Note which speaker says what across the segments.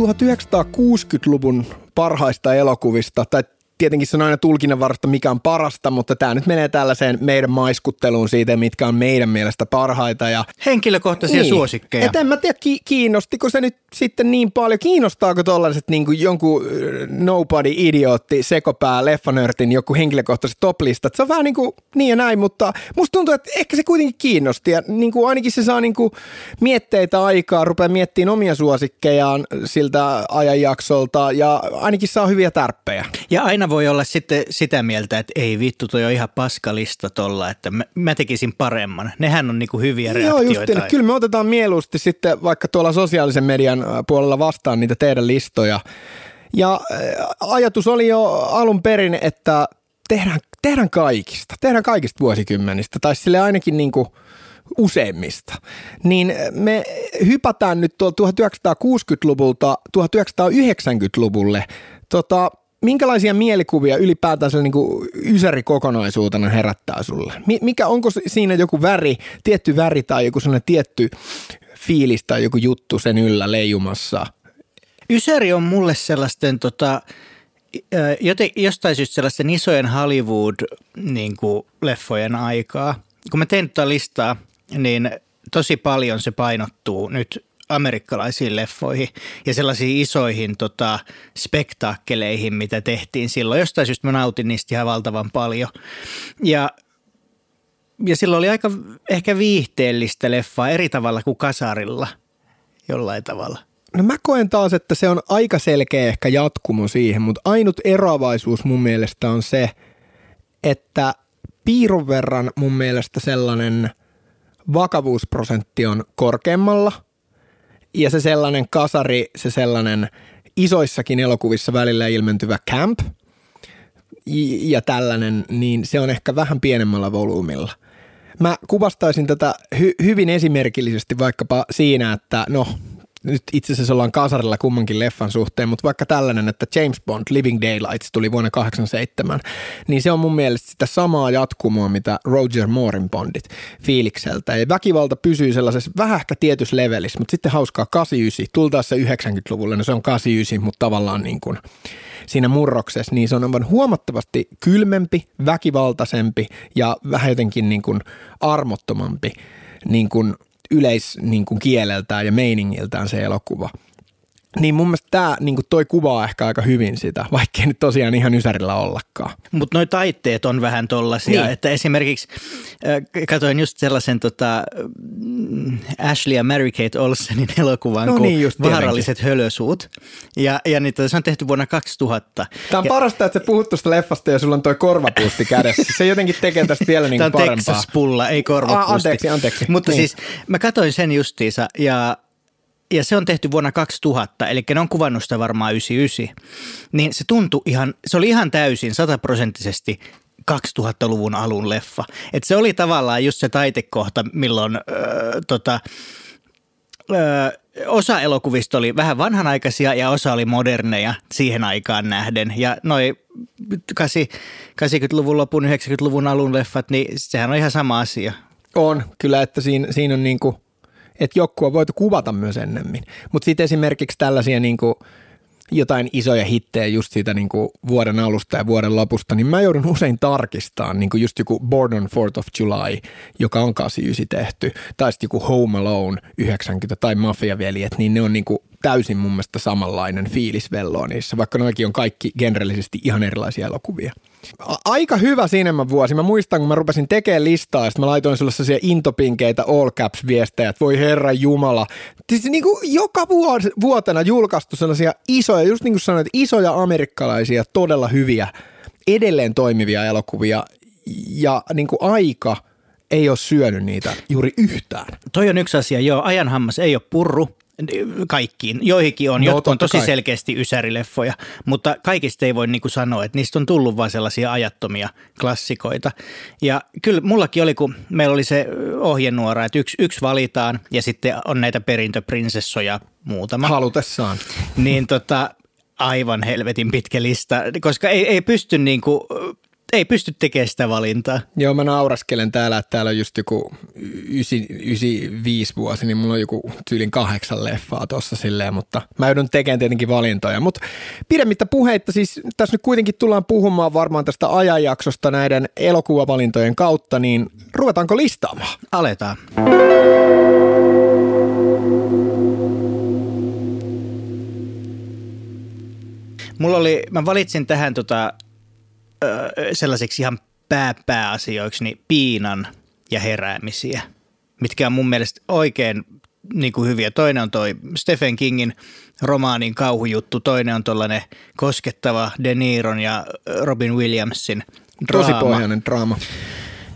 Speaker 1: Me tehtiin ohjelma 1960-luvun parhaista elokuvista, tai tietenkin se on aina tulkinnanvarasta, mikä on parasta, mutta tämä nyt menee tällaiseen meidän maiskutteluun siitä, mitkä on meidän mielestä parhaita. Ja,
Speaker 2: Henkilökohtaisia
Speaker 1: niin.
Speaker 2: suosikkeja.
Speaker 1: Et en mä tiedä, ki- kiinnostiko se nyt sitten niin paljon, kiinnostaako tollaiset niin kuin jonkun nobody idiootti sekopää leffanörtin joku henkilökohtaiset toplistat. Se on vähän niin kuin niin ja näin, mutta musta tuntuu, että ehkä se kuitenkin kiinnosti ja niin kuin ainakin se saa niin kuin mietteitä aikaa, rupeaa miettimään omia suosikkejaan siltä ajanjaksolta ja ainakin saa hyviä tärppejä.
Speaker 2: Ja aina voi olla sitten sitä mieltä, että ei vittu, toi on ihan paskalista tolla, että mä, mä tekisin paremman. Nehän on niinku hyviä
Speaker 1: Joo,
Speaker 2: reaktioita.
Speaker 1: just Kyllä me otetaan mieluusti sitten vaikka tuolla sosiaalisen median puolella vastaan niitä teidän listoja. Ja äh, ajatus oli jo alun perin, että tehdään, tehdään kaikista, tehdään kaikista vuosikymmenistä, tai sille ainakin niin kuin useimmista. Niin me hypätään nyt tuolta 1960-luvulta 1990-luvulle. Tota, minkälaisia mielikuvia ylipäätään niin ysäri kokonaisuutena herättää sulle? Mikä, onko siinä joku väri, tietty väri tai joku sellainen tietty fiilis tai joku juttu sen yllä leijumassa?
Speaker 2: Ysäri on mulle sellaisten tota, joten, jostain syystä sellaisten isojen Hollywood-leffojen niin aikaa. Kun mä tein tätä listaa, niin tosi paljon se painottuu nyt amerikkalaisiin leffoihin ja sellaisiin isoihin tota, spektaakkeleihin, mitä tehtiin silloin. Jostain syystä mä nautin niistä ihan valtavan paljon. Ja, ja silloin oli aika ehkä viihteellistä leffaa eri tavalla kuin kasarilla jollain tavalla.
Speaker 1: No mä koen taas, että se on aika selkeä ehkä jatkumo siihen, mutta ainut eroavaisuus mun mielestä on se, että piirun verran mun mielestä sellainen vakavuusprosentti on korkeammalla – ja se sellainen kasari, se sellainen isoissakin elokuvissa välillä ilmentyvä camp ja tällainen, niin se on ehkä vähän pienemmällä volyymilla. Mä kuvastaisin tätä hy- hyvin esimerkillisesti vaikkapa siinä, että no nyt itse asiassa ollaan kasarilla kummankin leffan suhteen, mutta vaikka tällainen, että James Bond Living Daylights tuli vuonna 87, niin se on mun mielestä sitä samaa jatkumoa, mitä Roger Moorin Bondit fiilikseltä. Ja väkivalta pysyy sellaisessa vähän ehkä tietyssä levelissä, mutta sitten hauskaa 89, tultaessa se 90-luvulle, no se on 89, mutta tavallaan niin kuin siinä murroksessa, niin se on aivan huomattavasti kylmempi, väkivaltaisempi ja vähän jotenkin niin kuin armottomampi niin kuin – yleis niin ja meiningiltään se elokuva. Niin mun mielestä tämä niin toi kuvaa ehkä aika hyvin sitä, vaikkei nyt tosiaan ihan ysärillä ollakaan.
Speaker 2: Mutta noi taitteet on vähän tollasia, niin. että esimerkiksi äh, katsoin just sellaisen tota, mm, Ashley ja Mary Kate Olsenin elokuvan no kuin niin, Vaaralliset hölösuut. Ja, ja niitä se on tehty vuonna 2000.
Speaker 1: Tämä on
Speaker 2: ja,
Speaker 1: parasta, että sä puhut tuosta leffasta ja sulla on toi korvapuusti kädessä. Se jotenkin tekee tästä vielä niin
Speaker 2: Tämä
Speaker 1: on parempaa.
Speaker 2: Texas-pulla, ei korvapuusti.
Speaker 1: Ah, anteeksi, anteeksi.
Speaker 2: Mutta niin. siis mä katsoin sen justiinsa ja ja se on tehty vuonna 2000, eli ne on kuvannut sitä varmaan 99, niin se tuntui ihan, se oli ihan täysin sataprosenttisesti 2000-luvun alun leffa. Et se oli tavallaan just se taitekohta, milloin öö, tota, öö, osa elokuvista oli vähän vanhanaikaisia ja osa oli moderneja siihen aikaan nähden. Ja noi 80-luvun lopun, 90-luvun alun leffat, niin sehän on ihan sama asia.
Speaker 1: On, kyllä, että siinä, siinä on niin kuin – että joku on voitu kuvata myös ennemmin. Mutta sitten esimerkiksi tällaisia niin kuin jotain isoja hittejä just siitä niin kuin vuoden alusta ja vuoden lopusta, niin mä joudun usein tarkistamaan, niin kuin just joku Born on 4th of July, joka on 89 tehty, tai sitten joku Home Alone 90 tai Mafia-veljet, niin ne on niin kuin täysin mun mielestä samanlainen fiilis velloo niissä, vaikka noikin on kaikki generellisesti ihan erilaisia elokuvia. Aika hyvä vuosi. Mä muistan, kun mä rupesin tekemään listaa, ja mä laitoin sulle sellaisia intopinkeitä all caps viestejä, että voi herra jumala. Siis niin kuin joka vuos, vuotena julkaistu sellaisia isoja, just niin kuin sanoit, isoja amerikkalaisia, todella hyviä, edelleen toimivia elokuvia, ja niin kuin aika ei ole syönyt niitä juuri yhtään.
Speaker 2: Toi on yksi asia, joo, ajan hammas ei ole purru, kaikkiin. Joihinkin on, no, jotka on tosi kai. selkeästi ysärileffoja, mutta kaikista ei voi niin kuin sanoa, että niistä on tullut vain sellaisia ajattomia klassikoita. Ja kyllä mullakin oli, kun meillä oli se ohjenuora, että yksi, yksi valitaan ja sitten on näitä perintöprinsessoja muutama.
Speaker 1: Halutessaan.
Speaker 2: Niin tota, aivan helvetin pitkä lista, koska ei, ei pysty niin kuin ei pysty tekemään sitä valintaa.
Speaker 1: Joo, mä nauraskelen täällä, että täällä on just joku 95 vuosi, niin mulla on joku tyylin kahdeksan leffaa tuossa silleen, mutta mä joudun tekemään tietenkin valintoja. Mutta pidemmittä puheitta, siis tässä nyt kuitenkin tullaan puhumaan varmaan tästä ajanjaksosta näiden elokuvavalintojen kautta, niin ruvetaanko listaamaan?
Speaker 2: Aletaan. Mulla oli, mä valitsin tähän tota, ö, sellaiseksi ihan pääpääasioiksi niin piinan ja heräämisiä, mitkä on mun mielestä oikein niin kuin hyviä. Toinen on toi Stephen Kingin romaanin kauhujuttu, toinen on tuollainen koskettava De Niron ja Robin Williamsin draama.
Speaker 1: Tosi pohjainen draama.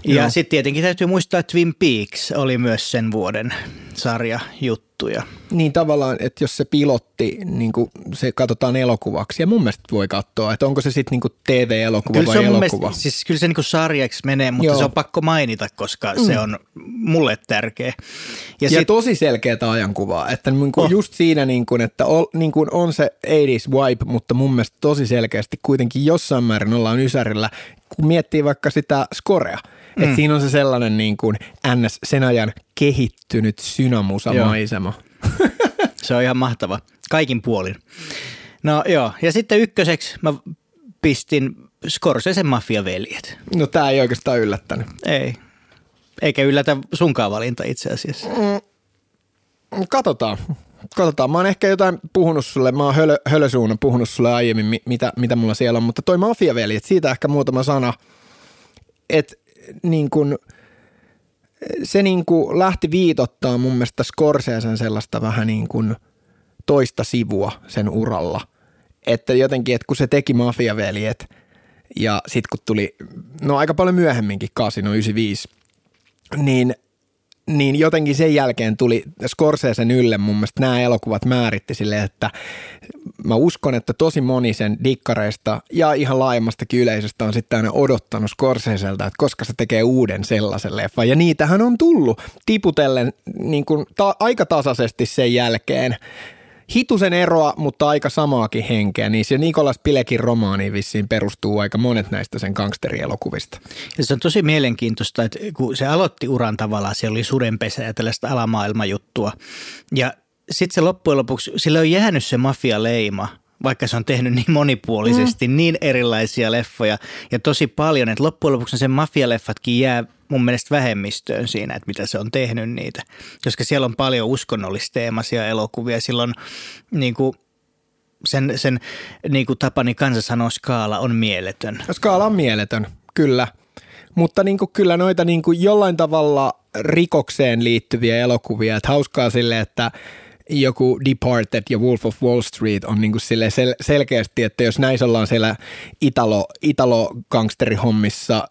Speaker 2: Ja sitten tietenkin täytyy muistaa, että Twin Peaks oli myös sen vuoden sarja juttuja.
Speaker 1: Niin tavallaan, että jos se pilotti, niin kuin se katsotaan elokuvaksi, ja mun mielestä voi katsoa, että onko se sitten niin TV-elokuva
Speaker 2: Kyllä
Speaker 1: vai
Speaker 2: se on
Speaker 1: elokuva.
Speaker 2: mielestä, siis kyllä se niin kuin sarjaksi menee, mutta
Speaker 1: Joo.
Speaker 2: se on pakko mainita, koska mm. se on mulle tärkeä. Ja,
Speaker 1: Ja,
Speaker 2: sit,
Speaker 1: tosi selkeätä ajankuvaa, että niin kuin
Speaker 2: Oh.
Speaker 1: just siinä, niin kuin, että ol, niin kuin on se 80s vibe, mutta mun mielestä tosi selkeästi kuitenkin jossain määrin ollaan ysärillä, kun miettii vaikka sitä scorea. Mm. Että siinä on se sellainen niin kuin ns. sen ajan kehittynyt synamusamaisema.
Speaker 2: se on ihan mahtava. Kaikin puolin. No joo, ja sitten ykköseksi mä pistin Scorsesen Mafia-veljet.
Speaker 1: No tää ei oikeastaan yllättänyt.
Speaker 2: Ei. Eikä yllätä sunkaan valinta itse asiassa.
Speaker 1: Katsotaan. Katsotaan. Mä oon ehkä jotain puhunut sulle, mä oon hölö, hölösuunnan puhunut sulle aiemmin, mi- mitä, mitä mulla siellä on, mutta toi Mafiaveljet, siitä ehkä muutama sana, että niin kun, se niin kuin lähti viitottaa mun mielestä Scorsesen sellaista vähän niin kuin toista sivua sen uralla. Että jotenkin, että kun se teki Mafiaveljet ja sitten kun tuli, no aika paljon myöhemminkin, Casino 95, niin niin jotenkin sen jälkeen tuli Scorsesen ylle mun mielestä nämä elokuvat määritti sille, että mä uskon, että tosi moni sen dikkareista ja ihan laajemmastakin yleisöstä on sitten aina odottanut Scorseselta, että koska se tekee uuden sellaisen leffan. Ja niitähän on tullut tiputellen niin kuin ta- aika tasaisesti sen jälkeen. Hitusen eroa, mutta aika samaakin henkeä, niin se Nikolas Pilekin romaaniin vissiin perustuu aika monet näistä sen gangsterielokuvista.
Speaker 2: Ja se on tosi mielenkiintoista, että kun se aloitti uran tavallaan, siellä oli sudenpesä ja tällaista alamaailmajuttua. Ja sitten se loppujen lopuksi, sillä on jäänyt se mafia-leima, vaikka se on tehnyt niin monipuolisesti, mm. niin erilaisia leffoja ja tosi paljon, että loppujen lopuksi sen mafialeffatkin jää mun mielestä vähemmistöön siinä, että mitä se on tehnyt niitä. Koska siellä on paljon uskonnollisteemaisia elokuvia, silloin niin kuin sen, sen niin kuin Tapani kansa sanoo, skaala on mieletön.
Speaker 1: Skaala on mieletön, kyllä. Mutta niin kuin, kyllä noita niin kuin jollain tavalla rikokseen liittyviä elokuvia, että hauskaa sille, että joku Departed ja Wolf of Wall Street on niin kuin sel- selkeästi, että jos näissä ollaan siellä Italo, Italo-gangsterihommissa,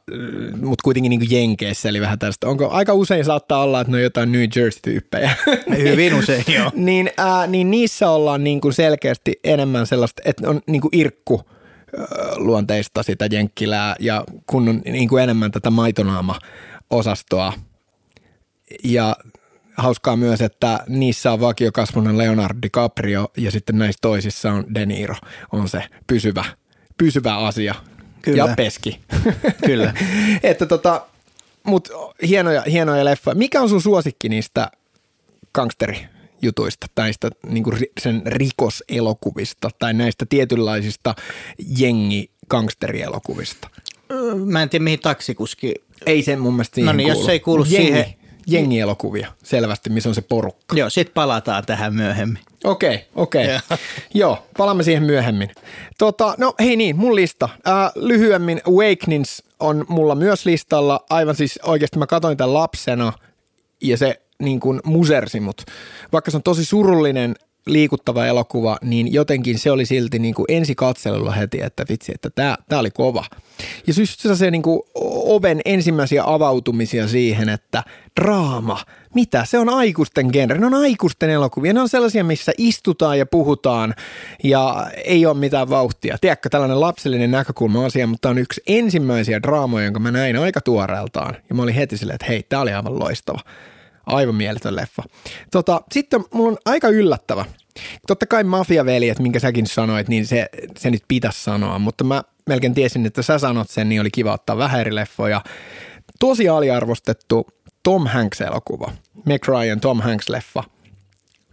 Speaker 1: mutta kuitenkin niin kuin Jenkeissä, eli vähän tästä. Onko aika usein saattaa olla, että ne on jotain New Jersey-tyyppejä.
Speaker 2: Hyvin usein, joo.
Speaker 1: niin, ää, niin niissä ollaan niin kuin selkeästi enemmän sellaista, että on niin kuin irkku luonteista sitä jenkkilää ja kun on niin kuin enemmän tätä maitonaama-osastoa. Ja hauskaa myös, että niissä on vakiokasvunen Leonardo DiCaprio ja sitten näissä toisissa on De Niro. On se pysyvä, pysyvä asia.
Speaker 2: Kyllä.
Speaker 1: Ja peski.
Speaker 2: Kyllä.
Speaker 1: että tota, mut hienoja, hienoja leffoja. Mikä on sun suosikki niistä gangsteri-jutuista tai niistä niinku ri- sen rikoselokuvista tai näistä tietynlaisista jengi-gangsterielokuvista?
Speaker 2: Mä en tiedä, mihin taksikuski...
Speaker 1: Ei sen mun mielestä siihen
Speaker 2: No niin, jos
Speaker 1: kuulu.
Speaker 2: se ei kuulu
Speaker 1: Jengi,
Speaker 2: siihen-
Speaker 1: Jengielokuvia, selvästi, missä on se porukka.
Speaker 2: Joo, sit palataan tähän myöhemmin.
Speaker 1: Okei, okei.
Speaker 2: Joo.
Speaker 1: Joo, palaamme siihen myöhemmin. Tota, no hei niin, mun lista. Äh, lyhyemmin Awakenings on mulla myös listalla. Aivan siis oikeasti mä katsoin tämän lapsena ja se niin kuin musersi mut. Vaikka se on tosi surullinen, liikuttava elokuva, niin jotenkin se oli silti niin kuin ensi katselulla heti, että vitsi, että tämä, tämä oli kova. Ja just se niin kuin oven ensimmäisiä avautumisia siihen, että draama, mitä? Se on aikuisten genre, ne on aikuisten elokuvia, ne on sellaisia, missä istutaan ja puhutaan ja ei ole mitään vauhtia. Tiedätkö, tällainen lapsellinen näkökulma asia, mutta on yksi ensimmäisiä draamoja, jonka mä näin aika tuoreeltaan. Ja mä olin heti silleen, että hei, tämä oli aivan loistava. Aivan mieletön leffa. Tota, sitten mulla on aika yllättävä. Totta kai mafiaveljet, minkä säkin sanoit, niin se, se nyt pitäisi sanoa, mutta mä melkein tiesin, että sä sanot sen, niin oli kiva ottaa vähän eri leffoja. Tosi aliarvostettu Tom Hanks-elokuva, Meg Ryan Tom Hanks-leffa.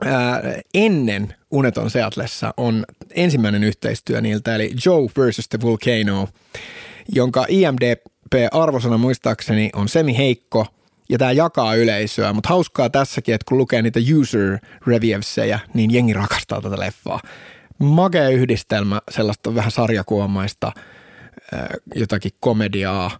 Speaker 1: Ää, ennen Uneton Seatlessa on ensimmäinen yhteistyö niiltä, eli Joe vs. The Volcano, jonka IMDb-arvosana muistaakseni on semi heikko – ja tämä jakaa yleisöä, mutta hauskaa tässäkin, että kun lukee niitä user reviewsejä, niin jengi rakastaa tätä leffaa. Magea yhdistelmä, sellaista vähän sarjakuomaista, jotakin komediaa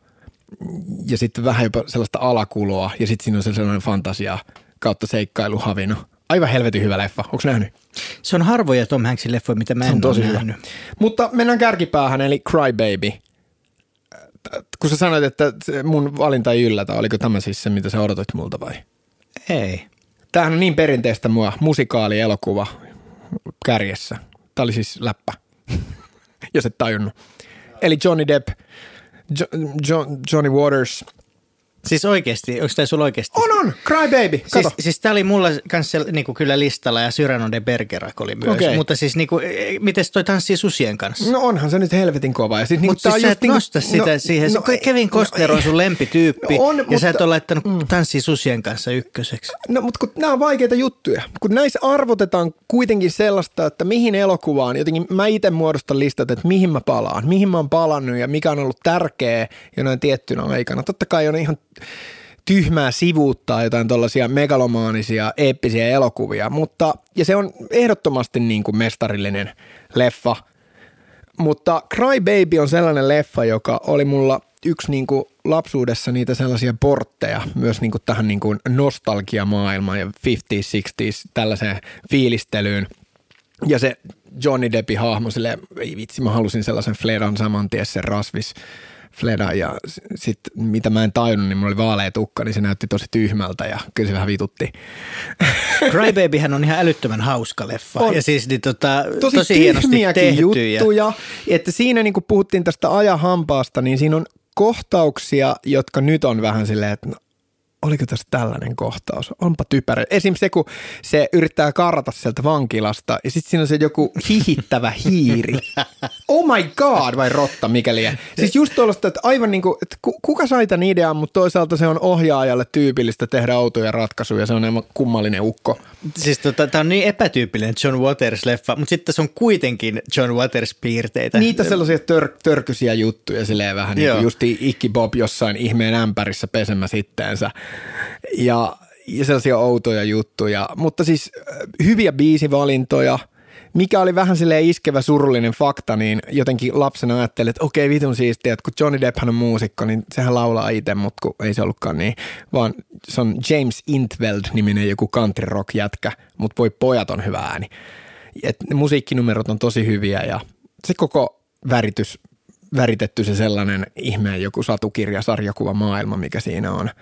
Speaker 1: ja sitten vähän jopa sellaista alakuloa ja sitten siinä on sellainen fantasia kautta seikkailuhavino. Aivan helvetin hyvä leffa. Onko nähnyt?
Speaker 2: Se on harvoja Tom Hanksin leffoja, mitä mä en ole tosi nähnyt. Hyvä.
Speaker 1: Mutta mennään kärkipäähän, eli Cry Baby – kun sä sanoit, että mun valinta ei yllätä, oliko tämä siis se, mitä sä odotit multa vai?
Speaker 2: Ei.
Speaker 1: Tämähän on niin perinteistä mua, musikaali, elokuva kärjessä. Tämä oli siis läppä, jos et tajunnut. Eli Johnny Depp, jo, jo, Johnny Waters –
Speaker 2: Siis oikeasti, onko tämä sulla oikeasti?
Speaker 1: On, on, Cry Baby,
Speaker 2: Kato. Siis, siis tämä oli mulla kanssa niinku kyllä listalla ja Cyrano de Bergerac oli myös, okay. mutta siis niinku, e, miten toi tanssii susien kanssa?
Speaker 1: No onhan se nyt helvetin kova. Ja siis,
Speaker 2: niinku, mutta siis sä et niinku, nosta sitä no, siihen, no, Kevin no, Costner on sun lempityyppi on, ja mutta, sä et ole laittanut mm. tanssii susien kanssa ykköseksi.
Speaker 1: No mutta kun nämä on vaikeita juttuja, kun näissä arvotetaan kuitenkin sellaista, että mihin elokuvaan, jotenkin mä itse muodostan listat, että mihin mä palaan, mihin mä oon palannut ja mikä on ollut tärkeä jonain tiettynä aikana. Totta kai on ihan tyhmää sivuuttaa jotain tuollaisia megalomaanisia, eeppisiä elokuvia, mutta, ja se on ehdottomasti niin kuin mestarillinen leffa, mutta Cry Baby on sellainen leffa, joka oli mulla yksi niin kuin lapsuudessa niitä sellaisia portteja myös niin kuin tähän niin kuin nostalgiamaailmaan ja 50s, 60s tällaiseen fiilistelyyn. Ja se Johnny Deppin hahmo, sille, ei vitsi, mä halusin sellaisen Fledan saman tien sen rasvis Fleda ja sitten mitä mä en tajunnut, niin mulla oli vaalea tukka, niin se näytti tosi tyhmältä ja kyllä se vähän vitutti.
Speaker 2: Crybabyhän on ihan älyttömän hauska leffa on. ja siis niin tota, tosi, tosi hienosti tehty.
Speaker 1: juttuja, ja... että siinä niin kun puhuttiin tästä ajahampaasta, niin siinä on kohtauksia, jotka nyt on vähän silleen, että no, oliko tässä tällainen kohtaus? Onpa typerä. Esimerkiksi se, kun se yrittää karata sieltä vankilasta ja sitten siinä on se joku hihittävä hiiri. Oh my god, vai rotta mikäli. Siis just tuollaista, että aivan niin kuin, että kuka sai tämän idean, mutta toisaalta se on ohjaajalle tyypillistä tehdä autoja ratkaisuja. Se on aivan kummallinen ukko.
Speaker 2: Siis tota, tämä on niin epätyypillinen John Waters-leffa, mutta sitten se on kuitenkin John Waters-piirteitä.
Speaker 1: Niitä sellaisia tör- törkysiä juttuja, silleen vähän niin kuin justi Ikki Bob jossain ihmeen ämpärissä pesemässä itteensä ja, ja sellaisia outoja juttuja. Mutta siis äh, hyviä biisivalintoja, mikä oli vähän sille iskevä surullinen fakta, niin jotenkin lapsena ajattelin, että okei vitun siistiä, että kun Johnny Depp on muusikko, niin sehän laulaa itse, mutta kun ei se ollutkaan niin, vaan se on James Intveld-niminen joku country rock jätkä, mutta voi pojat on hyvä ääni. Et musiikkinumerot on tosi hyviä ja se koko väritys, väritetty se sellainen ihmeen joku satukirja, sarjakuva maailma, mikä siinä on –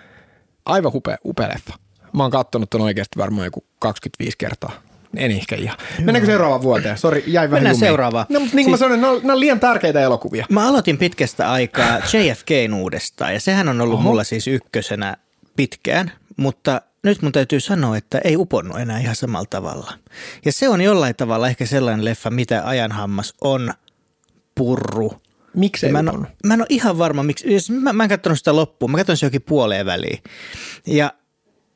Speaker 1: aivan upea, upea leffa. Mä oon kattonut ton oikeasti varmaan joku 25 kertaa. En ehkä ihan. Mennäänkö seuraavaan vuoteen? Sori, jäi vähän
Speaker 2: Mennään jumiin. seuraavaan.
Speaker 1: No, mutta niin kuin siis, mä sanoin, nämä on, nämä on liian tärkeitä elokuvia.
Speaker 2: Mä aloitin pitkästä aikaa JFKn uudestaan ja sehän on ollut Oho. mulla siis ykkösenä pitkään, mutta nyt mun täytyy sanoa, että ei uponnut enää ihan samalla tavalla. Ja se on jollain tavalla ehkä sellainen leffa, mitä ajanhammas on purru
Speaker 1: Miksi
Speaker 2: mä, en, mä en ole ihan varma, miksi. Mä, mä en katsonut sitä loppuun, mä katson se jokin puoleen väliin. Ja,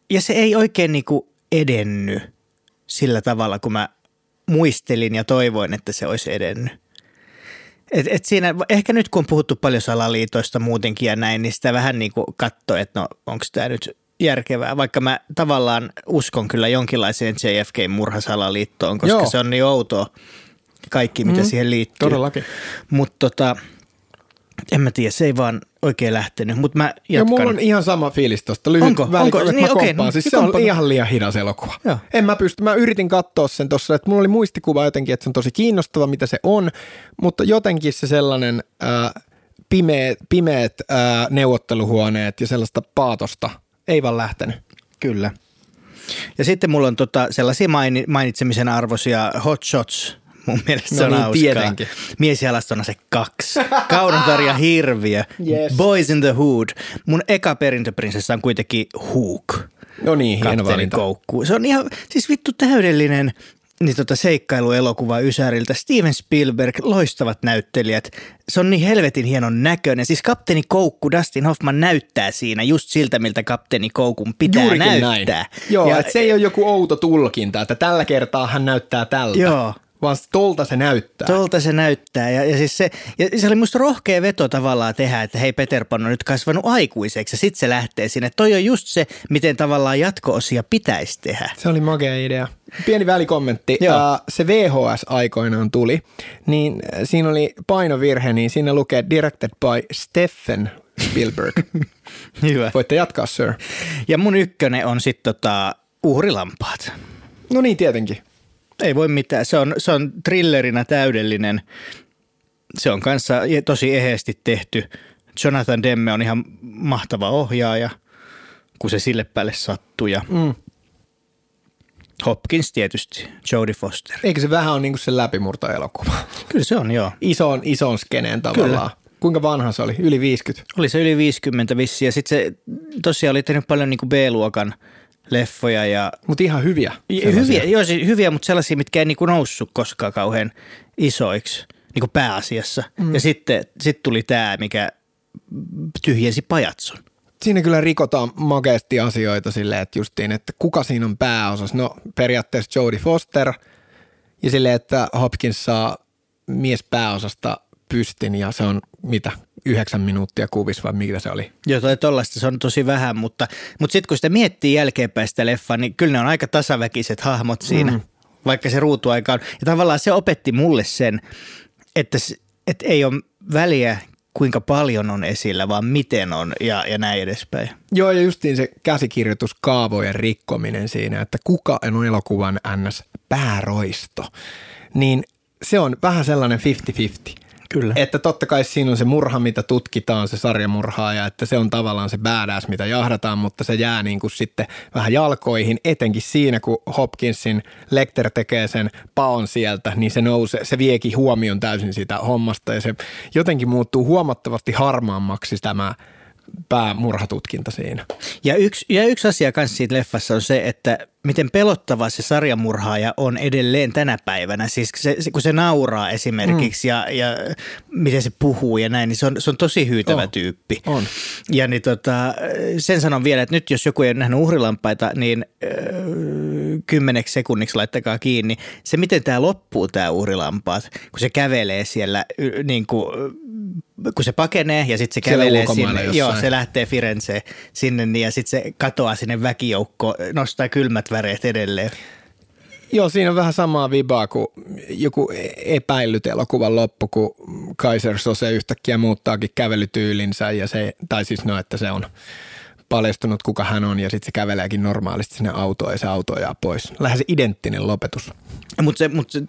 Speaker 2: ja se ei oikein niinku edennyt sillä tavalla, kun mä muistelin ja toivoin, että se olisi edennyt. Et, et siinä, ehkä nyt kun on puhuttu paljon salaliitoista muutenkin ja näin, niin sitä vähän niin kuin katsoo, että no onko tämä nyt järkevää, vaikka mä tavallaan uskon kyllä jonkinlaiseen JFK-murhasalaliittoon, koska Joo. se on niin outoa kaikki, mitä mm, siihen liittyy.
Speaker 1: Todellakin.
Speaker 2: Mutta tota, en mä tiedä, se ei vaan oikein lähtenyt, mutta mä jatkan. Ja
Speaker 1: mulla on ihan sama fiilis tuosta lyhyt onko, väli, onko? Niin, mä okay, siis se on ihan liian hidas elokuva. Joo. En mä pysty, mä yritin katsoa sen tuossa, että mulla oli muistikuva jotenkin, että se on tosi kiinnostava, mitä se on, mutta jotenkin se sellainen äh, pimeät, pimeät äh, neuvotteluhuoneet ja sellaista paatosta ei vaan lähtenyt.
Speaker 2: Kyllä. Ja sitten mulla on tota sellaisia mainitsemisen arvoisia hot shots Mun mielestä no se on niin, hauskaa. Tietenkin. Miesjalastona se kaksi. Kaunotarja hirviö. Yes. Boys in the Hood. Mun eka perintöprinsessa on kuitenkin Hook.
Speaker 1: No niin, hieno valinta.
Speaker 2: Koukku. Se on ihan, siis vittu täydellinen niin tota seikkailuelokuva Ysäriltä. Steven Spielberg, loistavat näyttelijät. Se on niin helvetin hienon näköinen. Siis kapteeni Koukku, Dustin Hoffman näyttää siinä just siltä, miltä kapteeni Koukun pitää
Speaker 1: Juurikin
Speaker 2: näyttää.
Speaker 1: näin. Joo,
Speaker 2: ja,
Speaker 1: et se ei ole joku outo tulkinta, että tällä kertaa hän näyttää tältä.
Speaker 2: Joo.
Speaker 1: Vaan tolta se näyttää.
Speaker 2: Tolta se näyttää. Ja, ja, siis se, ja se oli musta rohkea veto tavallaan tehdä, että hei Peter Pan on nyt kasvanut aikuiseksi ja sitten se lähtee sinne. Toi on just se, miten tavallaan jatko-osia pitäisi tehdä.
Speaker 1: Se oli makea idea. Pieni välikommentti.
Speaker 2: Joo.
Speaker 1: Uh, se VHS aikoinaan tuli, niin siinä oli painovirhe, niin siinä lukee directed by Stephen Spielberg.
Speaker 2: Hyvä.
Speaker 1: Voitte jatkaa, sir.
Speaker 2: Ja mun ykkönen on sitten tota, uhrilampaat.
Speaker 1: No niin, tietenkin.
Speaker 2: Ei voi mitään. Se on, se on thrillerinä täydellinen. Se on kanssa tosi eheesti tehty. Jonathan Demme on ihan mahtava ohjaaja, kun se sille päälle sattuu. Ja
Speaker 1: Mm.
Speaker 2: Hopkins tietysti, Jodie Foster.
Speaker 1: Eikö se vähän ole niin kuin se läpimurtoelokuva?
Speaker 2: Kyllä se on, joo.
Speaker 1: Ison, ison skeneen tavallaan. Kuinka vanha se oli? Yli 50?
Speaker 2: Oli se yli 50 vissi ja sitten se tosiaan oli tehnyt paljon niin kuin B-luokan leffoja ja
Speaker 1: Mutta ihan hyviä. Sellaisia.
Speaker 2: Hyviä, joo, siis hyviä, mutta sellaisia, mitkä ei niinku noussut koskaan kauhean isoiksi niinku pääasiassa. Mm. Ja sitten sit tuli tämä, mikä tyhjensi pajatson.
Speaker 1: Siinä kyllä rikotaan makeasti asioita silleen, että justiin, että kuka siinä on pääosassa. No periaatteessa Jodie Foster ja silleen, että Hopkins saa mies pääosasta pystin ja se on mitä, yhdeksän minuuttia kuvis vai mitä se oli?
Speaker 2: Joo, toi tollaista se on tosi vähän, mutta, mutta sitten kun sitä miettii jälkeenpäin sitä leffaa, niin kyllä ne on aika tasaväkiset hahmot siinä, mm. vaikka se ruutuaika on. Ja tavallaan se opetti mulle sen, että, että ei ole väliä kuinka paljon on esillä, vaan miten on ja, ja näin edespäin.
Speaker 1: Joo, ja justiin se käsikirjoituskaavojen rikkominen siinä, että kuka on elokuvan ns. pääroisto, niin se on vähän sellainen 50-50.
Speaker 2: Kyllä.
Speaker 1: Että totta kai siinä on se murha, mitä tutkitaan, se sarjamurhaaja, että se on tavallaan se badass, mitä jahdataan, mutta se jää niin kuin sitten vähän jalkoihin, etenkin siinä, kun Hopkinsin Lecter tekee sen paon sieltä, niin se nousee, se viekin huomion täysin siitä hommasta ja se jotenkin muuttuu huomattavasti harmaammaksi tämä päämurhatutkinta siinä.
Speaker 2: Ja yksi, ja yksi asia kanssa siitä leffassa on se, että miten pelottava se sarjamurhaaja on edelleen tänä päivänä. Siis se, se, kun se nauraa esimerkiksi mm. ja, ja miten se puhuu ja näin, niin se on, se on tosi hyytävä
Speaker 1: On.
Speaker 2: tyyppi.
Speaker 1: On.
Speaker 2: Ja niin tota, sen sanon vielä, että nyt jos joku ei ole nähnyt uhrilampaita, niin öö, kymmeneksi sekunniksi laittakaa kiinni. Se, miten tämä loppuu, tämä uhrilampaat, kun se kävelee siellä, niin kuin, kun se pakenee ja sitten se
Speaker 1: Siellä
Speaker 2: kävelee sinne.
Speaker 1: jossain.
Speaker 2: Joo, se lähtee Firenzeen sinne niin, ja sitten se katoaa sinne väkijoukkoon, nostaa kylmät väreet edelleen.
Speaker 1: Joo, siinä on vähän samaa vibaa kuin joku epäillyt elokuvan loppu, kun Kaiser Sose yhtäkkiä muuttaakin kävelytyylinsä ja se, tai siis no, että se on paljastunut, kuka hän on ja sitten se käveleekin normaalisti sinne autoon ja se auto ajaa pois. Lähes se identtinen lopetus.
Speaker 2: Mutta se, mut se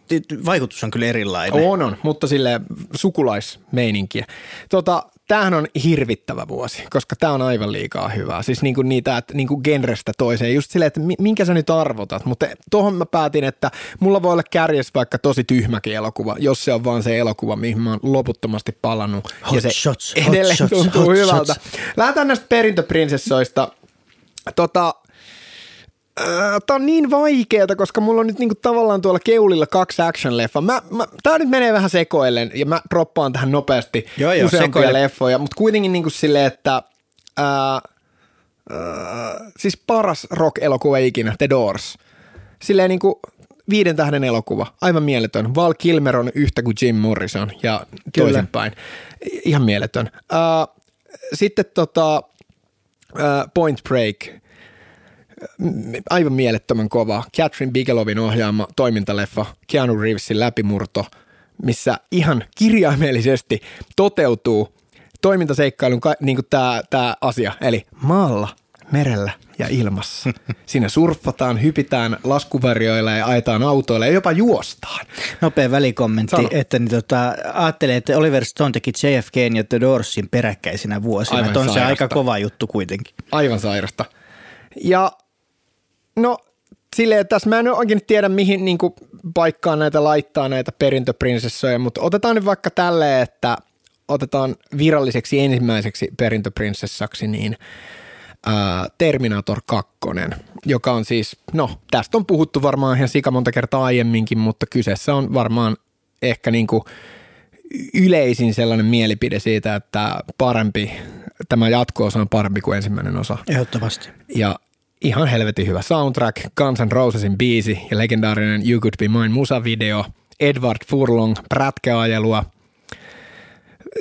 Speaker 2: vaikutus on kyllä erilainen.
Speaker 1: On, on, mutta sille sukulaismeininkiä. Tota, tämähän on hirvittävä vuosi, koska tämä on aivan liikaa hyvää. Siis niinku niitä, että niinku genrestä toiseen, just silleen, että mi- minkä sä nyt arvotat. Mutta tuohon mä päätin, että mulla voi olla kärjes vaikka tosi tyhmäkin elokuva, jos se on vaan se elokuva, mihin mä oon loputtomasti palannut.
Speaker 2: Hot
Speaker 1: ja se
Speaker 2: shots, hot
Speaker 1: edelleen
Speaker 2: shots,
Speaker 1: tuntuu
Speaker 2: hot
Speaker 1: hyvältä.
Speaker 2: shots.
Speaker 1: Lähdetään näistä perintöprinsessoista. Tota, Tämä on niin vaikeeta, koska mulla on nyt niinku tavallaan tuolla keulilla kaksi action-leffaa. Mä, mä, tää nyt menee vähän sekoillen ja mä droppaan tähän nopeasti
Speaker 2: Joo, joo,
Speaker 1: useampia
Speaker 2: sekoile.
Speaker 1: leffoja, mutta kuitenkin niinku silleen, että ää, ää, siis paras rock-elokuva ikinä, The Doors. Silleen niinku viiden tähden elokuva, aivan mieletön. Val Kilmer on yhtä kuin Jim Morrison ja toisinpäin. Ihan mieletön. Ää, sitten tota, ää, Point Break – aivan mielettömän kova. Catherine Bigelowin ohjaama toimintaleffa Keanu Reevesin läpimurto, missä ihan kirjaimellisesti toteutuu toimintaseikkailun ka- niin tämä, asia, eli maalla, merellä ja ilmassa. Siinä surffataan, hypitään laskuvarjoilla ja ajetaan autoilla ja jopa juostaan.
Speaker 2: Nopea välikommentti,
Speaker 1: Sano.
Speaker 2: että niin tota, ajattelee, että Oliver Stone teki JFKn ja The Doorsin peräkkäisinä vuosina.
Speaker 1: Aivan
Speaker 2: on se
Speaker 1: sairasta.
Speaker 2: aika kova juttu kuitenkin.
Speaker 1: Aivan sairasta. Ja no silleen, että tässä mä en oikein tiedä mihin niin kuin, paikkaan näitä laittaa näitä perintöprinsessoja, mutta otetaan nyt vaikka tälleen, että otetaan viralliseksi ensimmäiseksi perintöprinsessaksi niin ää, Terminator 2, joka on siis, no tästä on puhuttu varmaan ihan sika monta kertaa aiemminkin, mutta kyseessä on varmaan ehkä niin kuin yleisin sellainen mielipide siitä, että parempi, tämä jatko-osa on parempi kuin ensimmäinen osa.
Speaker 2: Ehdottomasti.
Speaker 1: Ja ihan helvetin hyvä soundtrack, Guns N' Rosesin biisi ja legendaarinen You Could Be Mine musavideo, Edward Furlong prätkäajelua.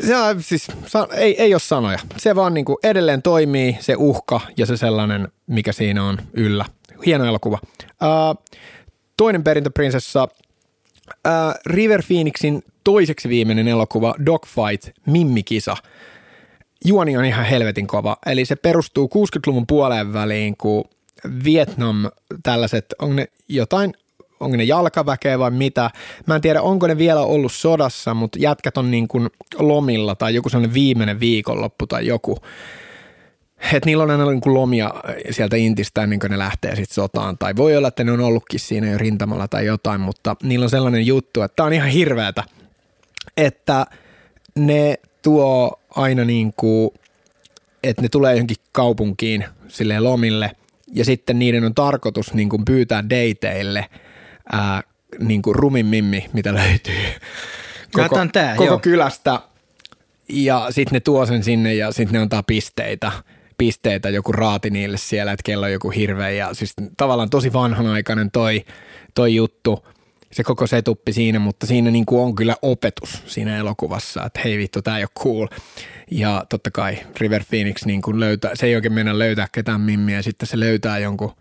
Speaker 1: Se on, siis, ei, ei ole sanoja. Se vaan niin kuin edelleen toimii, se uhka ja se sellainen, mikä siinä on yllä. Hieno elokuva. Uh, toinen perintöprinsessa, uh, River Phoenixin toiseksi viimeinen elokuva Dogfight, Mimmikisa. Juoni on ihan helvetin kova. Eli se perustuu 60-luvun puoleen väliin, kun Vietnam, tällaiset, on ne jotain onko ne jalkaväkeä vai mitä. Mä en tiedä, onko ne vielä ollut sodassa, mutta jätkät on niin kuin lomilla tai joku sellainen viimeinen viikonloppu tai joku. Että niillä on aina niin kuin lomia sieltä Intistä ennen kuin ne lähtee sitten sotaan. Tai voi olla, että ne on ollutkin siinä jo rintamalla tai jotain, mutta niillä on sellainen juttu, että tämä on ihan hirveätä että ne tuo aina niin kuin, että ne tulee johonkin kaupunkiin sille lomille ja sitten niiden on tarkoitus niin kuin pyytää dateille ää, niin kuin rumin mimmi, mitä löytyy.
Speaker 2: Koko, tää,
Speaker 1: koko kylästä. Ja sitten ne tuo sen sinne ja sitten ne antaa pisteitä. Pisteitä, joku raati niille siellä, että kello on joku hirveä. Ja siis tavallaan tosi vanhanaikainen toi, toi juttu – se koko setuppi siinä, mutta siinä niin kuin on kyllä opetus siinä elokuvassa, että hei vittu, tämä ei ole cool. Ja totta kai River Phoenix niin kuin löytää, se ei oikein mennä löytää ketään mimmiä, sitten se löytää jonkun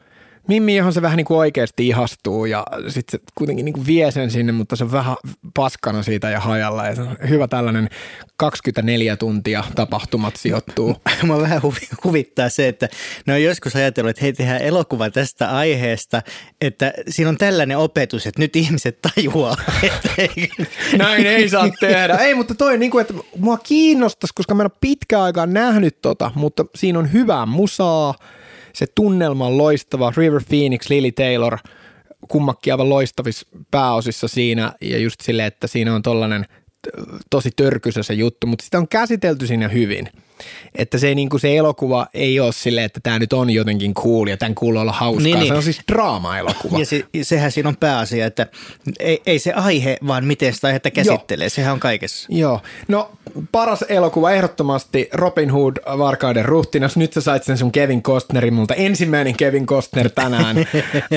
Speaker 1: Mimmi, johon se vähän niin kuin oikeasti ihastuu ja sitten se kuitenkin niin kuin vie sen sinne, mutta se on vähän paskana siitä ja hajalla. Ja se on hyvä tällainen 24 tuntia tapahtumat sijoittuu.
Speaker 2: Mä vähän huvittaa se, että ne on joskus ajatellut, että hei tehdään elokuva tästä aiheesta, että siinä on tällainen opetus, että nyt ihmiset tajuaa. Että
Speaker 1: ei. Näin ei saa tehdä. Ei, mutta toi niin kuin, että mua kiinnostaisi, koska mä en ole pitkään aikaa nähnyt tota, mutta siinä on hyvää musaa – se tunnelma on loistava. River Phoenix, Lily Taylor, kummakki aivan loistavissa pääosissa siinä ja just silleen, että siinä on tollainen tosi törkysä se juttu, mutta sitä on käsitelty siinä hyvin. Että se, niin kuin se elokuva ei ole silleen, että tämä nyt on jotenkin cool ja tämän kuuluu olla hauskaa. Niin, se niin. on siis draama-elokuva.
Speaker 2: Ja se, sehän siinä on pääasia, että ei, ei se aihe, vaan miten sitä aihetta käsittelee. Joo. Sehän on kaikessa.
Speaker 1: Joo. No paras elokuva ehdottomasti Robin Hood, Varkauden ruhtinas. Nyt sä sait sen sun Kevin Costnerin multa. Ensimmäinen Kevin Costner tänään.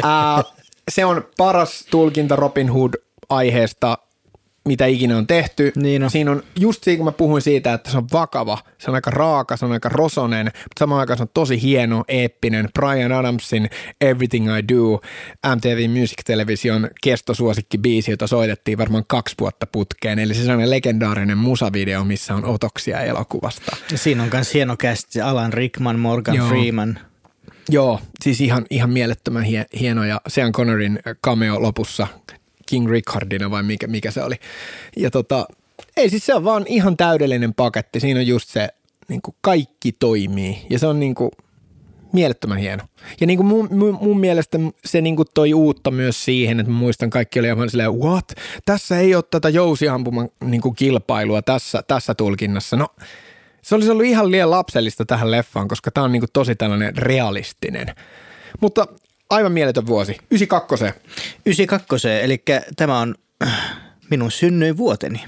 Speaker 1: Ää, se on paras tulkinta Robin Hood aiheesta mitä ikinä on tehty. Niin on. Siinä on just siinä, kun mä puhuin siitä, että se on vakava, se on aika raaka, se on aika rosonen, mutta samaan aikaan se on tosi hieno, eeppinen. Brian Adamsin Everything I Do, MTV Music Television kestosuosikki biisi, jota soitettiin varmaan kaksi vuotta putkeen. Eli se on legendaarinen musavideo, missä on otoksia elokuvasta.
Speaker 2: Ja siinä on myös hieno kästi Alan Rickman, Morgan Joo. Freeman.
Speaker 1: Joo, siis ihan, ihan mielettömän hie, hieno ja Sean Connerin cameo lopussa King Richardina vai mikä, mikä se oli. Ja tota, ei siis se on vaan ihan täydellinen paketti. Siinä on just se, niin kuin kaikki toimii ja se on niin kuin mielettömän hieno. Ja niin kuin mun, mun, mun mielestä se niin kuin toi uutta myös siihen, että mä muistan kaikki oli ihan silleen, what? Tässä ei ole tätä jousiampuman niin kuin kilpailua tässä, tässä tulkinnassa. No se olisi ollut ihan liian lapsellista tähän leffaan, koska tämä on niin kuin tosi tällainen realistinen. Mutta aivan mieletön vuosi. 92.
Speaker 2: 92, eli tämä on äh, minun synnyin vuoteni.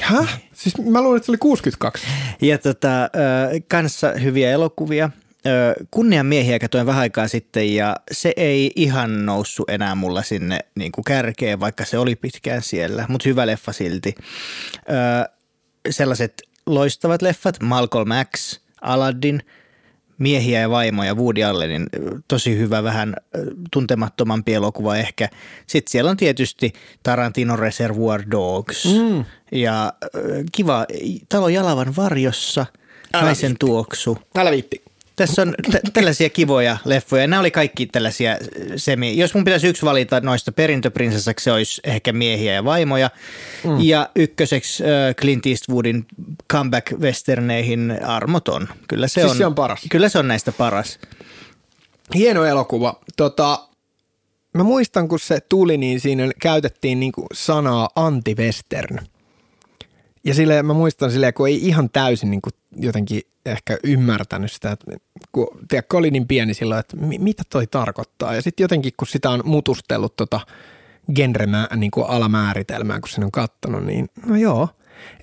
Speaker 1: Häh? Siis mä luulen, että se oli 62.
Speaker 2: Ja tota, kanssa hyviä elokuvia. Kunnian miehiä katoin vähän aikaa sitten ja se ei ihan noussut enää mulla sinne niin kuin kärkeen, vaikka se oli pitkään siellä, mutta hyvä leffa silti. Sellaiset loistavat leffat, Malcolm X, Aladdin – miehiä ja vaimoja, Woody Allenin tosi hyvä, vähän tuntemattomampi elokuva ehkä. Sitten siellä on tietysti Tarantino Reservoir Dogs mm. ja kiva Talo Jalavan varjossa, Älä Naisen tuoksu.
Speaker 1: Älä viitti.
Speaker 2: Tässä on t- tällaisia kivoja leffoja. Nämä oli kaikki tällaisia semi. Jos mun pitäisi yksi valita noista perintöprinsessaksi, se olisi ehkä miehiä ja vaimoja. Mm. Ja ykköseksi äh, Clint Eastwoodin comeback-westerneihin armoton. Kyllä se,
Speaker 1: siis
Speaker 2: on,
Speaker 1: se on paras.
Speaker 2: Kyllä se on näistä paras.
Speaker 1: Hieno elokuva. Tota, mä muistan, kun se tuli, niin siinä käytettiin niinku sanaa anti-western. Ja sille mä muistan silleen, kun ei ihan täysin niin kuin jotenkin ehkä ymmärtänyt sitä, että kun tiedätkö, oli niin pieni silloin, että mi- mitä toi tarkoittaa. Ja sitten jotenkin, kun sitä on mutustellut tota genremää niin kuin alamääritelmää, kun sen on kattonut, niin no joo.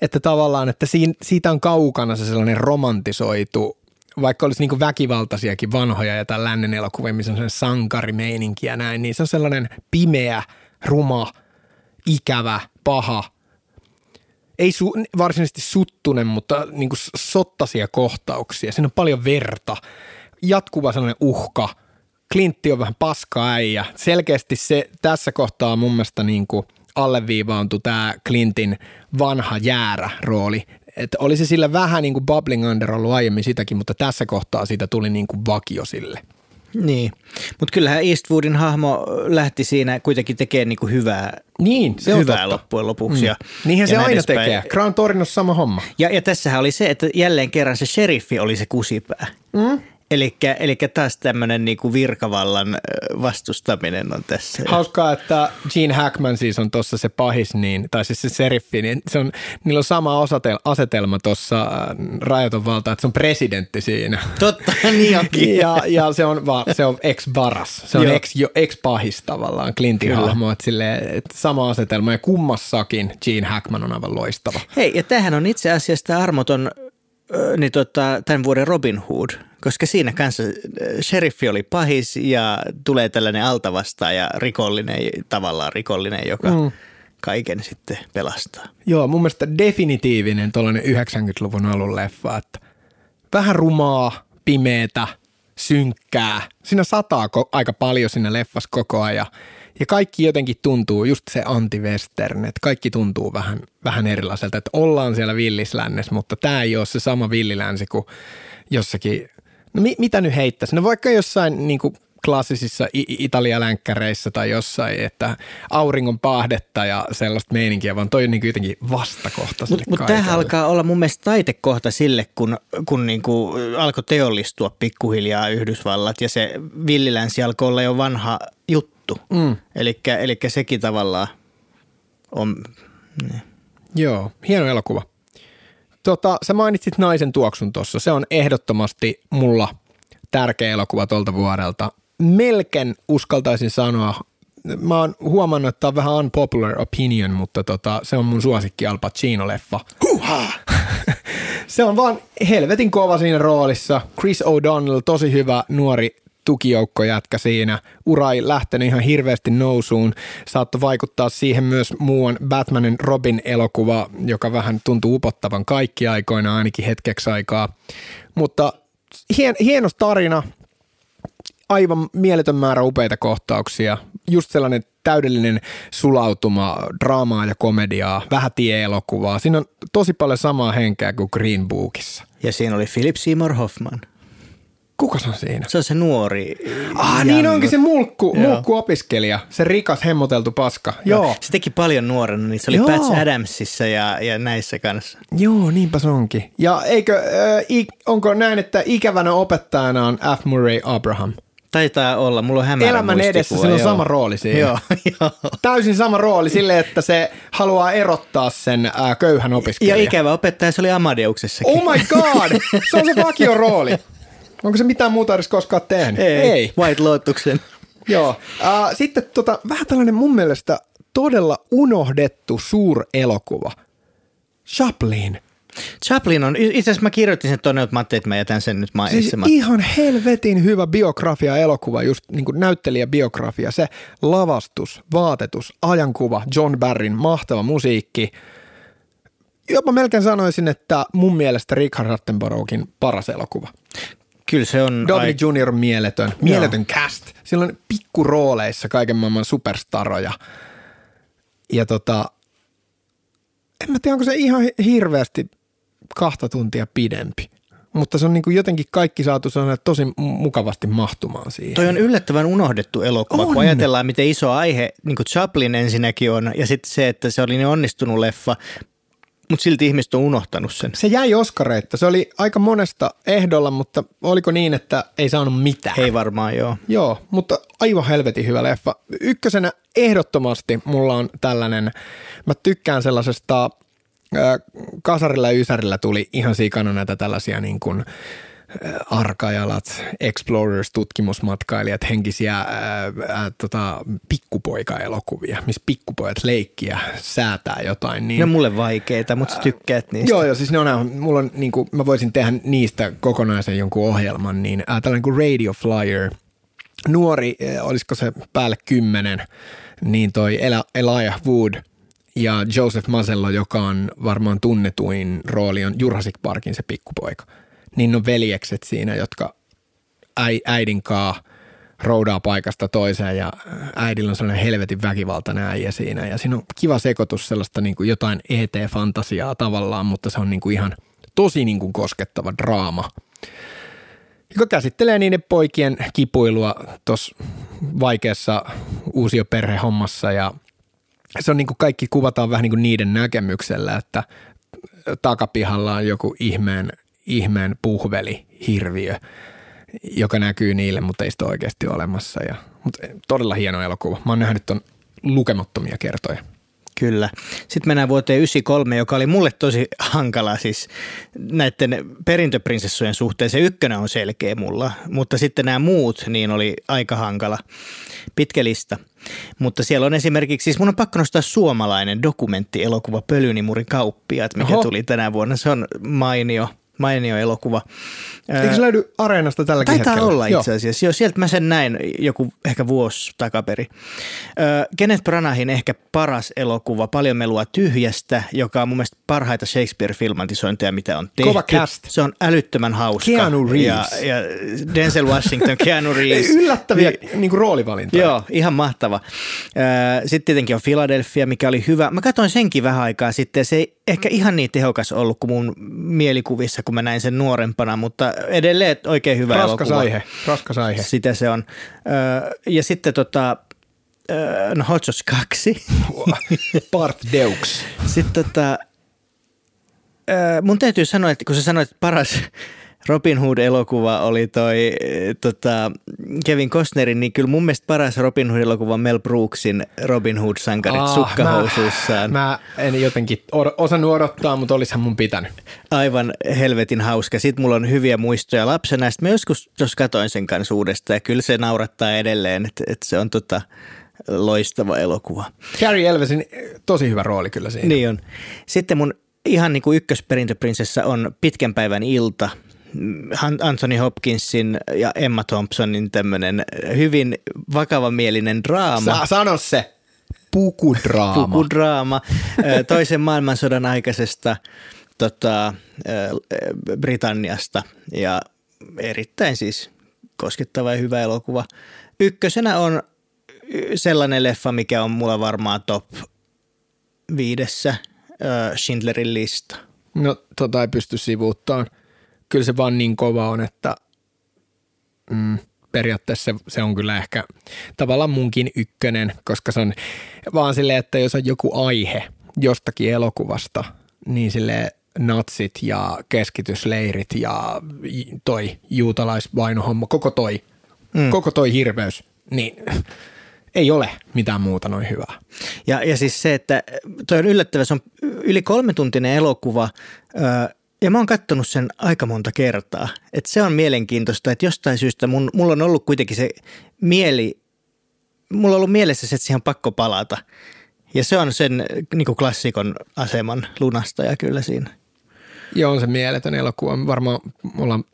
Speaker 1: Että tavallaan, että siinä, siitä on kaukana se sellainen romantisoitu, vaikka olisi niin kuin väkivaltaisiakin vanhoja ja tämän lännen elokuvia, missä on sellainen sankarimeininki ja näin, niin se on sellainen pimeä, ruma, ikävä, paha, ei su, varsinaisesti suttunen, mutta niin kuin sottaisia kohtauksia. Siinä on paljon verta, jatkuva sellainen uhka. Klintti on vähän paska äijä. Selkeästi se tässä kohtaa mun mielestä niin kuin alleviivaantui tämä Clintin vanha jäärä rooli. Että oli se sillä vähän niin kuin bubbling under ollut aiemmin sitäkin, mutta tässä kohtaa siitä tuli niin kuin vakio sille.
Speaker 2: Niin, mutta kyllähän Eastwoodin hahmo lähti siinä kuitenkin tekemään niinku hyvää,
Speaker 1: Niin, se on
Speaker 2: hyvää
Speaker 1: totta.
Speaker 2: loppujen lopuksi. Ja,
Speaker 1: Niinhän se
Speaker 2: ja näin
Speaker 1: aina
Speaker 2: edespäin.
Speaker 1: tekee. Grand Torinossa sama homma.
Speaker 2: Ja, ja tässähän oli se, että jälleen kerran se sheriffi oli se kusipää. Mm. Eli taas tämmöinen niinku virkavallan vastustaminen on tässä.
Speaker 1: Hauskaa, että Gene Hackman siis on tuossa se pahis, niin, tai siis se seriffi, niin se on, niillä on sama osatel, asetelma tuossa äh, rajaton valta, että se on presidentti siinä.
Speaker 2: Totta, niin onkin.
Speaker 1: Ja, ja se on, va, se on ex-varas, se on
Speaker 2: Joo.
Speaker 1: ex, jo, ex-pahis tavallaan, Clintin
Speaker 2: Kyllä.
Speaker 1: hahmo, että, silleen, että sama asetelma ja kummassakin Gene Hackman on aivan loistava.
Speaker 2: Hei, ja tämähän on itse asiassa armoton niin tota, tämän vuoden Robin Hood, koska siinä kanssa sheriffi oli pahis ja tulee tällainen altavastaaja rikollinen, tavallaan rikollinen, joka mm. kaiken sitten pelastaa.
Speaker 1: Joo, mun mielestä definitiivinen tuollainen 90-luvun alun leffa, että vähän rumaa, pimeetä, synkkää. Siinä sataa ko- aika paljon siinä leffassa koko ajan. Ja kaikki jotenkin tuntuu, just se anti-western, että kaikki tuntuu vähän, vähän erilaiselta, että ollaan siellä villislännessä, mutta tämä ei ole se sama villilänsi kuin jossakin, no mi- mitä nyt heittäisi, no vaikka jossain niin kuin klassisissa Italia-länkkäreissä tai jossain, että auringon paahdetta ja sellaista meininkiä, vaan toi on niin jotenkin vastakohta sille
Speaker 2: Mutta mut tämähän alkaa olla mun mielestä taitekohta sille, kun, kun niinku alkoi teollistua pikkuhiljaa Yhdysvallat ja se villilänsi alkoi olla jo vanha juttu. Mm. Eli sekin tavallaan on, niin.
Speaker 1: Joo, hieno elokuva. Tota, sä mainitsit naisen tuoksun tuossa. Se on ehdottomasti mulla tärkeä elokuva tuolta vuodelta. Melkein uskaltaisin sanoa, mä oon huomannut, että tämä on vähän unpopular opinion, mutta tota, se on mun suosikki Al Pacino-leffa. se on vaan helvetin kova siinä roolissa. Chris O'Donnell, tosi hyvä nuori tukijoukkojätkä siinä. Ura ei lähtenyt ihan hirveästi nousuun. Saattoi vaikuttaa siihen myös muuan Batmanin Robin elokuva, joka vähän tuntuu upottavan kaikki aikoina ainakin hetkeksi aikaa. Mutta hien, hieno tarina, aivan mieletön määrä upeita kohtauksia. Just sellainen täydellinen sulautuma draamaa ja komediaa, vähän tie-elokuvaa. Siinä on tosi paljon samaa henkeä kuin Green Bookissa.
Speaker 2: Ja siinä oli Philip Seymour Hoffman.
Speaker 1: Kuka se on siinä?
Speaker 2: Se on se nuori.
Speaker 1: Ah, niin
Speaker 2: Jannu.
Speaker 1: onkin se mulkku,
Speaker 2: Joo.
Speaker 1: mulkku-opiskelija, se rikas hemmoteltu paska. Joo.
Speaker 2: Se teki paljon nuorena, niin se oli
Speaker 1: Joo.
Speaker 2: Patch Adamsissa ja, ja näissä kanssa.
Speaker 1: Joo, niinpä se onkin. Ja eikö, äh, i, onko näin, että ikävänä opettajana on F. Murray Abraham?
Speaker 2: Taitaa olla, mulla on hämärä
Speaker 1: Elämän edessä sillä on
Speaker 2: joo.
Speaker 1: sama rooli siinä.
Speaker 2: Joo, joo.
Speaker 1: Täysin sama rooli sille, että se haluaa erottaa sen äh, köyhän
Speaker 2: Ja
Speaker 1: opiskelijan.
Speaker 2: ikävä opettaja, se oli Amadeuksessakin.
Speaker 1: Oh my god! Se on se vakio rooli. Onko se mitään muuta edes koskaan tehnyt?
Speaker 2: Ei, White Lotuksen.
Speaker 1: Joo. Äh, sitten tota, vähän tällainen mun mielestä todella unohdettu suurelokuva. Chaplin.
Speaker 2: Chaplin on, itse asiassa mä kirjoitin sen tonne, että mä ajattelin, että mä jätän sen nyt
Speaker 1: Siis
Speaker 2: mainitsematta.
Speaker 1: ihan helvetin hyvä biografia elokuva, just niin kuin näyttelijäbiografia. Se lavastus, vaatetus, ajankuva, John Barryn mahtava musiikki. Jopa melkein sanoisin, että mun mielestä Richard Attenboroughkin paras elokuva.
Speaker 2: Kyllä se on...
Speaker 1: Downey Jr. on mieletön, mieletön cast. Sillä on pikkurooleissa kaiken maailman superstaroja. Ja tota, en mä tiedä, onko se ihan hirveästi kahta tuntia pidempi. Mutta se on niin kuin jotenkin kaikki saatu sellainen tosi mu- mukavasti mahtumaan siihen.
Speaker 2: Toi on yllättävän unohdettu elokuva,
Speaker 1: On.
Speaker 2: kun ajatellaan, miten iso aihe niin kuin Chaplin ensinnäkin on, ja sitten se, että se oli niin onnistunut leffa, mutta silti ihmiset on unohtanut sen.
Speaker 1: Se jäi Oskareita. Se oli aika monesta ehdolla, mutta oliko niin, että ei saanut mitään?
Speaker 2: Ei varmaan joo.
Speaker 1: Joo, mutta aivan helvetin hyvä leffa. Ykkösenä ehdottomasti mulla on tällainen, mä tykkään sellaisesta kasarilla ja ysärillä tuli ihan sikana näitä tällaisia niin kuin arkajalat, explorers, tutkimusmatkailijat, henkisiä ää, ää, tota, pikkupoika-elokuvia, missä pikkupojat leikkiä säätää jotain. Niin,
Speaker 2: ne on mulle vaikeita, mutta sä tykkäät niistä.
Speaker 1: Joo, joo, siis ne on, mulla on, niin kuin, mä voisin tehdä niistä kokonaisen jonkun ohjelman, niin ää, tällainen kuin Radio Flyer, nuori, olisiko se päälle kymmenen, niin toi Elijah Wood – ja Joseph Masello, joka on varmaan tunnetuin rooli, on Jurassic Parkin se pikkupoika – niin on veljekset siinä, jotka äidin kaa roudaa paikasta toiseen ja äidillä on sellainen helvetin väkivaltainen äijä siinä. Ja siinä on kiva sekoitus sellaista niin kuin jotain ET-fantasiaa tavallaan, mutta se on niin kuin ihan tosi niin kuin koskettava draama, joka käsittelee niiden poikien kipuilua tuossa vaikeassa uusioperhehommassa. Ja se on niin kuin kaikki kuvataan vähän niin kuin niiden näkemyksellä, että takapihalla on joku ihmeen ihmeen puhveli, hirviö, joka näkyy niille, mutta ei sitä oikeasti ole olemassa. Ja, mutta todella hieno elokuva. Mä oon nähnyt ton lukemattomia kertoja.
Speaker 2: Kyllä. Sitten mennään vuoteen 93, joka oli mulle tosi hankala siis näiden perintöprinsessujen suhteen. Se ykkönen on selkeä mulla, mutta sitten nämä muut niin oli aika hankala. Pitkä lista. Mutta siellä on esimerkiksi, siis mun on pakko nostaa suomalainen dokumenttielokuva Pölynimurin kauppiaat, mikä Oho. tuli tänä vuonna. Se on mainio – mainio elokuva.
Speaker 1: Eikö se löydy Areenasta tälläkin
Speaker 2: Taitaa
Speaker 1: hetkellä?
Speaker 2: olla itse asiassa. Joo, sieltä mä sen näin joku ehkä vuosi takaperi. Kenneth Branahin ehkä paras elokuva, Paljon melua tyhjästä, joka on mun mielestä parhaita Shakespeare-filmantisointeja, mitä on tehty.
Speaker 1: Kova cast.
Speaker 2: Se on älyttömän hauska.
Speaker 1: Keanu Reeves.
Speaker 2: Ja, ja Denzel Washington, Keanu Reeves.
Speaker 1: Yllättäviä niin, niin kuin roolivalintoja.
Speaker 2: Joo, ihan mahtava. Sitten tietenkin on Philadelphia, mikä oli hyvä. Mä katsoin senkin vähän aikaa sitten. Se ei ehkä ihan niin tehokas ollut kuin mun mielikuvissa, kun mä näin sen nuorempana, mutta edelleen oikein hyvä
Speaker 1: raskas
Speaker 2: elokuva.
Speaker 1: Aihe, raskas aihe.
Speaker 2: Sitä se on. Ja sitten tota, no Hot Shots 2.
Speaker 1: Part Deux.
Speaker 2: Sitten tota, mun täytyy sanoa, että kun sä sanoit, että paras Robin Hood-elokuva oli toi tota, Kevin Costnerin, niin kyllä mun mielestä paras Robin Hood-elokuva Mel Brooksin Robin Hood-sankarit ah, sukkahousuissaan.
Speaker 1: Mä, mä en jotenkin or, osannut odottaa, mutta olisihan mun pitänyt.
Speaker 2: Aivan helvetin hauska. Sitten mulla on hyviä muistoja lapsena. Sitten mä joskus jos katoin sen kanssa uudestaan ja kyllä se naurattaa edelleen, että, että se on tota, loistava elokuva.
Speaker 1: Carrie Elvesin tosi hyvä rooli kyllä siinä.
Speaker 2: Niin on. Sitten mun ihan niin kuin ykkösperintöprinsessa on Pitkän päivän ilta – Anthony Hopkinsin ja Emma Thompsonin tämmöinen hyvin vakavamielinen draama.
Speaker 1: Sa- sano se. Pukudraama.
Speaker 2: Pukudraama toisen maailmansodan aikaisesta tota, Britanniasta ja erittäin siis koskettava ja hyvä elokuva. Ykkösenä on sellainen leffa, mikä on mulla varmaan top viidessä, Schindlerin lista.
Speaker 1: No tota ei pysty sivuuttamaan kyllä se vaan niin kova on, että mm, periaatteessa se, se on kyllä ehkä tavallaan munkin ykkönen, koska se on vaan silleen, että jos on joku aihe jostakin elokuvasta, niin sille natsit ja keskitysleirit ja toi juutalaisvainohomma, koko toi, mm. koko toi hirveys, niin ei ole mitään muuta noin hyvää.
Speaker 2: Ja, ja siis se, että toi on yllättävä, se on yli kolme tuntinen elokuva, ja mä oon katsonut sen aika monta kertaa. Et se on mielenkiintoista, että jostain syystä mun, mulla on ollut kuitenkin se mieli, mulla on ollut mielessä se, että siihen on pakko palata. Ja se on sen niin kuin klassikon aseman lunastaja kyllä siinä.
Speaker 1: Joo, on se mieletön elokuva. Varmaan ollaan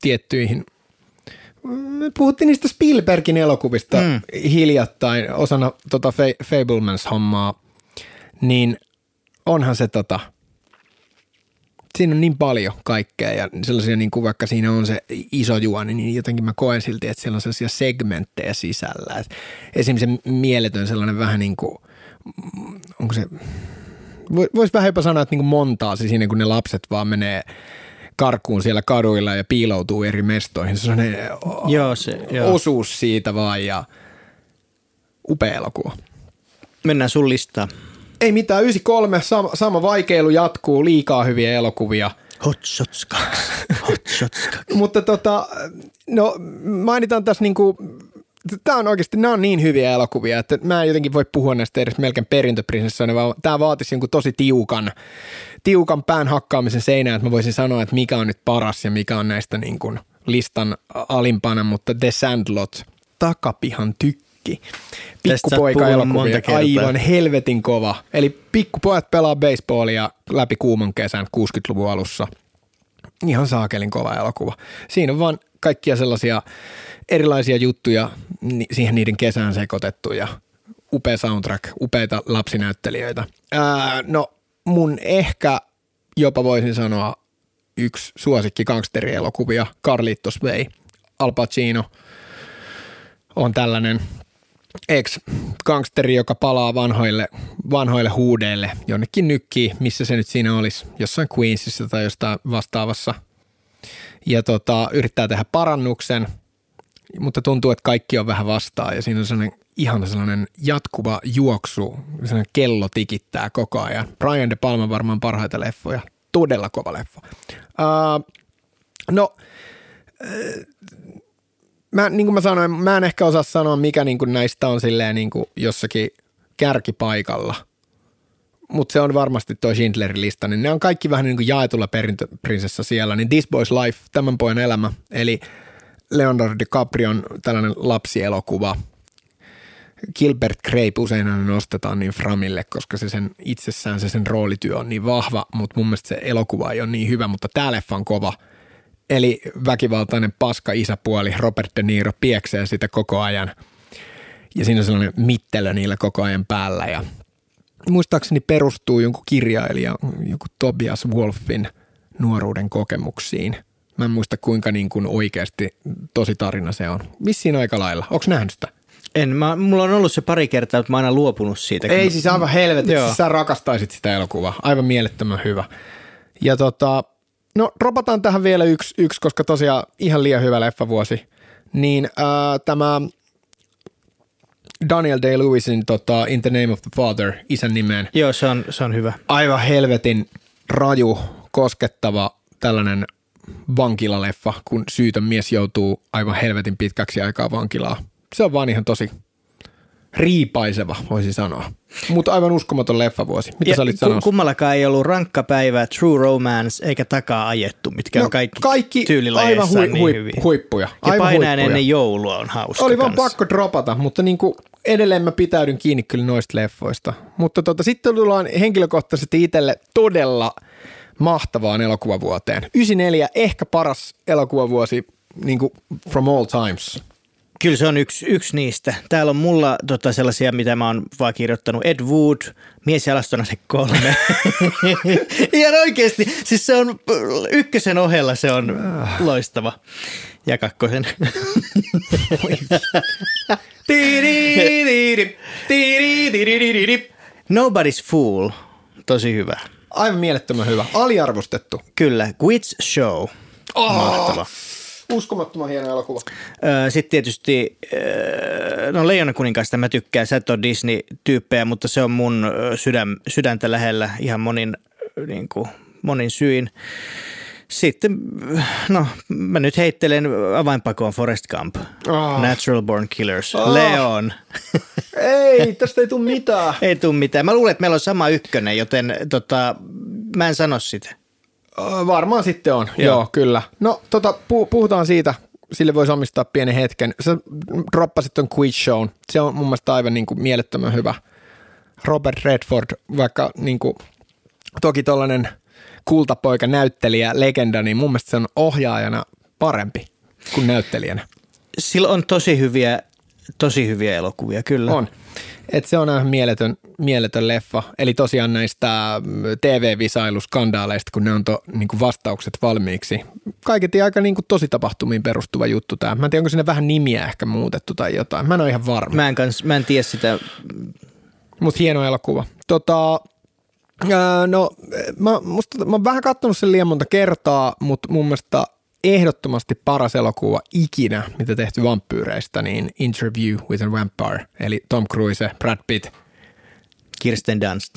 Speaker 1: tiettyihin me puhuttiin niistä Spielbergin elokuvista mm. hiljattain osana tota Fablemans-hommaa, niin onhan se tota – siinä on niin paljon kaikkea ja sellaisia niin kuin vaikka siinä on se iso juoni, niin jotenkin mä koen silti, että siellä on sellaisia segmenttejä sisällä. Et esimerkiksi se mieletön sellainen vähän niin kuin, onko se, voisi vähän jopa sanoa, että niin kuin montaa se siinä, kun ne lapset vaan menee karkuun siellä kaduilla ja piiloutuu eri mestoihin. Se on joo, se, joo. osuus siitä vaan ja upea elokuva.
Speaker 2: Mennään sun listaan
Speaker 1: ei mitään, 93, sama, sama vaikeilu jatkuu, liikaa hyviä elokuvia.
Speaker 2: Hot Shots 2, Hot Shots 2.
Speaker 1: Mutta tota, no mainitaan tässä niinku Tämä on oikeasti, nämä on niin hyviä elokuvia, että mä en jotenkin voi puhua näistä edes melkein perintöprinsessoina, vaan tämä vaatisi jonkun tosi tiukan, tiukan pään hakkaamisen seinään, että mä voisin sanoa, että mikä on nyt paras ja mikä on näistä niin kuin listan alimpana, mutta The Sandlot, takapihan tykki. Pikkupoika-elokuvia, aivan helvetin kova. Eli pikkupojat pelaa baseballia läpi kuuman kesän 60-luvun alussa. Ihan saakelin kova elokuva. Siinä on vaan kaikkia sellaisia erilaisia juttuja siihen niiden kesään sekoitettu ja upea soundtrack, upeita lapsinäyttelijöitä. Ää, no mun ehkä jopa voisin sanoa yksi suosikki gangsterielokuvia, Carlitos Way. Al Pacino on tällainen ex-gangsteri, joka palaa vanhoille, vanhoille huudeille jonnekin nykkiin, missä se nyt siinä olisi, jossain Queensissa tai jostain vastaavassa. Ja tota, yrittää tehdä parannuksen, mutta tuntuu, että kaikki on vähän vastaan ja siinä on sellainen ihan sellainen jatkuva juoksu, sellainen kello tikittää koko ajan. Brian De Palma varmaan parhaita leffoja, todella kova leffa. Uh, no, mä, niin kuin mä sanoin, mä en ehkä osaa sanoa, mikä niin kuin näistä on silleen niin kuin jossakin kärkipaikalla. Mutta se on varmasti tuo Schindlerin lista, niin ne on kaikki vähän niin kuin jaetulla perintöprinsessa siellä. Niin This Boy's Life, tämän pojan elämä, eli Leonardo DiCaprion tällainen lapsielokuva. Gilbert Grape usein aina nostetaan niin Framille, koska se sen itsessään se sen roolityö on niin vahva, mutta mun mielestä se elokuva ei ole niin hyvä, mutta tämä leffa on kova – Eli väkivaltainen paska isäpuoli Robert De Niro pieksee sitä koko ajan. Ja siinä on sellainen mittelö niillä koko ajan päällä. Ja muistaakseni perustuu jonkun kirjailija, joku Tobias Wolfin nuoruuden kokemuksiin. Mä en muista kuinka niin kuin oikeasti tosi tarina se on. Vissiin aika lailla. Onko nähnyt sitä?
Speaker 2: En. Mä, mulla on ollut se pari kertaa, mutta mä oon aina luopunut siitä.
Speaker 1: Ei siis aivan helvetin. Sä rakastaisit sitä elokuvaa. Aivan mielettömän hyvä. Ja tota, No dropataan tähän vielä yksi, yksi koska tosiaan ihan liian hyvä leffavuosi. Niin äh, tämä Daniel Day-Lewisin tota, In the Name of the Father, isän nimeen.
Speaker 2: Joo, se on, se on hyvä.
Speaker 1: Aivan helvetin raju, koskettava tällainen vankilaleffa, kun syytön mies joutuu aivan helvetin pitkäksi aikaa vankilaa. Se on vaan ihan tosi riipaiseva, voisi sanoa. Mutta aivan uskomaton leffavuosi. Mitä ja sä olit sanomassa?
Speaker 2: Kummallakaan ei ollut rankka päivä, True Romance eikä takaa ajettu, mitkä no, on kaikki, kaikki aivan hui, niin hui, hyvin.
Speaker 1: huippuja.
Speaker 2: Aivan ja painajan ennen joulua on hauska
Speaker 1: Oli vaan pakko dropata, mutta niinku edelleen mä pitäydyn kiinni kyllä noista leffoista. Mutta tota, sitten tullaan henkilökohtaisesti itselle todella mahtavaan elokuvavuoteen. 94 ehkä paras elokuvavuosi niin kuin from all times.
Speaker 2: Kyllä se on yksi, yksi niistä. Täällä on mulla tota, sellaisia, mitä mä oon vaan kirjoittanut. Ed Wood, Mies jalastona se kolme. Ihan oikeasti. Siis se on ykkösen ohella se on loistava. Ja kakkosen. Nobody's Fool. Tosi hyvä.
Speaker 1: Aivan mielettömän hyvä. Aliarvostettu.
Speaker 2: Kyllä. Witch Show. Oh. Mahtava.
Speaker 1: Uskomattoman hieno elokuva.
Speaker 2: Sitten tietysti, no Leijona kuninkaasta mä tykkään, sä et ole Disney-tyyppejä, mutta se on mun sydän, sydäntä lähellä ihan monin, niin kuin, monin syin. Sitten, no mä nyt heittelen avainpakoon Forest Gump, oh. Natural Born Killers, oh. Leon.
Speaker 1: ei, tästä ei tule mitään.
Speaker 2: ei tule mitään. Mä luulen, että meillä on sama ykkönen, joten tota, mä en sano sitä.
Speaker 1: Varmaan sitten on, joo, joo kyllä. No tota, puhutaan siitä, sille voisi omistaa pienen hetken. Sä droppasit ton Quiz Shown, se on mun mielestä aivan niin kuin mielettömän hyvä. Robert Redford, vaikka niin kuin, toki tollainen kultapoika, näyttelijä, legenda, niin mun mielestä se on ohjaajana parempi kuin näyttelijänä.
Speaker 2: Sillä on tosi hyviä, tosi hyviä elokuvia, kyllä.
Speaker 1: On. Et se on ihan mieletön, mieletön leffa. Eli tosiaan näistä TV-visailuskandaaleista, kun ne on to, niin kuin vastaukset valmiiksi. Kaiketi aika niin kuin tosi tapahtumiin perustuva juttu tämä. Mä en tiedä, onko sinne vähän nimiä ehkä muutettu tai jotain. Mä en ole ihan varma.
Speaker 2: Mä en, kans, mä en tiedä sitä.
Speaker 1: Mutta hieno elokuva. Tota, no, mä, musta, mä oon vähän katsonut sen liian monta kertaa, mutta mun mielestä ehdottomasti paras elokuva ikinä, mitä tehty vampyyreistä, niin Interview with a Vampire, eli Tom Cruise, Brad Pitt.
Speaker 2: Kirsten Dunst.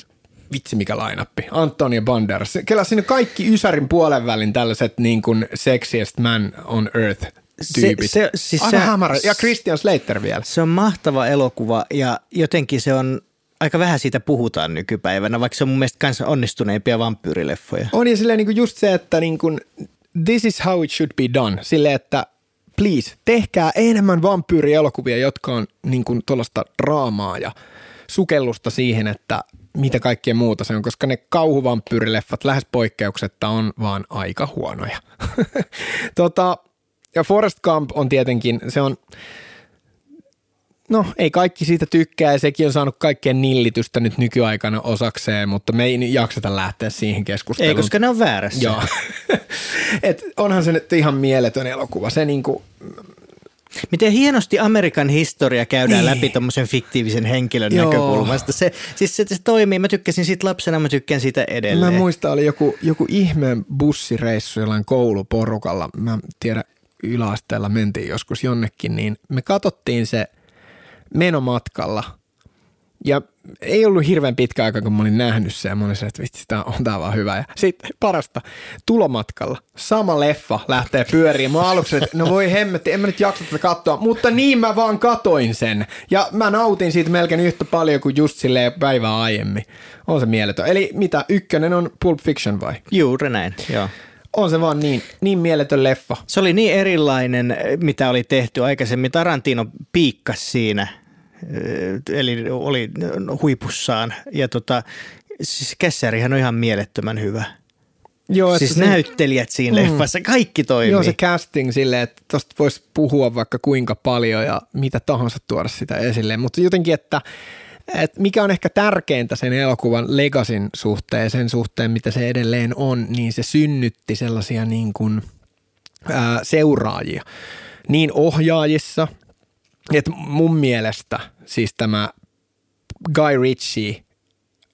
Speaker 1: Vitsi mikä lainappi. Antonio Banderas. Kela siinä kaikki Ysärin puolen välin tällaiset niin kuin sexiest man on earth tyypit.
Speaker 2: Se, se, siis
Speaker 1: Aivan
Speaker 2: se,
Speaker 1: hämärä. Ja Christian Slater vielä.
Speaker 2: Se on mahtava elokuva ja jotenkin se on, aika vähän siitä puhutaan nykypäivänä, vaikka se on mun mielestä kanssa onnistuneimpia vampyyrileffoja.
Speaker 1: On ja silleen niin kuin just se, että niin kuin, this is how it should be done. Silleen, että please, tehkää enemmän vampyyrielokuvia, jotka on niin kuin tuollaista draamaa ja sukellusta siihen, että mitä kaikkea muuta se on, koska ne kauhuvampyyrileffat lähes poikkeuksetta on vaan aika huonoja. tota, ja Forrest Gump on tietenkin, se on, no ei kaikki siitä tykkää ja sekin on saanut kaikkien nillitystä nyt nykyaikana osakseen, mutta me ei jakseta lähteä siihen keskusteluun.
Speaker 2: Ei, koska ne on väärässä.
Speaker 1: Joo. Et onhan se nyt ihan mieletön elokuva. Se niinku,
Speaker 2: Miten hienosti Amerikan historia käydään
Speaker 1: Niin.
Speaker 2: läpi tuommoisen fiktiivisen henkilön
Speaker 1: Joo.
Speaker 2: näkökulmasta. Se, siis se, se toimii. Mä tykkäsin siitä lapsena, mä tykkään siitä edelleen.
Speaker 1: Mä muistan, oli joku, joku ihmeen bussireissu jollain kouluporukalla. Mä en tiedä, yläasteella mentiin joskus jonnekin, niin me katsottiin se menomatkalla. Ja ei ollut hirveän pitkä aika, kun mä olin nähnyt sen ja mä olin se, että vitsi, tää on tää vaan hyvä. Ja sitten parasta, tulomatkalla, sama leffa lähtee pyöriin. Mä aluksi, että no voi hemmetti, en mä nyt jaksa tätä katsoa, mutta niin mä vaan katoin sen. Ja mä nautin siitä melkein yhtä paljon kuin just silleen päivää aiemmin. On se mieletön. Eli mitä, ykkönen on Pulp Fiction vai?
Speaker 2: Juuri näin, joo.
Speaker 1: On se vaan niin, niin mieletön leffa.
Speaker 2: Se oli niin erilainen, mitä oli tehty aikaisemmin. Tarantino piikkas siinä, eli oli huipussaan. Ja tota, siis Kässärihän on ihan mielettömän hyvä.
Speaker 1: Joo,
Speaker 2: Siis
Speaker 1: se-
Speaker 2: näyttelijät siinä mm. leffassa, kaikki toimii.
Speaker 1: Joo, se casting silleen, että tosta voisi puhua vaikka kuinka paljon ja mitä tahansa tuoda sitä esille, mutta jotenkin, että, että mikä on ehkä tärkeintä sen elokuvan legasin suhteen, sen suhteen, mitä se edelleen on, niin se synnytti sellaisia niin kuin, ää, seuraajia niin ohjaajissa, että mun mielestä siis tämä Guy Ritchie,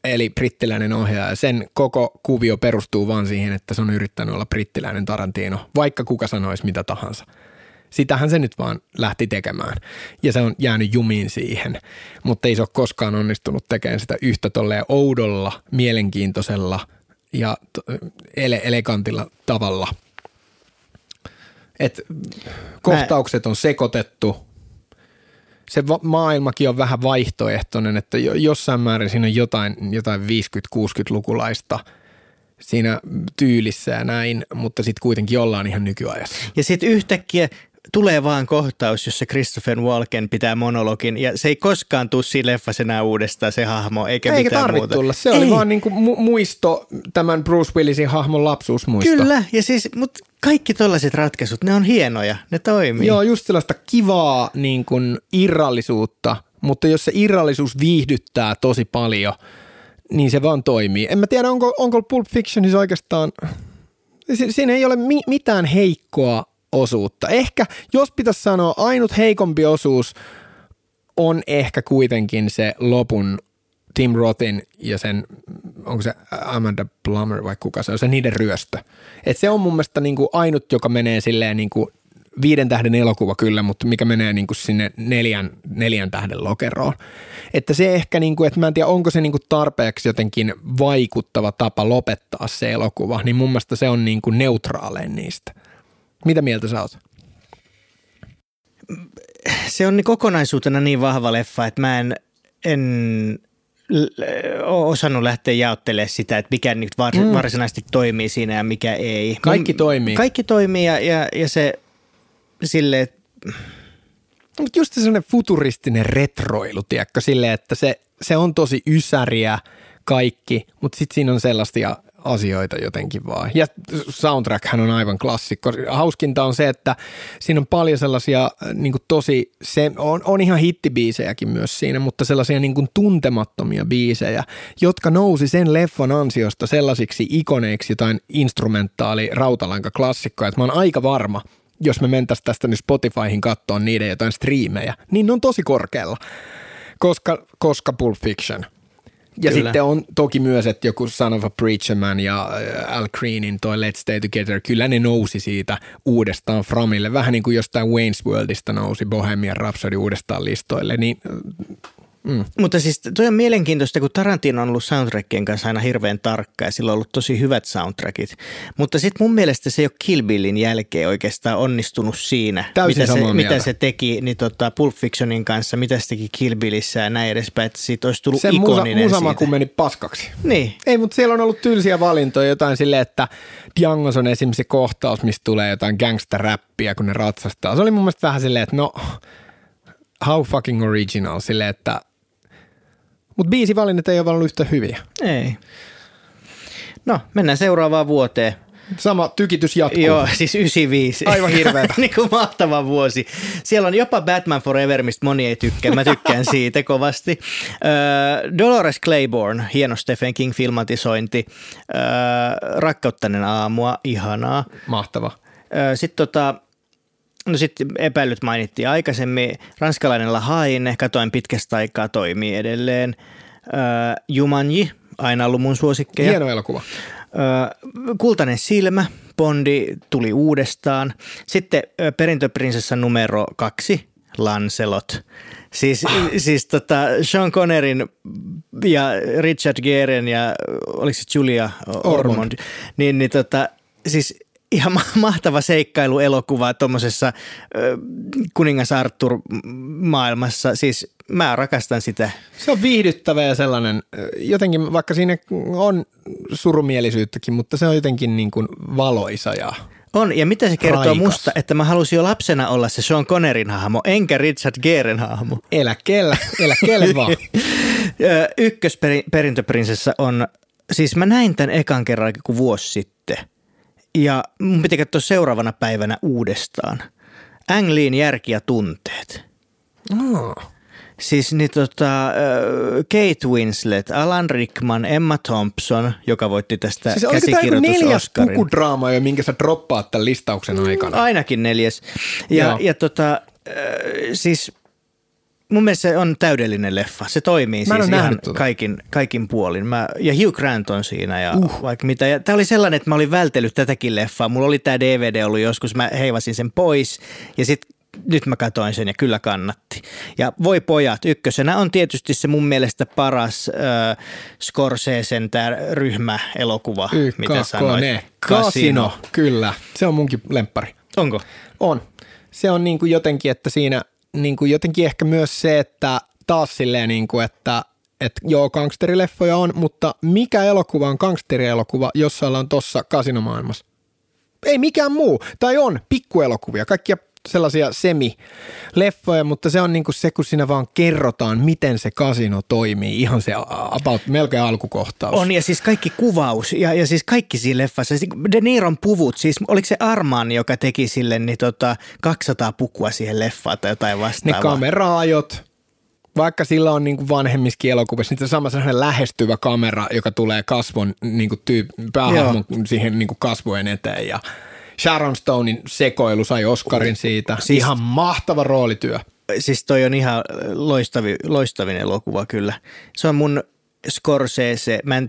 Speaker 1: eli brittiläinen ohjaaja, sen koko kuvio perustuu vaan siihen, että se on yrittänyt olla brittiläinen Tarantino, vaikka kuka sanoisi mitä tahansa. Sitähän se nyt vaan lähti tekemään ja se on jäänyt jumiin siihen, mutta ei se ole koskaan onnistunut tekemään sitä yhtä tolleen oudolla, mielenkiintoisella ja ele- elegantilla tavalla. Et kohtaukset on sekoitettu, se va- maailmakin on vähän vaihtoehtoinen, että jo- jossain määrin siinä on jotain, jotain 50-60-lukulaista siinä tyylissä ja näin, mutta sitten kuitenkin ollaan ihan nykyajassa.
Speaker 2: Ja sitten yhtäkkiä tulee vaan kohtaus, jossa Christopher Walken pitää monologin, ja se ei koskaan tule siinä leffassa enää uudestaan se hahmo, eikä,
Speaker 1: Eikä
Speaker 2: mitään
Speaker 1: tarvitse
Speaker 2: muuta.
Speaker 1: tulla. Se oli vaan niinku mu- muisto, tämän Bruce Willisin hahmon lapsuusmuisto.
Speaker 2: Kyllä, ja siis, mutta kaikki tällaiset ratkaisut, ne on hienoja, ne toimii.
Speaker 1: Joo, just sellaista kivaa niin kuin irrallisuutta, mutta jos se irrallisuus viihdyttää tosi paljon, niin se vaan toimii. En mä tiedä, onko, onko Pulp Fictionissa oikeastaan, si- siinä ei ole mi- mitään heikkoa osuutta. Ehkä, jos pitäisi sanoa, ainut heikompi osuus on ehkä kuitenkin se lopun Tim Rothin ja sen, onko se Amanda Plummer vai kuka se on, se niiden ryöstö. Et se on mun mielestä niinku ainut, joka menee silleen niinku viiden tähden elokuva kyllä, mutta mikä menee niinku sinne neljän, neljän tähden lokeroon. Että se ehkä, niinku, että mä en tiedä, onko se niinku tarpeeksi jotenkin vaikuttava tapa lopettaa se elokuva, niin mun mielestä se on niinku neutraalein niistä. Mitä mieltä sä oot?
Speaker 2: Se on kokonaisuutena niin vahva leffa, että mä en, en ole osannut lähteä jaottelemaan sitä, että mikä nyt var, mm. varsinaisesti toimii siinä ja mikä ei.
Speaker 1: Kaikki toimii.
Speaker 2: Kaikki toimii ja, ja, ja se silleen, että
Speaker 1: No, Mutta just sellainen futuristinen retroilu, tiedätkö, silleen, että se, se on tosi ysäriä kaikki, mutta sitten siinä on sellaisia asioita jotenkin vaan. Ja soundtrackhän on aivan klassikko. Hauskinta on se, että siinä on paljon sellaisia niin kuin tosi, se on, on ihan hittibiisejäkin myös siinä, mutta sellaisia niin kuin tuntemattomia biisejä, jotka nousi sen leffan ansiosta sellaisiksi ikoneiksi jotain instrumentaali rautalanka klassikkoja, että mä oon aika varma, jos me mentäisiin tästä nyt Spotifyhin katsoa niiden jotain striimejä, niin ne on tosi korkealla, koska, koska Pulp Fiction. Ja
Speaker 2: Kyllä.
Speaker 1: sitten on toki myös, että joku Son of a Preacher Man ja äh, Al Greenin toi Let's Stay Together, kyllä ne nousi siitä uudestaan Framille. Vähän niin kuin jostain Wayne's Worldista nousi Bohemian Rhapsody uudestaan listoille, niin äh,
Speaker 2: Mm. Mutta siis toi on mielenkiintoista, kun Tarantino on ollut soundtrackien kanssa aina hirveän tarkka ja sillä on ollut tosi hyvät soundtrackit. Mutta sitten mun mielestä se ei ole Kill Billin jälkeen oikeastaan onnistunut siinä,
Speaker 1: Täysin
Speaker 2: mitä se, mitä se teki niin tota Pulp Fictionin kanssa, mitä se teki Kill Billissä ja näin edespäin, että siitä olisi tullut
Speaker 1: Se musa,
Speaker 2: ikoninen
Speaker 1: musamaku
Speaker 2: siitä.
Speaker 1: meni paskaksi.
Speaker 2: Niin,
Speaker 1: Ei, mutta siellä on ollut tylsiä valintoja, jotain silleen, että Djangos on esimerkiksi se kohtaus, mistä tulee jotain gangsta-räppiä, kun ne ratsastaa. Se oli mun mielestä vähän silleen, että no, how fucking original, silleen, että mutta biisivalinnat ei ole vaan ollut yhtä hyviä.
Speaker 2: ei. No, mennään seuraavaan vuoteen.
Speaker 1: Sama tykitys jatkuu.
Speaker 2: Joo, siis 95.
Speaker 1: Aivan hirveetä.
Speaker 2: niin kuin mahtava vuosi. Siellä on jopa Batman Forever, mistä moni ei tykkää. Mä tykkään siitä kovasti. Öö, Dolores Claiborne, hieno Stephen King filmatisointi. Öö, Rakkauttainen aamua, ihanaa.
Speaker 1: Mahtava.
Speaker 2: Öö, Sitten tota, no sitten epäilyt mainittiin aikaisemmin. Ranskalainen Lahaine, katoin pitkästä aikaa, toimii edelleen. Öö, Jumanji, aina ollut mun suosikkeja.
Speaker 1: Hieno elokuva.
Speaker 2: Kultainen silmä, Bondi tuli uudestaan. Sitten ö, perintöprinsessa numero kaksi, Lancelot. Siis,
Speaker 1: Ah.
Speaker 2: siis tota Sean Connerin ja Richard Geren ja oliko se Julia Ormond,
Speaker 1: Ormond.
Speaker 2: niin, niin tota, siis ihan ma- mahtava seikkailuelokuva tuommoisessa kuningas Arthur maailmassa. Siis mä rakastan sitä.
Speaker 1: Se on viihdyttävä ja sellainen, jotenkin vaikka siinä on surumielisyyttäkin, mutta se on jotenkin niin kuin valoisa ja
Speaker 2: On, ja mitä se kertoo
Speaker 1: Raikas.
Speaker 2: musta, että mä halusin jo lapsena olla se Sean Connerin hahmo, enkä Richard Geren hahmo.
Speaker 1: eläkkeellä, eläkkeelle vaan.
Speaker 2: Ykkösperintöprinsessa on, siis mä näin tämän ekan kerran kuin vuosi sitten. Ja mun piti katsoa seuraavana päivänä uudestaan. Ang järki ja tunteet.
Speaker 1: Oh.
Speaker 2: Siis niin tota, Kate Winslet, Alan Rickman, Emma Thompson, joka voitti tästä
Speaker 1: Siis oliko tämä neljäs pukudraama jo, minkä sä droppaat tämän listauksen aikana?
Speaker 2: Ainakin neljäs. Ja,
Speaker 1: Joo.
Speaker 2: ja tota, siis mun mielestä se on täydellinen leffa. Se toimii siis ihan
Speaker 1: tota.
Speaker 2: kaikin, kaikin puolin. Mä, ja Hugh Grant on siinä ja uh. vaikka mitä. Ja tää oli sellainen, että mä olin vältellyt tätäkin leffaa. Mulla oli tää DVD ollut joskus, mä heivasin sen pois ja sitten nyt mä katoin sen ja kyllä kannatti. Ja voi pojat, ykkösenä on tietysti se mun mielestä paras äh, Scorsesen tämä ryhmäelokuva, mitä sanoit.
Speaker 1: Ykkönen. Kasino. Kyllä, se on munkin lemppari.
Speaker 2: Onko?
Speaker 1: On. Se on niin kuin jotenkin, että siinä niin kuin jotenkin ehkä myös se, että taas silleen, niin kuin, että että joo, gangsterileffoja on, mutta mikä elokuva on gangsterielokuva, jossa ollaan tossa kasinomaailmassa? Ei mikään muu. Tai on pikkuelokuvia, kaikkia sellaisia semi-leffoja, mutta se on niinku se, kun siinä vaan kerrotaan, miten se kasino toimii. Ihan se about, melkein alkukohtaus.
Speaker 2: On ja siis kaikki kuvaus ja, ja siis kaikki siinä leffassa. Siis De Niron puvut, siis oliko se Arman, joka teki sille niin tota 200 pukua siihen leffaan tai jotain
Speaker 1: ne
Speaker 2: vastaavaa?
Speaker 1: kameraajot, vaikka sillä on niinku vanhemmissakin elokuvissa, niin se sama sellainen lähestyvä kamera, joka tulee kasvon niinku tyyp- päähahmon siihen niinku kasvojen eteen ja Sharon Stonein sekoilu sai Oscarin siitä. Siis, Ihan mahtava roolityö.
Speaker 2: Siis toi on ihan loistavi, loistavin elokuva kyllä. Se on mun Scorsese. Mä en,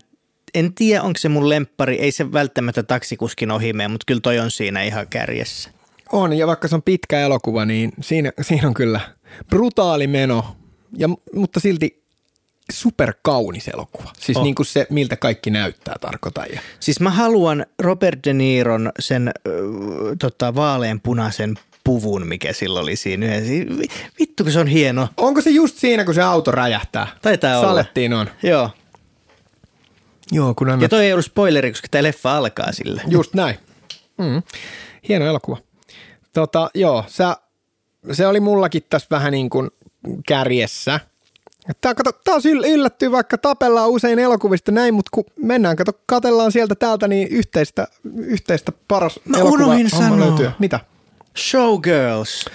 Speaker 2: en tiedä, onko se mun lemppari. Ei se välttämättä taksikuskin ohi mene, mutta kyllä toi on siinä ihan kärjessä.
Speaker 1: On, ja vaikka se on pitkä elokuva, niin siinä, siinä on kyllä brutaali meno, ja, mutta silti superkaunis elokuva. Siis
Speaker 2: On.
Speaker 1: niin kuin se, miltä kaikki näyttää, tarkoitan. Ja
Speaker 2: Siis mä haluan Robert De Niron sen äh, tota, vaaleanpunaisen puvun, mikä sillä oli siinä yhdessä. Vi- Vittu, kun se on hieno.
Speaker 1: Onko se just siinä, kun se auto räjähtää?
Speaker 2: Taitaa olla.
Speaker 1: Salettiin on.
Speaker 2: Joo.
Speaker 1: Joo, kun
Speaker 2: Ja toi ei ollut spoileri, koska tämä leffa alkaa sillä.
Speaker 1: Just näin. Mm. Hieno elokuva. Tota, joo, sä, se oli mullakin tässä vähän niin kuin kärjessä. Tää, kato, taas yll- yllättyy, vaikka tapellaan usein elokuvista näin, mutta kun mennään, kato, katellaan sieltä täältä, niin yhteistä, yhteistä paras
Speaker 2: Mä
Speaker 1: elokuva homma löytyy. Mitä?
Speaker 2: Showgirls.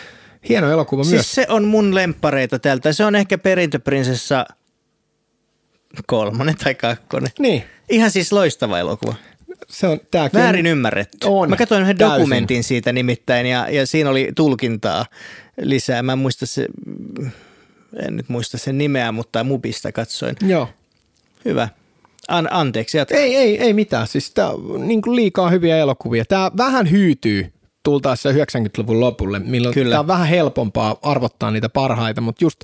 Speaker 1: Hieno elokuva myös.
Speaker 2: Siis se on mun lemppareita tältä. Se on ehkä perintöprinsessa kolmonen tai kakkonen.
Speaker 1: Niin,
Speaker 2: Ihan siis loistava elokuva.
Speaker 1: se on tääkin.
Speaker 2: Väärin ymmärretty.
Speaker 1: On,
Speaker 2: Mä katsoin yhden
Speaker 1: täysin.
Speaker 2: dokumentin siitä nimittäin ja, ja siinä oli tulkintaa lisää. Mä en muista se, en nyt muista sen nimeä, mutta Mubista katsoin.
Speaker 1: Joo.
Speaker 2: Hyvä. An, anteeksi, jatka.
Speaker 1: Ei, ei, ei mitään. Siis tää on niin liikaa hyviä elokuvia. Tää vähän hyytyy tultaessa 90-luvun lopulle, milloin
Speaker 2: Kyllä.
Speaker 1: tämä on vähän helpompaa arvottaa niitä parhaita, mutta just